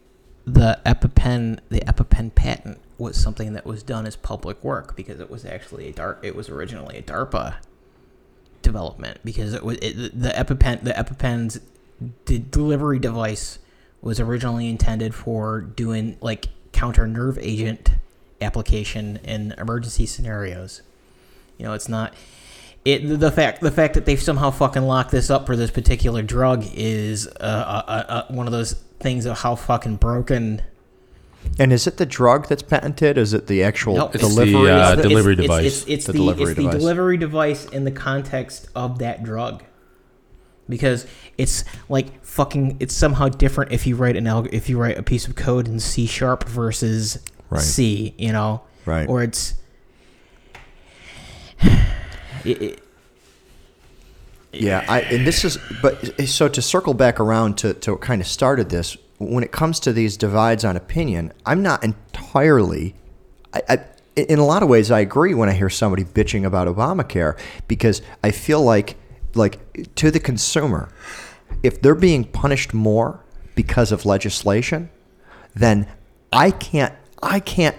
Speaker 3: the EpiPen, the EpiPen patent was something that was done as public work because it was actually a DARPA. It was originally a DARPA development because it was it, the EpiPen, the EpiPen's de- delivery device was originally intended for doing like counter nerve agent application in emergency scenarios. You know, it's not it the fact the fact that they've somehow fucking locked this up for this particular drug is uh, uh, uh, uh, one of those things of how fucking broken.
Speaker 2: And is it the drug that's patented? Is it the actual
Speaker 3: Nope, it's
Speaker 2: delivery?
Speaker 1: the, uh,
Speaker 3: It's-
Speaker 1: delivery
Speaker 3: it's,
Speaker 1: device.
Speaker 3: It's, it's,
Speaker 2: The
Speaker 3: the,
Speaker 2: delivery
Speaker 3: it's the
Speaker 2: device.
Speaker 3: delivery device in the context of that drug. Because it's like fucking. It's somehow different if you write an alg- if you write a piece of code in C sharp versus
Speaker 2: Right.
Speaker 3: C. You know,
Speaker 2: Right.
Speaker 3: Or it's. [SIGHS] It, it,
Speaker 2: Yeah, I and this is but so to circle back around to to what kind of started this. When it comes to these divides on opinion, I'm not entirely. I, I in a lot of ways I agree when I hear somebody bitching about Obamacare because I feel like like to the consumer, if they're being punished more because of legislation, then I can't I can't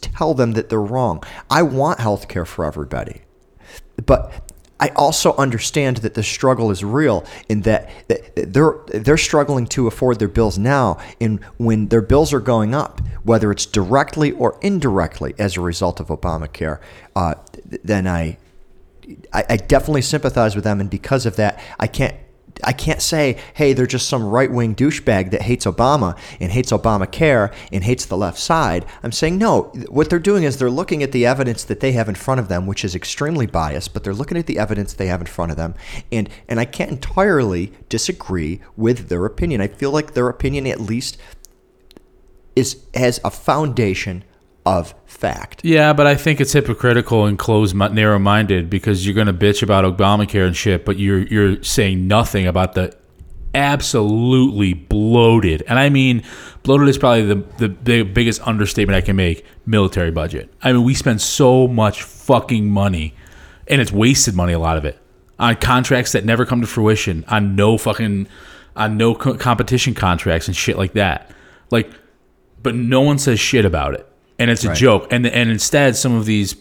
Speaker 2: tell them that they're wrong. I want health care for everybody. But I also understand that the struggle is real in that they're they're struggling to afford their bills now and when their bills are going up, whether it's directly or indirectly as a result of Obamacare, uh, then I I, I definitely sympathize with them, and because of that, I can't. I can't say, hey, they're just some right wing douchebag that hates Obama and hates Obamacare and hates the left side. I'm saying, no, what they're doing is they're looking at the evidence that they have in front of them, which is extremely biased, but they're looking at the evidence they have in front of them. And, and I can't entirely disagree with their opinion. I feel like their opinion, at least, is has a foundation of fact.
Speaker 1: Yeah, but I think it's hypocritical and closed, narrow minded because you're going to bitch about Obamacare and shit, but you're you're saying nothing about the absolutely bloated, and I mean bloated is probably the the big, biggest understatement I can make. Military budget. I mean, we spend so much fucking money, and it's wasted money. A lot of it on contracts that never come to fruition, on no fucking, on no co- competition contracts and shit like that. Like, but no one says shit about it, and it's a
Speaker 2: Right.
Speaker 1: joke. And and instead, some of these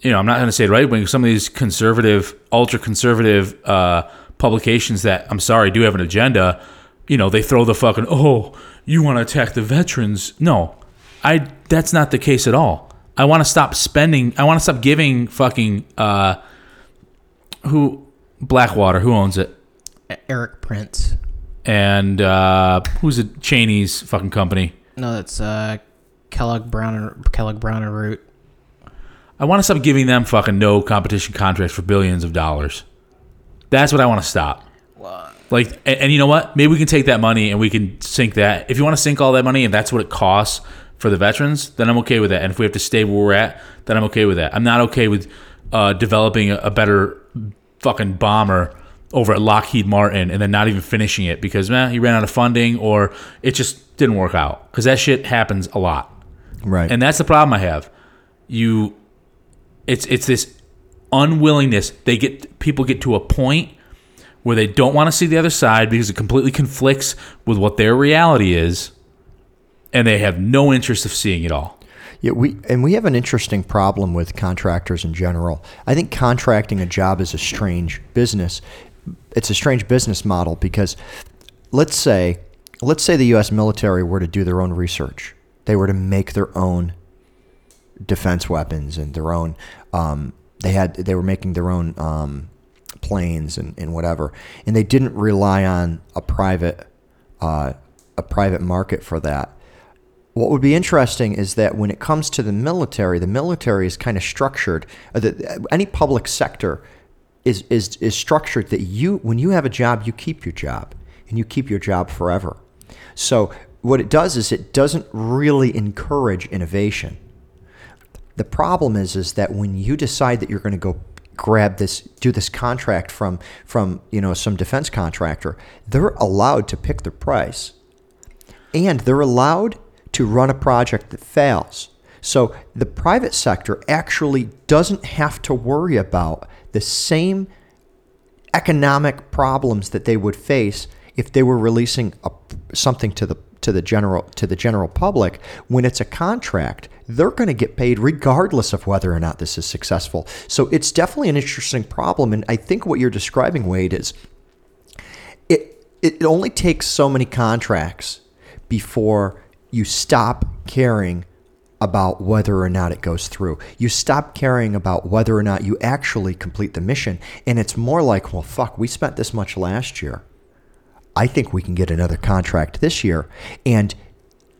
Speaker 1: you know, I'm not going to say it right wing. Some of these conservative, ultra conservative uh, publications that I'm sorry do have an agenda. You know, they throw the fucking oh, you want to attack the veterans? No, I. That's not the case at all. I want to stop spending. I want to stop giving fucking uh, who Blackwater who owns it
Speaker 3: Erik Prince.
Speaker 1: and uh, who's it Cheney's fucking company.
Speaker 3: No, that's uh, Kellogg Brown and Kellogg Brown and Root.
Speaker 1: I want to stop giving them fucking no competition contracts for billions of dollars. That's what I want to stop. Like, and, and you know what? Maybe we can take that money and we can sink that. If you want to sink all that money and that's what it costs for the veterans, then I'm okay with that. And if we have to stay where we're at, then I'm okay with that. I'm not okay with uh, developing a, a better fucking bomber over at Lockheed Martin and then not even finishing it because man, he ran out of funding or it just didn't work out. Because that shit happens a lot.
Speaker 2: Right.
Speaker 1: And that's the problem I have. You it's it's this unwillingness. They get people get to a point where they don't want to see the other side because it completely conflicts with what their reality is and they have no interest of seeing it all.
Speaker 2: Yeah, we and we have an interesting problem with contractors in general. I think contracting a job is a strange business. It's a strange business model because let's say let's say the US military were to do their own research. They were to make their own defense weapons and their own um, they had they were making their own um, planes and, and whatever. And they didn't rely on a private uh, a private market for that. What would be interesting is that when it comes to the military, the military is kind of structured. Uh, the, any public sector is, is is structured that you, when you have a job, you keep your job, and you keep your job forever. So what it does is it doesn't really encourage innovation. The problem is is that when you decide that you're going to go grab this do this contract from from you know some defense contractor, they're allowed to pick their price and they're allowed to run a project that fails. So the private sector actually doesn't have to worry about the same economic problems that they would face if they were releasing a, something to the to the general to the general public when it's a contract they're going to get paid regardless of whether or not this is successful so it's definitely an interesting problem and i think what you're describing wade is it it only takes so many contracts before you stop caring about whether or not it goes through. You stop caring about whether or not you actually complete the mission. And it's more like, well, fuck, we spent this much last year. I think we can get another contract this year. And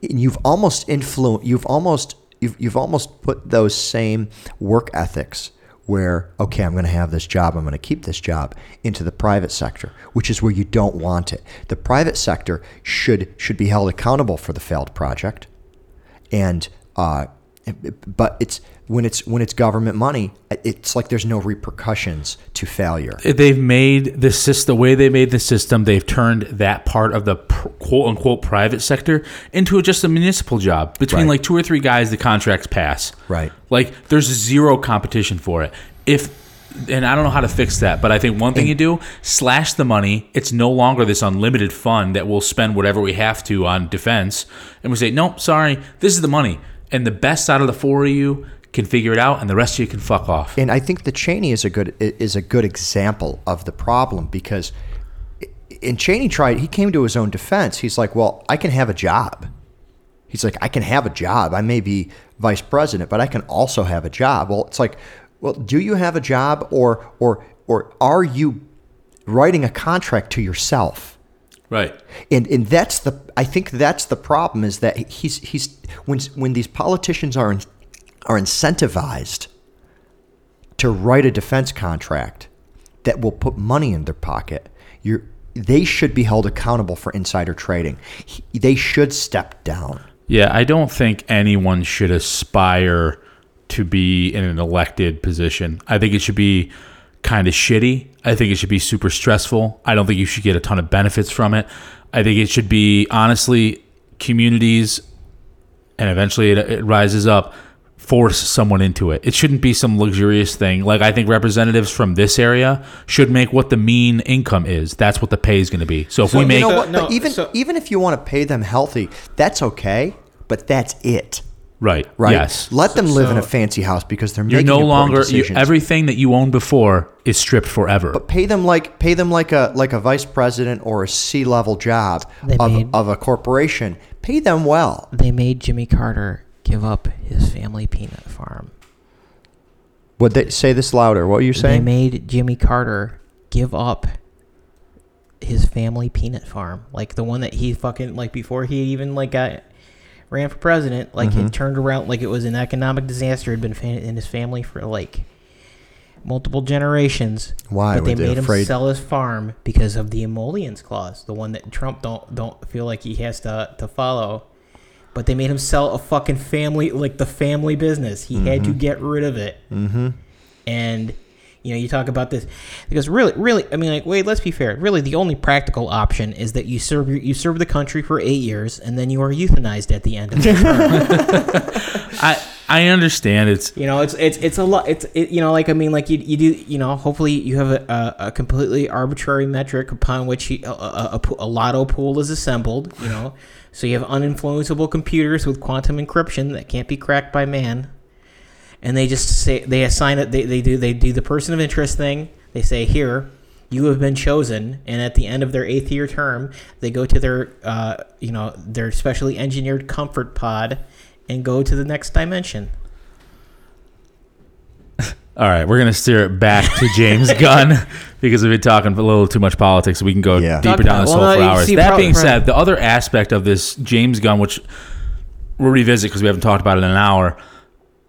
Speaker 2: you've almost influ- you've almost you've, you've almost put those same work ethics where okay i'm going to have this job i'm going to keep this job into the private sector which is where you don't want it the private sector should should be held accountable for the failed project and uh, but it's when it's when it's government money, it's like there's no repercussions to failure.
Speaker 1: They've made the system the way they made the system. They've turned that part of the quote unquote private sector into just a municipal job between right. like two or three guys. The contracts pass.
Speaker 2: Right.
Speaker 1: Like there's zero competition for it. If and I don't know how to fix that, but I think one thing you do slash the money. It's no longer this unlimited fund that we'll spend whatever we have to on defense, and we say, nope, sorry, this is the money, and the best out of the four of you can figure it out, and the rest of you can fuck off.
Speaker 2: And I think the Cheney is a good is a good example of the problem because, in Cheney tried, he came to his own defense. He's like, well, I can have a job. He's like, I can have a job. I may be vice president, but I can also have a job. Well, it's like, well, do you have a job, or or or are you writing a contract to yourself?
Speaker 1: Right.
Speaker 2: And and that's the I think that's the problem is that he's he's when when these politicians are in, are incentivized to write a defense contract that will put money in their pocket, you they should be held accountable for insider trading. They should step down.
Speaker 1: Yeah, I don't think anyone should aspire to be in an elected position. I think it should be kind of shitty. I think it should be super stressful. I don't think you should get a ton of benefits from it. I think it should be honestly communities and eventually it, it rises up force someone into it. It shouldn't be some luxurious thing. Like I think representatives from this area should make what the mean income is. That's what the pay is going to be. So if so, we make
Speaker 2: you know what, no, even so, even if you want to pay them healthy, that's okay, but that's it.
Speaker 1: Right.
Speaker 2: Right.
Speaker 1: Yes.
Speaker 2: Let them live so, in a fancy house because they're
Speaker 1: you're
Speaker 2: no
Speaker 1: longer you, everything that you owned before is stripped forever.
Speaker 2: But pay them like pay them like a like a vice president or a C level job of, made, of a corporation. Pay them well.
Speaker 3: They made Jimmy Carter give up his family peanut farm.
Speaker 2: Would they say this louder? What are you saying?
Speaker 3: They made Jimmy Carter give up his family peanut farm, like the one that he fucking like before he even like got ran for president, like mm-hmm. it turned around like it was an economic disaster. Had been in his family for like multiple generations.
Speaker 2: Why?
Speaker 3: But they made him sell his farm because of the emoluments clause, the one that Trump don't don't feel like he has to to follow. But they made him sell a fucking family, like the family business. He mm-hmm. had to mm-hmm. get rid of it.
Speaker 2: Mm-hmm.
Speaker 3: And you know, you talk about this because really, really, I mean, like, wait, let's be fair. Really, the only practical option is that you serve you serve the country for eight years and then you are euthanized at the end of the [LAUGHS] term.
Speaker 1: I I understand it's
Speaker 3: you know it's it's it's a lot it's it, you know like I mean like you, you do you know hopefully you have a, a, a completely arbitrary metric upon which a, a, a, lotto pool is assembled you know so you have uninfluenceable computers with quantum encryption that can't be cracked by man and they just say they assign it. They, they do they do the person of interest thing. They say here you have been chosen, and at the end of their eighth year term, they go to their uh, you know their specially engineered comfort pod and go to the next dimension. [LAUGHS]
Speaker 1: All right, we're gonna steer it back to James [LAUGHS] Gunn because we've been talking a little too much politics. We can go yeah. deeper down this well, hole for hours. That being said, the other aspect of this James Gunn, which we'll revisit because we haven't talked about it in an hour,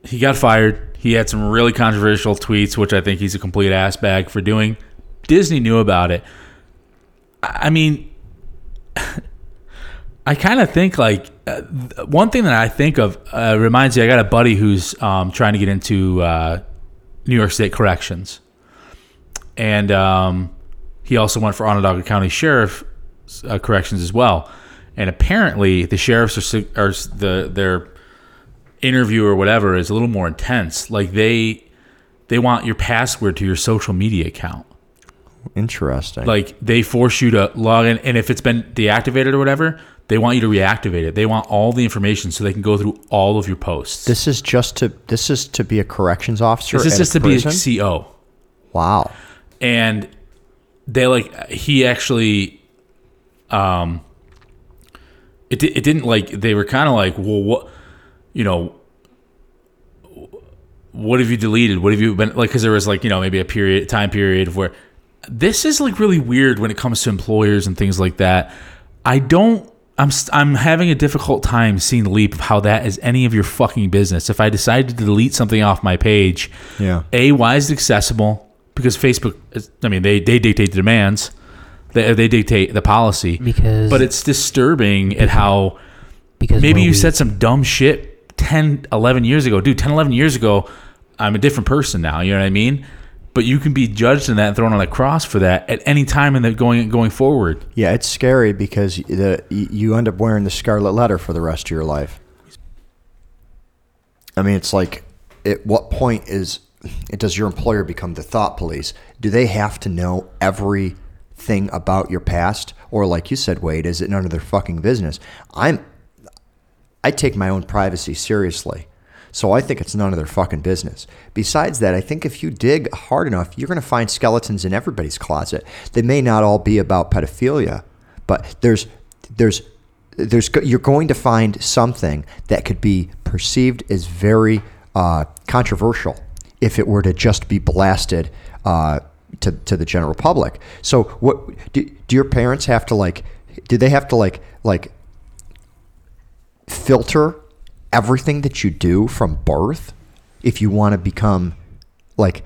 Speaker 1: he got fired. He had some really controversial tweets, which I think he's a complete ass bag for doing. Disney knew about it. I mean, [LAUGHS] I kind of think like uh, one thing that I think of uh, reminds me. I got a buddy who's um, trying to get into uh, New York State corrections, and um, he also went for Onondaga County Sheriff uh, corrections as well. And apparently, the sheriffs are, are the they're interview or whatever is a little more intense. Like they they want your password to your social media account.
Speaker 2: Interesting.
Speaker 1: Like they force you to log in, and if it's been deactivated or whatever, they want you to reactivate it. They want all the information so they can go through all of your posts.
Speaker 2: This is just to this is to be a corrections officer.
Speaker 1: This is just to prison? be a CO.
Speaker 2: Wow.
Speaker 1: And they like he actually, um, it it didn't like they were kind of like well what you know, what have you deleted? What have you been like? Because there was like you know maybe a period time period where this is like really weird when it comes to employers and things like that. I don't. I'm I'm having a difficult time seeing the leap of how that is any of your fucking business. If I decided to delete something off my page,
Speaker 2: Yeah.
Speaker 1: a why is it accessible? Because Facebook, is, I mean, they they dictate the demands, they they dictate the policy.
Speaker 3: Because
Speaker 1: But it's disturbing at how
Speaker 3: because
Speaker 1: maybe you
Speaker 3: we-
Speaker 1: said some dumb shit 10 11 years ago. Dude 10 11 years ago i'm a different person now. You know what i mean? But you can be judged in that and thrown on a cross for that at any time in the going going forward.
Speaker 2: Yeah, it's scary because the you end up wearing the scarlet letter for the rest of your life. I mean, it's like, at what point is does your employer become the thought police? Do they have to know everything about your past, or like you said, Wade, is it none of their fucking business? I'm, I take my own privacy seriously. So I think it's none of their fucking business. Besides that, I think if you dig hard enough, you're going to find skeletons in everybody's closet. They may not all be about pedophilia, but there's there's there's you're going to find something that could be perceived as very uh, controversial if it were to just be blasted uh, to to the general public. So what do, do your parents have to like? Do they have to like like filter everything that you do from birth if you want to become like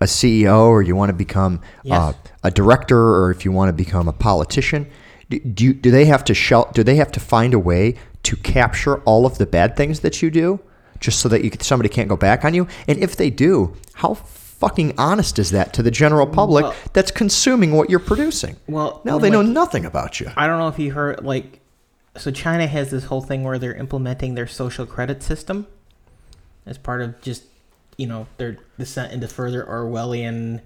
Speaker 2: a CEO or you want to become uh, a director or if you want to become a politician do, do, do they have to shel- do they have to find a way to capture all of the bad things that you do just so that you, somebody can't go back on you? And if they do how fucking honest is that to the general public
Speaker 3: Well-
Speaker 2: that's consuming what you're producing?
Speaker 3: Well,
Speaker 2: now they know nothing about you.
Speaker 3: I don't know if you heard like so China has this whole thing where they're implementing their social credit system as part of just you know their descent into further Orwellian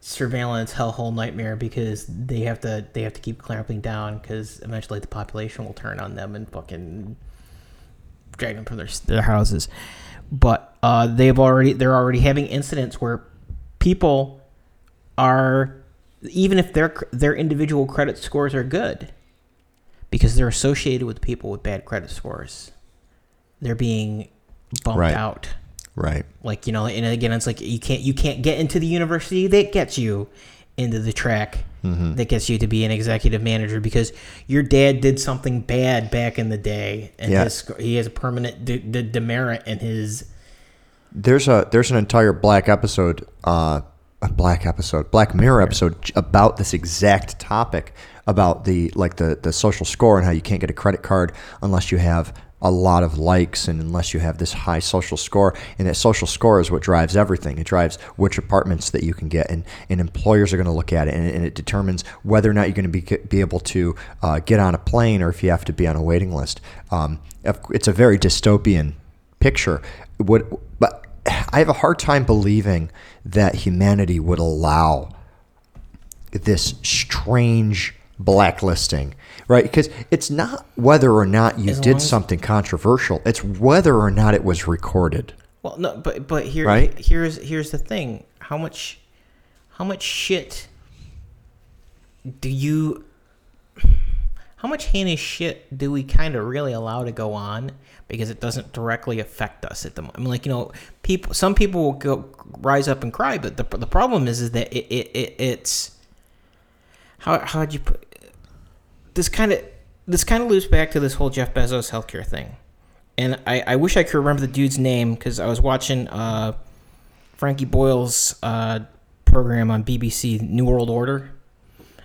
Speaker 3: surveillance hellhole nightmare because they have to they have to keep clamping down because eventually the population will turn on them and fucking drag them from their their houses. But uh, they've already they're already having incidents where people are even if their their individual credit scores are good because they're associated with people with bad credit scores they're being bumped
Speaker 2: Right.
Speaker 3: out
Speaker 2: right
Speaker 3: like you know and again it's like you can't you can't get into the university that gets you into the track that gets you to be an executive manager because your dad did something bad back in the day and
Speaker 2: Yeah.
Speaker 3: his, he has a permanent de- de- demerit in his
Speaker 2: There's a there's an entire black episode, uh, a black episode, Black Mirror episode about this exact topic about the like the the social score and how you can't get a credit card unless you have a lot of likes and unless you have this high social score. And that social score is what drives everything. It drives which apartments that you can get. And, and employers are going to look at it and, and it determines whether or not you're going to be, be able to uh, get on a plane or if you have to be on a waiting list. Um, it's a very dystopian picture. Would but I have a hard time believing that humanity would allow this strange blacklisting, right? Because it's not whether or not you
Speaker 3: As
Speaker 2: did something controversial; it's whether or not it was recorded.
Speaker 3: Well, no, but but here
Speaker 2: Right?
Speaker 3: here's here's the thing. How much how much shit do you how much heinous shit do we kind of really allow to go on because it doesn't directly affect us at the moment? I mean, like you know, people some people will go rise up and cry, but the the problem is is that it, it, it it's how how'd you put this kind of this kind of loops back to this whole Jeff Bezos healthcare thing. And I, I wish I could remember the dude's name because I was watching uh, Frankie Boyle's uh, program on BBC, New World Order,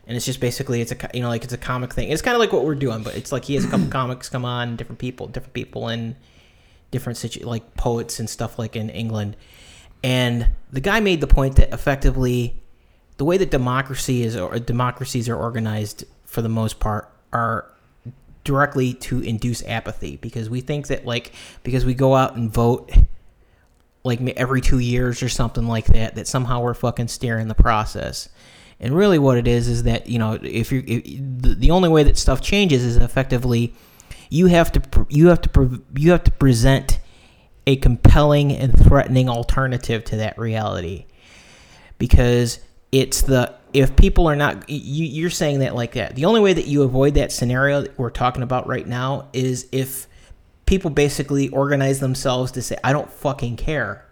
Speaker 3: and it's just basically it's a you know like it's a comic thing. It's kind of like what we're doing, but it's like he has a couple [CLEARS THROAT] comics come on, different people, different people in different situ like poets and stuff like in England, and the guy made the point that effectively the way that democracy is or democracies are organized for the most part are directly to induce apathy because we think that like because we go out and vote like every two years or something like that that somehow we're fucking steering the process. And really what it is is that you know if if, the, the only way that stuff changes is effectively you have to you have to you have to present a compelling and threatening alternative to that reality. Because it's the if people are not you, you're saying that like that. The only way that you avoid that scenario that we're talking about right now is if people basically organize themselves to say i don't fucking care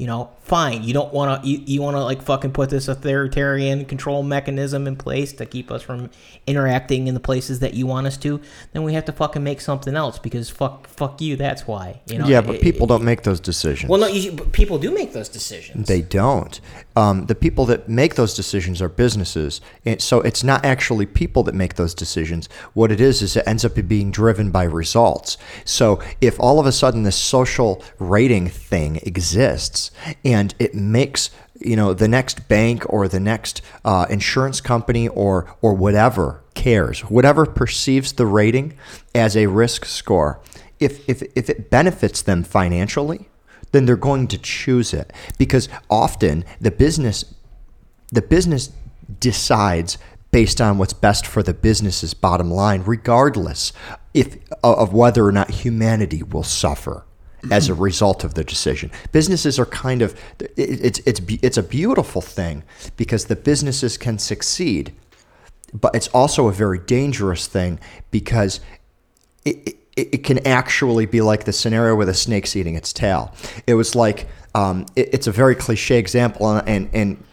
Speaker 3: You know, fine. You don't want to. You, you want to like fucking put this authoritarian control mechanism in place to keep us from interacting in the places that you want us to. Then we have to fucking make something else because fuck, fuck you. That's why. You know.
Speaker 2: yeah, but
Speaker 3: It-
Speaker 2: people
Speaker 3: it-
Speaker 2: don't make those decisions.
Speaker 3: Well, no, you, people do make those decisions.
Speaker 2: They don't. Um, the people that make those decisions are businesses. And so it's not actually people that make those decisions. What it is, is it ends up being driven by results. So if all of a sudden this social rating thing exists and it makes you know the next bank or the next uh, insurance company or or whatever cares whatever perceives the rating as a risk score. If if, if it benefits them financially then they're going to choose it because often the business the business decides based on what's best for the business's bottom line regardless if of whether or not humanity will suffer as a result of the decision businesses are kind of it's it's it's a beautiful thing because the businesses can succeed but it's also a very dangerous thing because it, it, it can actually be like the scenario where the snake's eating its tail. It was like um, it, it's a very cliche example, and, and and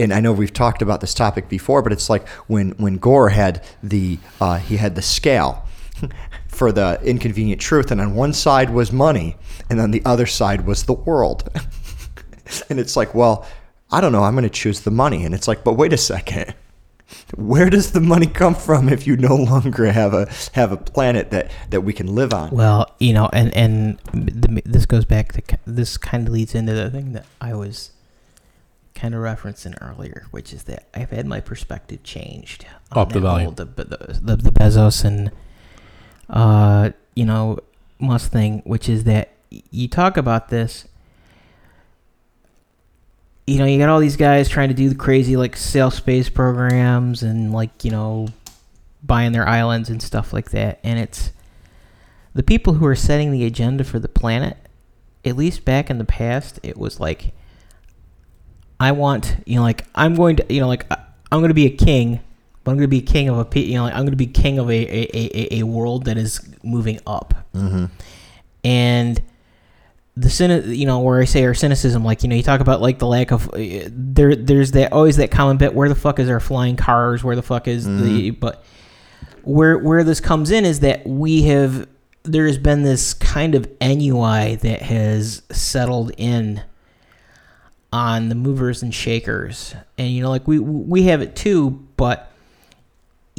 Speaker 2: and I know we've talked about this topic before, but it's like when when Gore had the uh, he had the scale [LAUGHS] for the inconvenient truth, and on one side was money, and on the other side was the world. [LAUGHS] and it's like, well, I don't know, I'm going to choose the money, and it's like, but wait a second where does the money come from if you no longer have a have a planet that that we can live on?
Speaker 3: Well, you know, and and the, this goes back to this kind of leads into the thing that I was kind of referencing earlier, which is that I've had my perspective changed. on
Speaker 1: Up the
Speaker 3: that
Speaker 1: volume.
Speaker 3: whole- The, the, the, the Bezos and uh, you know Musk thing, which is that you talk about this. You know, you got all these guys trying to do the crazy like self space programs and like you know buying their islands and stuff like that, and it's the people who are setting the agenda for the planet, at least back in the past, it was like, I want, you know, like, I'm going to, you know, like, I'm going to be a king, but I'm going to be king of a, you know, like, I'm going to be king of a, a, a, a world that is moving up.
Speaker 2: Mm-hmm.
Speaker 3: And the cyni- you know, where I say our cynicism, like, you know, you talk about like the lack of, uh, there, there's that, always that common bit, where the fuck is our flying cars? Where the fuck is the, but, where where this comes in is that we have there has been this kind of ennui that has settled in on the movers and shakers and you know like we we have it too but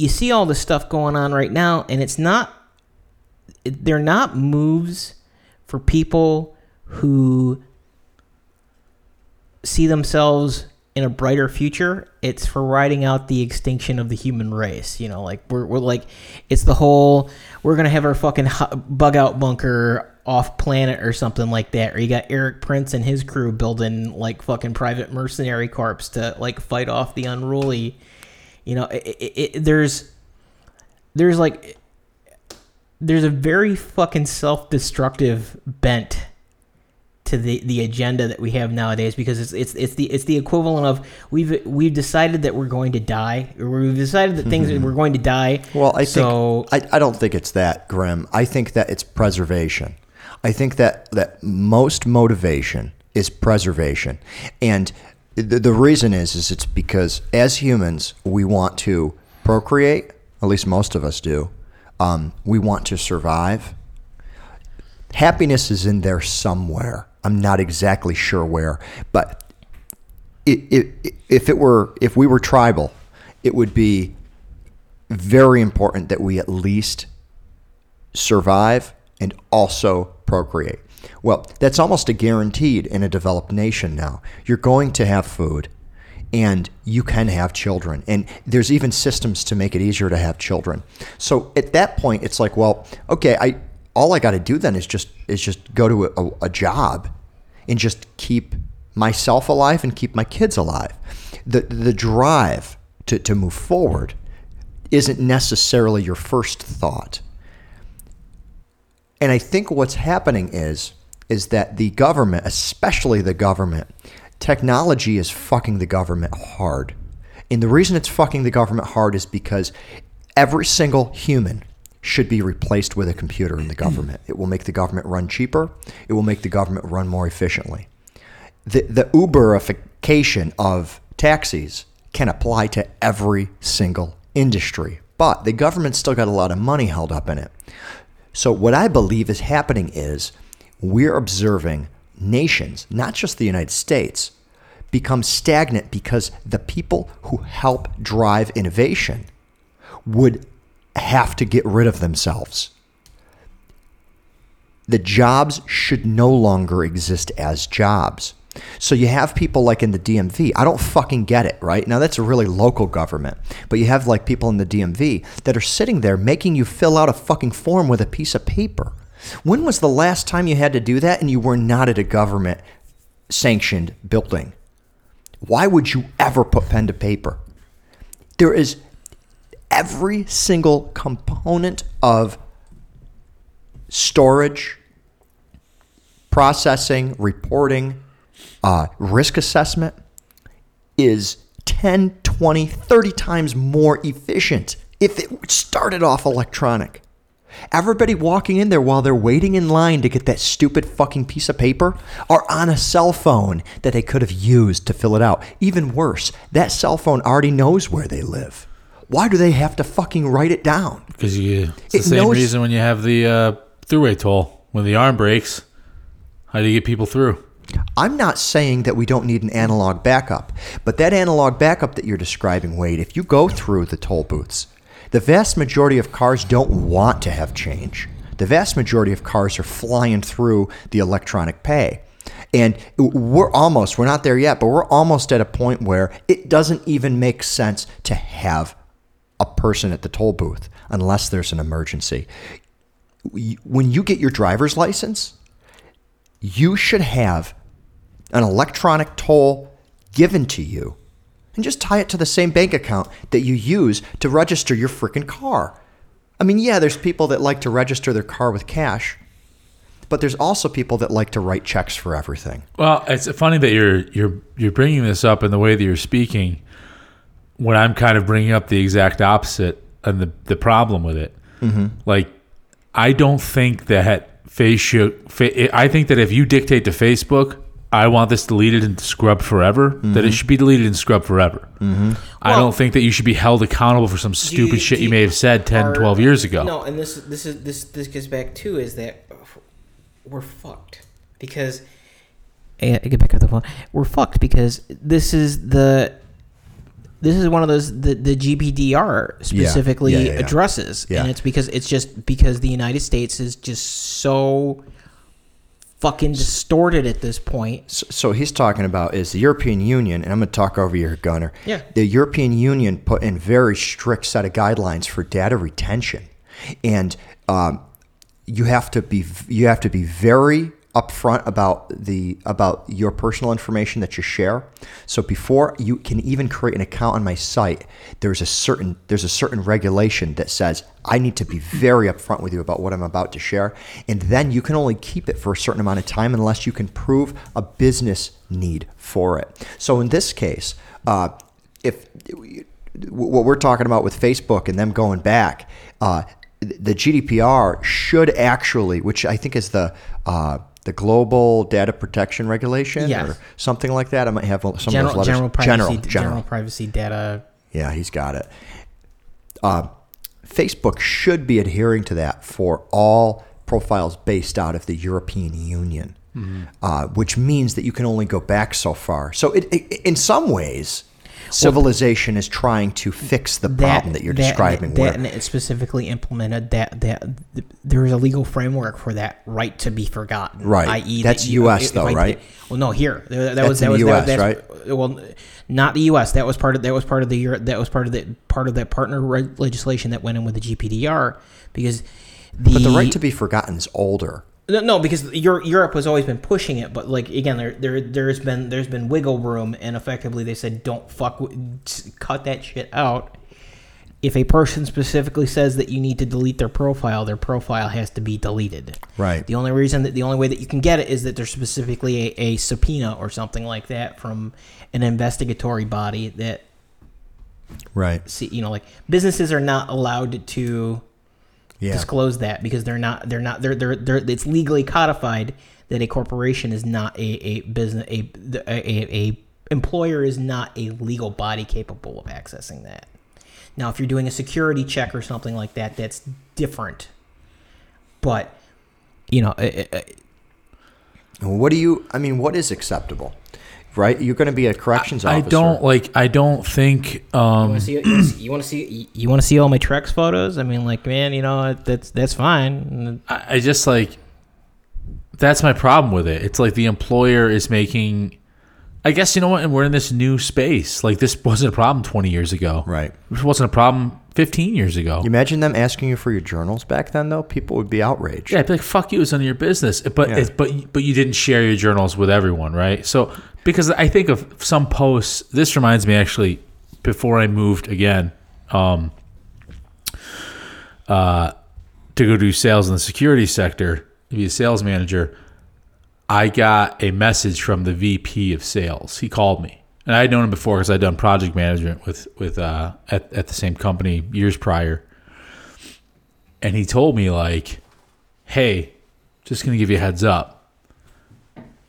Speaker 3: you see all this stuff going on right now and it's not they're not moves for people who see themselves in a brighter future, it's for riding out the extinction of the human race. You know, like we're, we're like, it's the whole, we're going to have our fucking bug out bunker off planet or something like that. Or you got Erik Prince and his crew building like fucking private mercenary corps to like fight off the unruly. You know, it, it, it, there's, there's like, there's a very fucking self-destructive bent to the, the agenda that we have nowadays because it's, it's it's the it's the equivalent of we've we've decided that we're going to die or we've decided that things mm-hmm. we're going to die.
Speaker 2: Well, I
Speaker 3: so
Speaker 2: think I, I don't think it's that grim. I think that it's preservation. I think that that most motivation is preservation, and the, the reason is is it's because as humans we want to procreate. At least most of us do. Um, we want to survive. Happiness is in there somewhere. I'm not exactly sure where, but it, it, if it were if we were tribal, it would be very important that we at least survive and also procreate. Well, that's almost a guaranteed in a developed nation now. You're going to have food and you can have children. And there's even systems to make it easier to have children. So at that point it's like, well, okay, I all I got to do then is just is just go to a, a job and just keep myself alive and keep my kids alive. The the drive to, to move forward isn't necessarily your first thought. And I think what's happening is is that the government, especially the government, technology is fucking the government hard. And the reason it's fucking the government hard is because every single human should be replaced with a computer in the [CLEARS THROAT] government. It will make the government run cheaper. It will make the government run more efficiently. the the Uberification of taxis can apply to every single industry, but the government's still got a lot of money held up in it. So what I believe is happening is we're observing nations, not just the United States, become stagnant because the people who help drive innovation would have to get rid of themselves. The jobs should no longer exist as jobs. So you have people like in the DMV. I don't fucking get it, right? Now that's a really local government, but you have like people in the DMV that are sitting there making you fill out a fucking form with a piece of paper. When was the last time you had to do that and you were not at a government sanctioned building? Why would you ever put pen to paper? There is every single component of storage, processing, reporting, uh, risk assessment is 10, 20, 30 times more efficient if it started off electronic. Everybody walking in there while they're waiting in line to get that stupid fucking piece of paper are on a cell phone that they could have used to fill it out. Even worse, that cell phone already knows where they live. Why do they have to fucking write it down?
Speaker 1: Because you, it's the
Speaker 2: It
Speaker 1: same
Speaker 2: knows-
Speaker 1: reason when you have the uh, throughway toll when the arm breaks. How do you get people through?
Speaker 2: I'm not saying that we don't need an analog backup, but that analog backup that you're describing, Wade, if you go through the toll booths, the vast majority of cars don't want to have change. The vast majority of cars are flying through the electronic pay. And we're almost, we're not there yet, but we're almost at a point where it doesn't even make sense to have a person at the toll booth unless there's an emergency. When you get your driver's license, you should have an electronic toll given to you and just tie it to the same bank account that you use to register your freaking car. I mean, yeah, there's people that like to register their car with cash, but there's also people that like to write checks for everything.
Speaker 1: Well, it's funny that you're you're you're bringing this up in the way that you're speaking. When I'm kind of bringing up the exact opposite and the the problem with it, mm-hmm. like I don't think that Facebook. I think that if you dictate to Facebook, I want this deleted and scrubbed forever, that it mm-hmm. should be deleted and scrubbed forever. Mm-hmm. I
Speaker 3: Well-
Speaker 1: don't think that you should be held accountable for some stupid
Speaker 3: you-
Speaker 1: shit you
Speaker 3: you-
Speaker 1: may have said 10,
Speaker 3: are-
Speaker 1: 12 years ago.
Speaker 3: No, and this this is this this gets back to is that we're fucked because I get back on the phone. We're fucked because this is the this is one of those the the GPDR specifically
Speaker 2: Yeah, yeah, yeah.
Speaker 3: addresses,
Speaker 2: Yeah.
Speaker 3: and it's because it's just because the United States is just so fucking distorted at this point.
Speaker 2: So, so he's talking about is the European Union, and I'm going to talk over your gunner.
Speaker 3: Yeah.
Speaker 2: The European Union put in very strict set of guidelines for data retention, and um, you have to be you have to be very upfront about the about your personal information that you share. So before you can even create an account on my site, there's a certain there's a certain regulation that says I need to be very upfront with you about what I'm about to share, and then you can only keep it for a certain amount of time unless you can prove a business need for it. So in this case, uh, if what we're talking about with Facebook and them going back, uh, the GDPR should actually, which I think is the uh, the Global Data Protection Regulation
Speaker 3: Yes.
Speaker 2: or something like that. I might have some of
Speaker 3: General
Speaker 2: those letters.
Speaker 3: general privacy
Speaker 2: general,
Speaker 3: general,
Speaker 2: general.
Speaker 3: privacy data.
Speaker 2: Yeah, he's got it. Uh, Facebook should be adhering to that for all profiles based out of the European Union, uh, which means that you can only go back so far. So, it, it, in some ways, civilization is trying to fix the problem that, you're describing.
Speaker 3: That, and it specifically implemented that that th- there is a legal framework for that right to be forgotten.
Speaker 2: Right.
Speaker 3: I.e.,
Speaker 2: That's
Speaker 3: that you-
Speaker 2: US though,
Speaker 3: I-
Speaker 2: right?
Speaker 3: Well, no, here that, that
Speaker 2: That's
Speaker 3: was that was
Speaker 2: the
Speaker 3: that,
Speaker 2: US,
Speaker 3: that's, Well, not the U.S. That was part of that was part of the Euro- that was part of the part of that partner legislation that went in with the GPDR because the
Speaker 2: but the right to be forgotten is older.
Speaker 3: No, no, because Eur- Europe has always been pushing it, but like again, there, there, there's been there's been wiggle room, and effectively they said don't fuck, with, cut that shit out. If a person specifically says that you need to delete their profile, their profile has to be deleted.
Speaker 2: Right.
Speaker 3: The only reason that the only way that you can get it is that there's specifically a, a subpoena or something like that from an investigatory body that
Speaker 2: Right.
Speaker 3: see you know like businesses are not allowed to
Speaker 2: Yeah.
Speaker 3: disclose that because they're not they're not they're they're, they're it's legally codified that a corporation is not a, a business a, a a employer is not a legal body capable of accessing that. Now, if you're doing a security check or something like that, that's different. But you know, it, it,
Speaker 2: What do you? I mean, what is acceptable? Right? You're going to be a corrections
Speaker 1: I
Speaker 2: officer.
Speaker 1: don't like. I don't think.
Speaker 3: You
Speaker 1: Um,
Speaker 3: want to see? You want to see? You want to see, you wanna see all my Trex photos? I mean, like, man, you know, that's that's fine.
Speaker 1: I, I just like. That's my problem with it. It's like the employer is making. I guess you know what, and we're in this new space. Like this wasn't a problem 20 years ago.
Speaker 2: Right.
Speaker 1: This wasn't a problem 15 years ago.
Speaker 2: You imagine them asking you for your journals back then, though. People would be outraged.
Speaker 1: Yeah, I'd be like, "Fuck you, it's none of your business." But
Speaker 2: Yeah.
Speaker 1: it's, but but you didn't share your journals with everyone, right? So because I think of some posts. This reminds me actually, before I moved again, um, uh, to go do sales in the security sector, to be a sales manager. I got a message from the VP of sales. He called me, and I had known him before because I'd done project management with with uh, at at the same company years prior. And he told me like, "Hey, just gonna give you a heads up.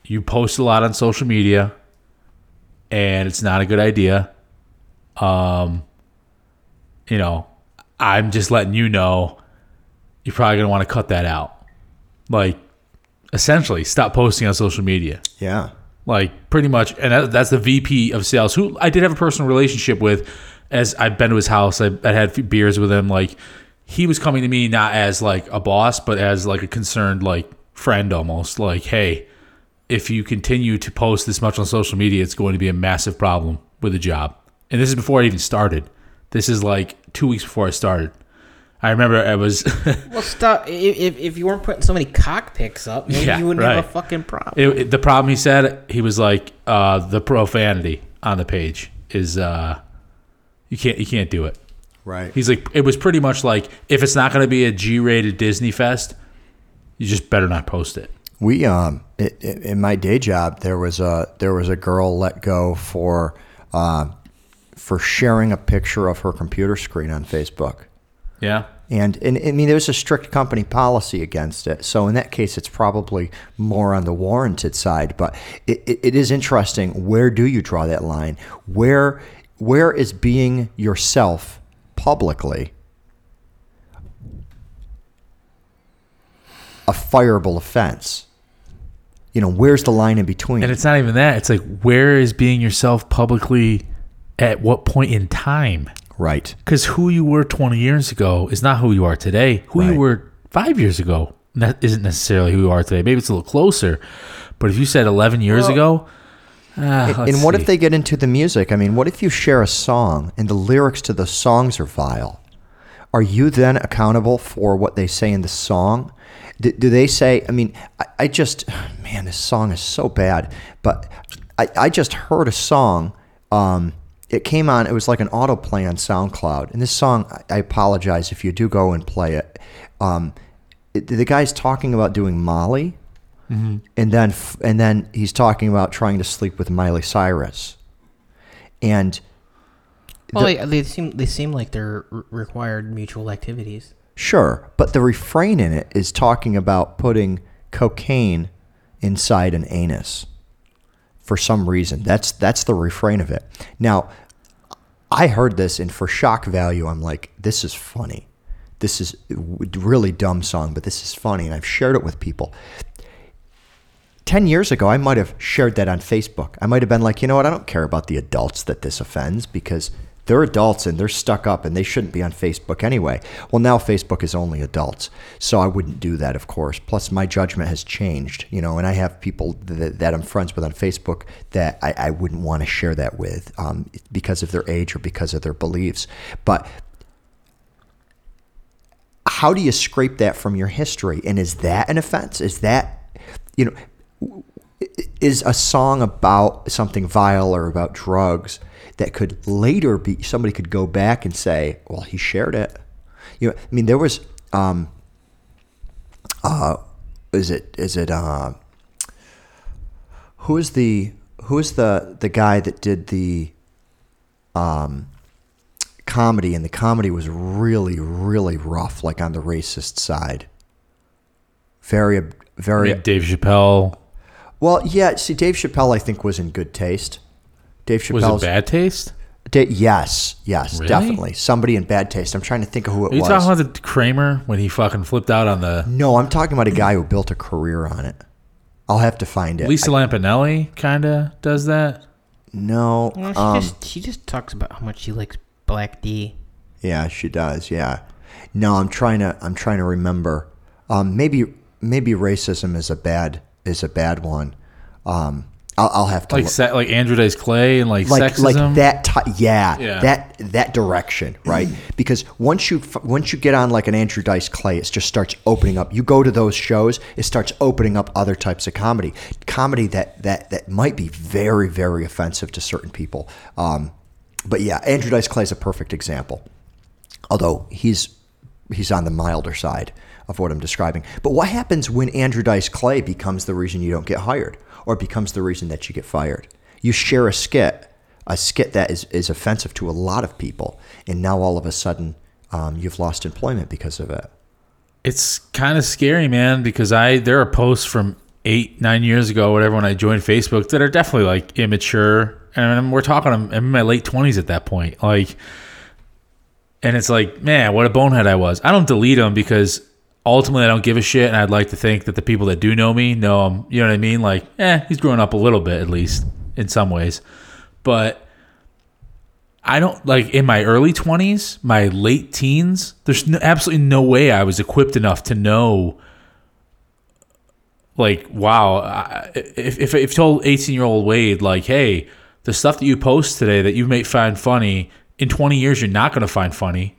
Speaker 1: You post a lot on social media, and it's not a good idea. Um, you know, I'm just letting you know. You're probably gonna want to cut that out. Like, essentially, stop posting on social media."
Speaker 2: Yeah.
Speaker 1: Like pretty much and that's the vp of sales who i did have a personal relationship with as i've been to his house i, I had beers with him like he was coming to me not as like a boss but as like a concerned like friend almost like hey if you continue to post this much on social media it's going to be a massive problem with the job. And this is before i even started. This is like two weeks before i started i remember i was [LAUGHS]
Speaker 3: Well, stop. If, if, if you weren't putting so many cock pics up, maybe
Speaker 1: Yeah,
Speaker 3: you wouldn't have a fucking problem.
Speaker 1: It, it- the problem he said he was like uh, the profanity on the page is uh, you can't you can't do it.
Speaker 2: Right.
Speaker 1: He's like it was pretty much like if it's not going to be a G-rated Disney fest, you just better not post it.
Speaker 2: We um i i in my day job there was a there was a girl let go for uh, for sharing a picture of her computer screen on Facebook.
Speaker 1: Yeah,
Speaker 2: And, and I mean, there's a strict company policy against it. So in that case, it's probably more on the warranted side. But it, it, it is interesting. Where do you draw that line? Where where is being yourself publicly a fireable offense? You know, where's the line in between?
Speaker 1: and it's not even that. It's like where is being yourself publicly at what point in time?
Speaker 2: Right.
Speaker 1: Because who you were 20 years ago is not who you are today. Who
Speaker 2: Right.
Speaker 1: you were five years ago that isn't necessarily who you are today. Maybe it's a little closer, but if you said 11 years
Speaker 2: Well,
Speaker 1: ago, ah,
Speaker 2: And, and what
Speaker 1: see.
Speaker 2: if they get into the music? I mean, what if you share a song and the lyrics to the songs are vile? Are you then accountable for what they say in the song? Do, do they say, I mean, I, I just, [SIGHS] man, this song is so bad, but I, I just heard a song. Um, it came on, it was like an autoplay on SoundCloud. And this song, I, apologize if you do go and play it. Um, it the guy's talking about doing Molly and then and then he's talking about trying to sleep with Miley Cyrus, and
Speaker 3: Well,
Speaker 2: the-
Speaker 3: they, they seem they seem like they're required mutual activities.
Speaker 2: sure, but the refrain in it is talking about putting cocaine inside an anus for some reason. That's that's the refrain of it. Now, I heard this and for shock value, I'm like, this is funny. This is a really dumb song, but this is funny, and I've shared it with people. 10 years ago, I might have shared that on Facebook. I might have been like, you know what? I don't care about the adults that this offends because they're adults and they're stuck up and they shouldn't be on Facebook anyway. Well, now Facebook is only adults. So I wouldn't do that, of course. Plus, my judgment has changed, you know, and I have people that, that I'm friends with on Facebook that I, I wouldn't want to share that with um, because of their age or because of their beliefs. But how do you scrape that from your history? And is that an offense? Is that, you know, is a song about something vile or about drugs that could later be somebody could go back and say, well, he shared it. You know, I mean, there was, um, uh, is it is it uh, who is the who is the the guy that did the um comedy and the comedy was really really rough like on the racist side very very
Speaker 1: mean, Dave Chappelle
Speaker 2: well. Yeah, see, Dave Chappelle, I think, was in good taste. Dave
Speaker 1: was
Speaker 2: Chappelle's
Speaker 1: it bad taste?
Speaker 2: Da- yes, yes,
Speaker 1: Really?
Speaker 2: definitely. Somebody in bad taste. I'm trying to think of who it
Speaker 1: Are you
Speaker 2: was.
Speaker 1: talking about the Kramer when he fucking flipped out on the
Speaker 2: no, I'm talking about a guy who built a career on it. I'll have to find it.
Speaker 1: Lisa Lampanelli? Kind of does that.
Speaker 2: no,
Speaker 3: Well, she
Speaker 2: um,
Speaker 3: just she just talks about how much she likes Black D.
Speaker 2: yeah, she does. Yeah, no, I'm trying to. I'm trying to remember. Um, maybe maybe racism is a bad is a bad one. Um, I'll, I'll have to
Speaker 1: Like
Speaker 2: look.
Speaker 1: se- like Andrew Dice Clay and like,
Speaker 2: like
Speaker 1: sexism.
Speaker 2: like that ti yeah,
Speaker 1: Yeah.
Speaker 2: that that direction right because once you f- once you get on like an andrew dice clay it just starts opening up you go to those shows it starts opening up other types of comedy comedy that that that might be very very offensive to certain people um, but yeah andrew dice clay is a perfect example although he's he's on the milder side of what I'm describing. But what happens when Andrew Dice Clay becomes the reason you don't get hired or becomes the reason that you get fired? You share a skit, a skit that is, is offensive to a lot of people, and now all of a sudden um, you've lost employment because of it.
Speaker 1: it's kind of scary, man, because I there are posts from eight, nine years ago, whatever, when I joined Facebook that are definitely like immature, and we're talking. I'm in my late twenties at that point, like, and it's like, man, what a bonehead I was. I don't delete them because ultimately I don't give a shit, and I'd like to think that the people that do know me know him. You know what I mean? Like, eh, he's growing up a little bit at least in some ways, but. I don't like in my early 20s, my late teens, there's no, absolutely no way I was equipped enough to know like wow, I- if if if told 18-year-old Wade like, "Hey, the stuff that you post today that you may find funny, in 20 years you're not going to find funny."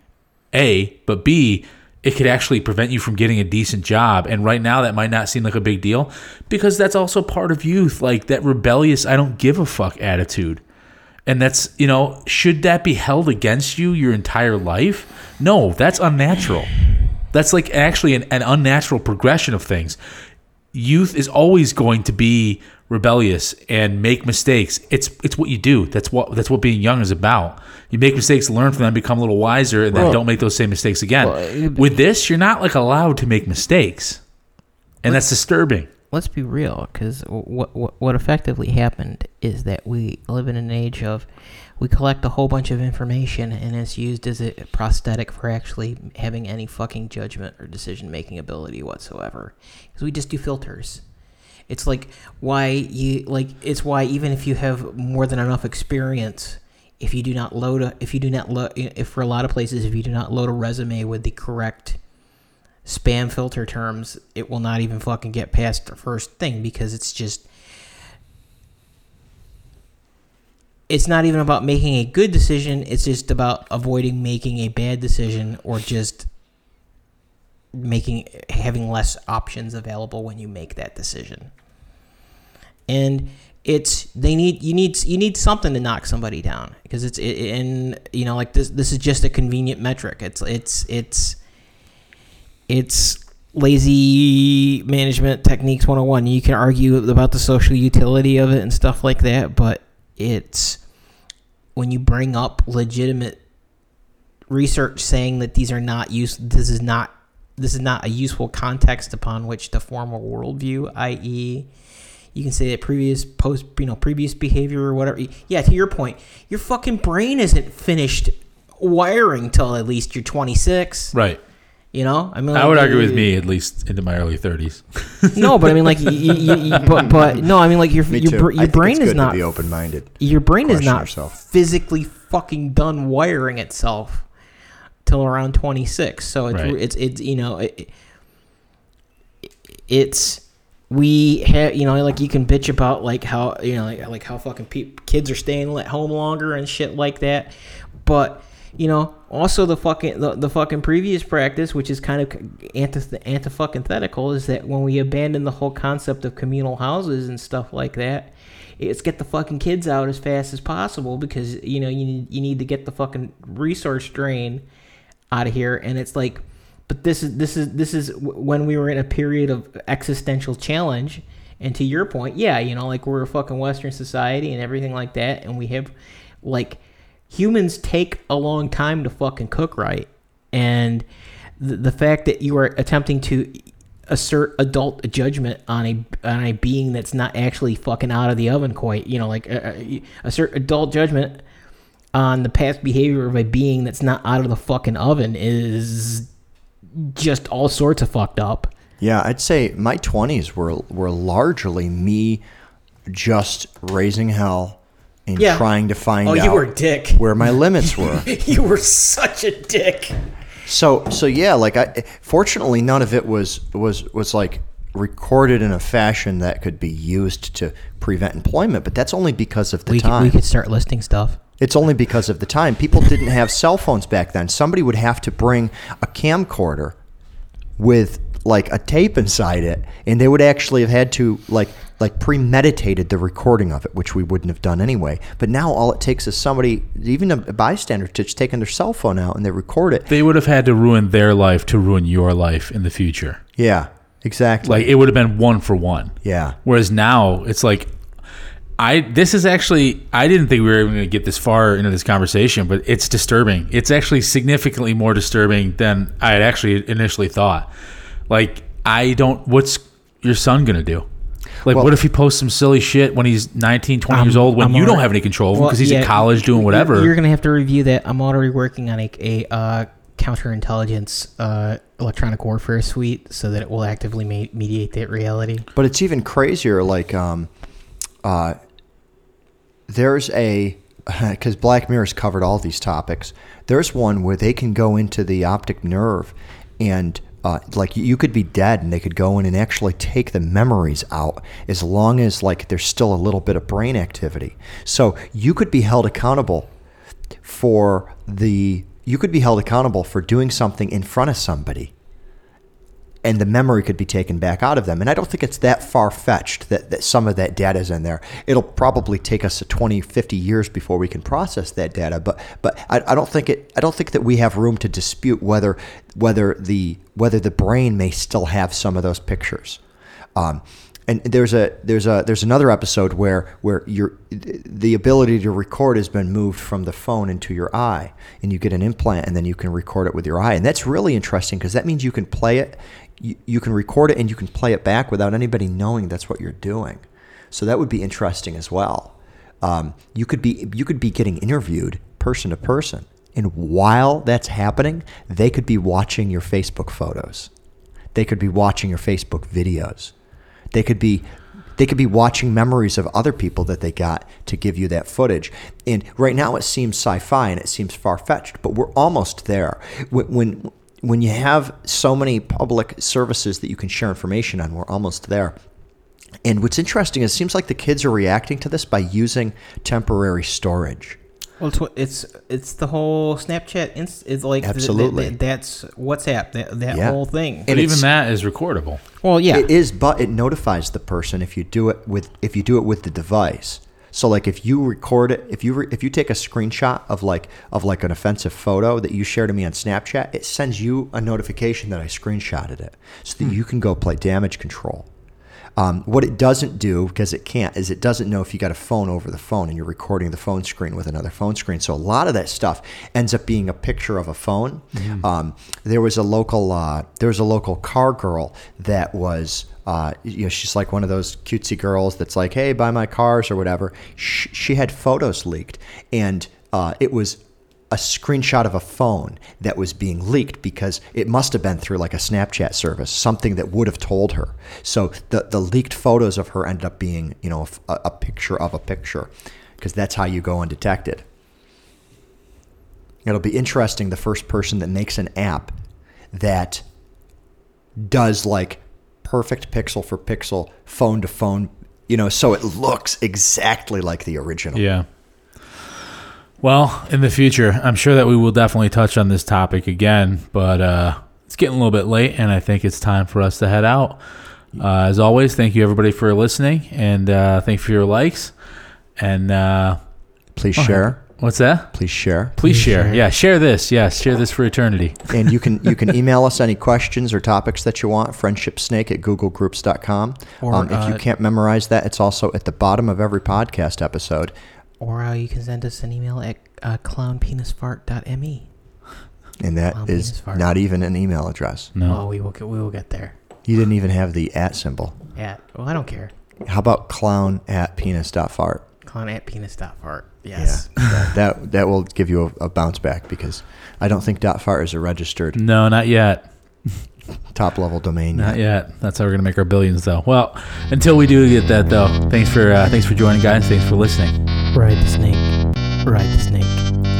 Speaker 1: A, but B, it could actually prevent you from getting a decent job. And right now that might not seem like a big deal because that's also part of youth, like that rebellious I don't give a fuck attitude. And that's, you know, should that be held against you your entire life? No, that's unnatural. That's like actually an, an unnatural progression of things. Youth is always going to be rebellious and make mistakes. It's it's what you do. That's what that's what being young is about. You make mistakes, learn from them, become a little wiser, and then
Speaker 3: Well-
Speaker 1: don't make those same mistakes again.
Speaker 3: Well,
Speaker 1: With this, you're not like allowed to make mistakes, and that's disturbing.
Speaker 3: let's be real, because what, what what effectively happened is that we live in an age of we collect a whole bunch of information and it's used as a prosthetic for actually having any fucking judgment or decision making ability whatsoever. Because we just do filters. It's like why you like it's why even if you have more than enough experience, if you do not load a if you do not load if for a lot of places if you do not load a resume with the correct spam filter terms, it will not even fucking get past the first thing because it's just it's not even about making a good decision, it's just about avoiding making a bad decision or just making having less options available when you make that decision. And it's they need you need you need something to knock somebody down because it's it, you know like this this is just a convenient metric. It's it's it's it's lazy management techniques 101 you can argue about the social utility of it and stuff like that but it's when you bring up legitimate research saying that these are not use this is not this is not a useful context upon which to form a worldview i.e you can say that previous post you know previous behavior or whatever yeah to your point your fucking brain isn't finished wiring till at least you're 26
Speaker 1: Right.
Speaker 3: you know, I mean,
Speaker 1: I would
Speaker 3: like,
Speaker 1: argue with me at least into my early 30s. [LAUGHS]
Speaker 3: No, but I mean, like, you, you, you, but, but no, I mean, like your
Speaker 2: Me
Speaker 3: your,
Speaker 2: too.
Speaker 3: your brain is not
Speaker 2: be open minded.
Speaker 3: your brain is not
Speaker 2: yourself.
Speaker 3: physically fucking done wiring itself till around 26. So it's
Speaker 1: Right.
Speaker 3: it's it's you know it, it's we have you know like you can bitch about like how you know like, like how fucking pe- kids are staying at home longer and shit like that, but you know also the fucking the, the fucking previous practice which is kind of anti anti fucking thetical is that when we abandon the whole concept of communal houses and stuff like that it's get the fucking kids out as fast as possible because you know you need, you need to get the fucking resource drain out of here. And it's like but this is this is this is when we were in a period of existential challenge and to your point yeah you know like we're a fucking western society and everything like that and we have like humans take a long time to fucking cook right and the, the fact that you are attempting to assert adult judgment on a on a being that's not actually fucking out of the oven quite. You know, like uh, uh, assert adult judgment on the past behavior of a being that's not out of the fucking oven is just all sorts of fucked up.
Speaker 2: Yeah, I'd say my 20s were were largely me just raising hell and
Speaker 3: Yeah.
Speaker 2: trying to find
Speaker 3: Oh,
Speaker 2: out
Speaker 3: you were dick.
Speaker 2: where my limits [LAUGHS] were.
Speaker 3: you were such a dick.
Speaker 2: So so yeah, like I fortunately none of it was was was like recorded in a fashion that could be used to prevent employment, but that's only because of the
Speaker 3: We could,
Speaker 2: time.
Speaker 3: we could start listing stuff.
Speaker 2: It's only because of the time. People didn't have cell phones back then. Somebody would have to bring a camcorder with like a tape inside it, and they would actually have had to like like premeditated the recording of it, which we wouldn't have done anyway. But now all it takes is somebody, even a bystander, to just taking their cell phone out and they record it.
Speaker 1: They would have had to ruin their life to ruin your life in the future.
Speaker 2: Yeah, exactly.
Speaker 1: Like it would have been one for one.
Speaker 2: yeah,
Speaker 1: Whereas now it's like I this is actually I didn't think we were even going to get this far into this conversation, but it's disturbing. It's actually significantly more disturbing than I had actually initially thought. Like I don't what's your son going to do? Like
Speaker 2: Well-
Speaker 1: what if he posts some silly shit when he's 19, 20
Speaker 3: I'm-
Speaker 1: years old when
Speaker 3: I'm
Speaker 1: you don't have any control of him
Speaker 3: Well,
Speaker 1: because he's
Speaker 3: yeah,
Speaker 1: in college doing whatever.
Speaker 3: You're gonna have to review that. I'm already working on a, a uh, counterintelligence uh, electronic warfare suite so that it will actively me- mediate that reality.
Speaker 2: but it's even crazier. Like, um, uh, there's a [LAUGHS] because Black Mirror's covered all these topics. There's one where they can go into the optic nerve and. Uh, like you could be dead and they could go in and actually take the memories out as long as like there's still a little bit of brain activity so you could be held accountable for the you could be held accountable for doing something in front of somebody and the memory could be taken back out of them. And I don't think it's that far fetched that, that some of that data is in there. It'll probably take us 20, 50 years before we can process that data. But but I, I don't think it I don't think that we have room to dispute whether whether the whether the brain may still have some of those pictures. Um, and there's a there's a there's another episode where where your the ability to record has been moved from the phone into your eye, and you get an implant, and then you can record it with your eye, and that's really interesting because that means you can play it, you, you can record it, and you can play it back without anybody knowing that's what you're doing. So that would be interesting as well. Um, you could be you could be getting interviewed person to person, and while that's happening, they could be watching your Facebook photos. They could be watching your Facebook videos. They could be they could be watching memories of other people that they got to give you that footage. And right now it seems sci-fi and it seems far-fetched, but we're almost there. When when, when you have so many public services that you can share information on, we're almost there. And what's interesting is it seems like the kids are reacting to this by using temporary storage.
Speaker 3: Well, it's it's it's the whole Snapchat. Inst- it's like th- th-
Speaker 2: Absolutely.
Speaker 3: th- that's WhatsApp. That that
Speaker 2: Yeah.
Speaker 3: whole thing.
Speaker 2: And
Speaker 1: but even that is recordable.
Speaker 3: well, yeah.
Speaker 2: It is, but it notifies the person if you do it with if you do it with the device. So like if you record it, if you re, if you take a screenshot of like of like an offensive photo that you share to me on Snapchat, it sends you a notification that I screenshotted it, so that you can go play damage control. Um, what it doesn't do, because it can't, is it doesn't know if you got a phone over the phone and you're recording the phone screen with another phone screen. So a lot of that stuff ends up being a picture of a phone. Um, there was a local, uh, there was a local car girl that was, uh, you know, she's like one of those cutesy girls that's like, hey, buy my cars or whatever. She, she had photos leaked, and uh, it was a screenshot of a phone that was being leaked because it must have been through like a Snapchat service, something that would have told her. So the the leaked photos of her ended up being, you know, a, a picture of a picture, because that's how you go undetected. It'll be interesting the first person that makes an app that does like perfect pixel for pixel, phone to phone, you know, so it looks exactly like the original.
Speaker 1: Yeah. Well, in the future, I'm sure that we will definitely touch on this topic again, but uh, it's getting a little bit late, and I think it's time for us to head out. Uh, as always, thank you everybody for listening, and uh, thank you for your likes. And uh,
Speaker 2: Please share.
Speaker 1: What's that?
Speaker 2: Please share.
Speaker 1: Please share.
Speaker 3: share.
Speaker 1: Yeah, share this. Yes, share this for eternity.
Speaker 2: and you can you can [LAUGHS] email us any questions or topics that you want friendshipsnake at googlegroups.com
Speaker 3: Or,
Speaker 2: um, if you
Speaker 3: uh,
Speaker 2: can't memorize that it's also at the bottom of every podcast episode
Speaker 3: or uh, you can send us an email at uh, clownpenisfart.me.
Speaker 2: and that
Speaker 3: Wow,
Speaker 2: is
Speaker 3: penis
Speaker 2: not even an email address
Speaker 1: No.
Speaker 3: Oh, we will get we will get there.
Speaker 2: You didn't even have the at symbol.
Speaker 3: At well, I don't care.
Speaker 2: How about clown at penis dot fart?
Speaker 3: At penis dot fart. Yes.
Speaker 2: Yeah, that, that that will give you a, a bounce back because I don't think dot fart is a registered
Speaker 1: No, not yet.
Speaker 2: top level domain.
Speaker 1: Not yet. That's how we're gonna make our billions, though. Well, until we do get that, though. Thanks for uh, thanks for joining, guys. Thanks for listening.
Speaker 3: Ride the snake. Ride the snake.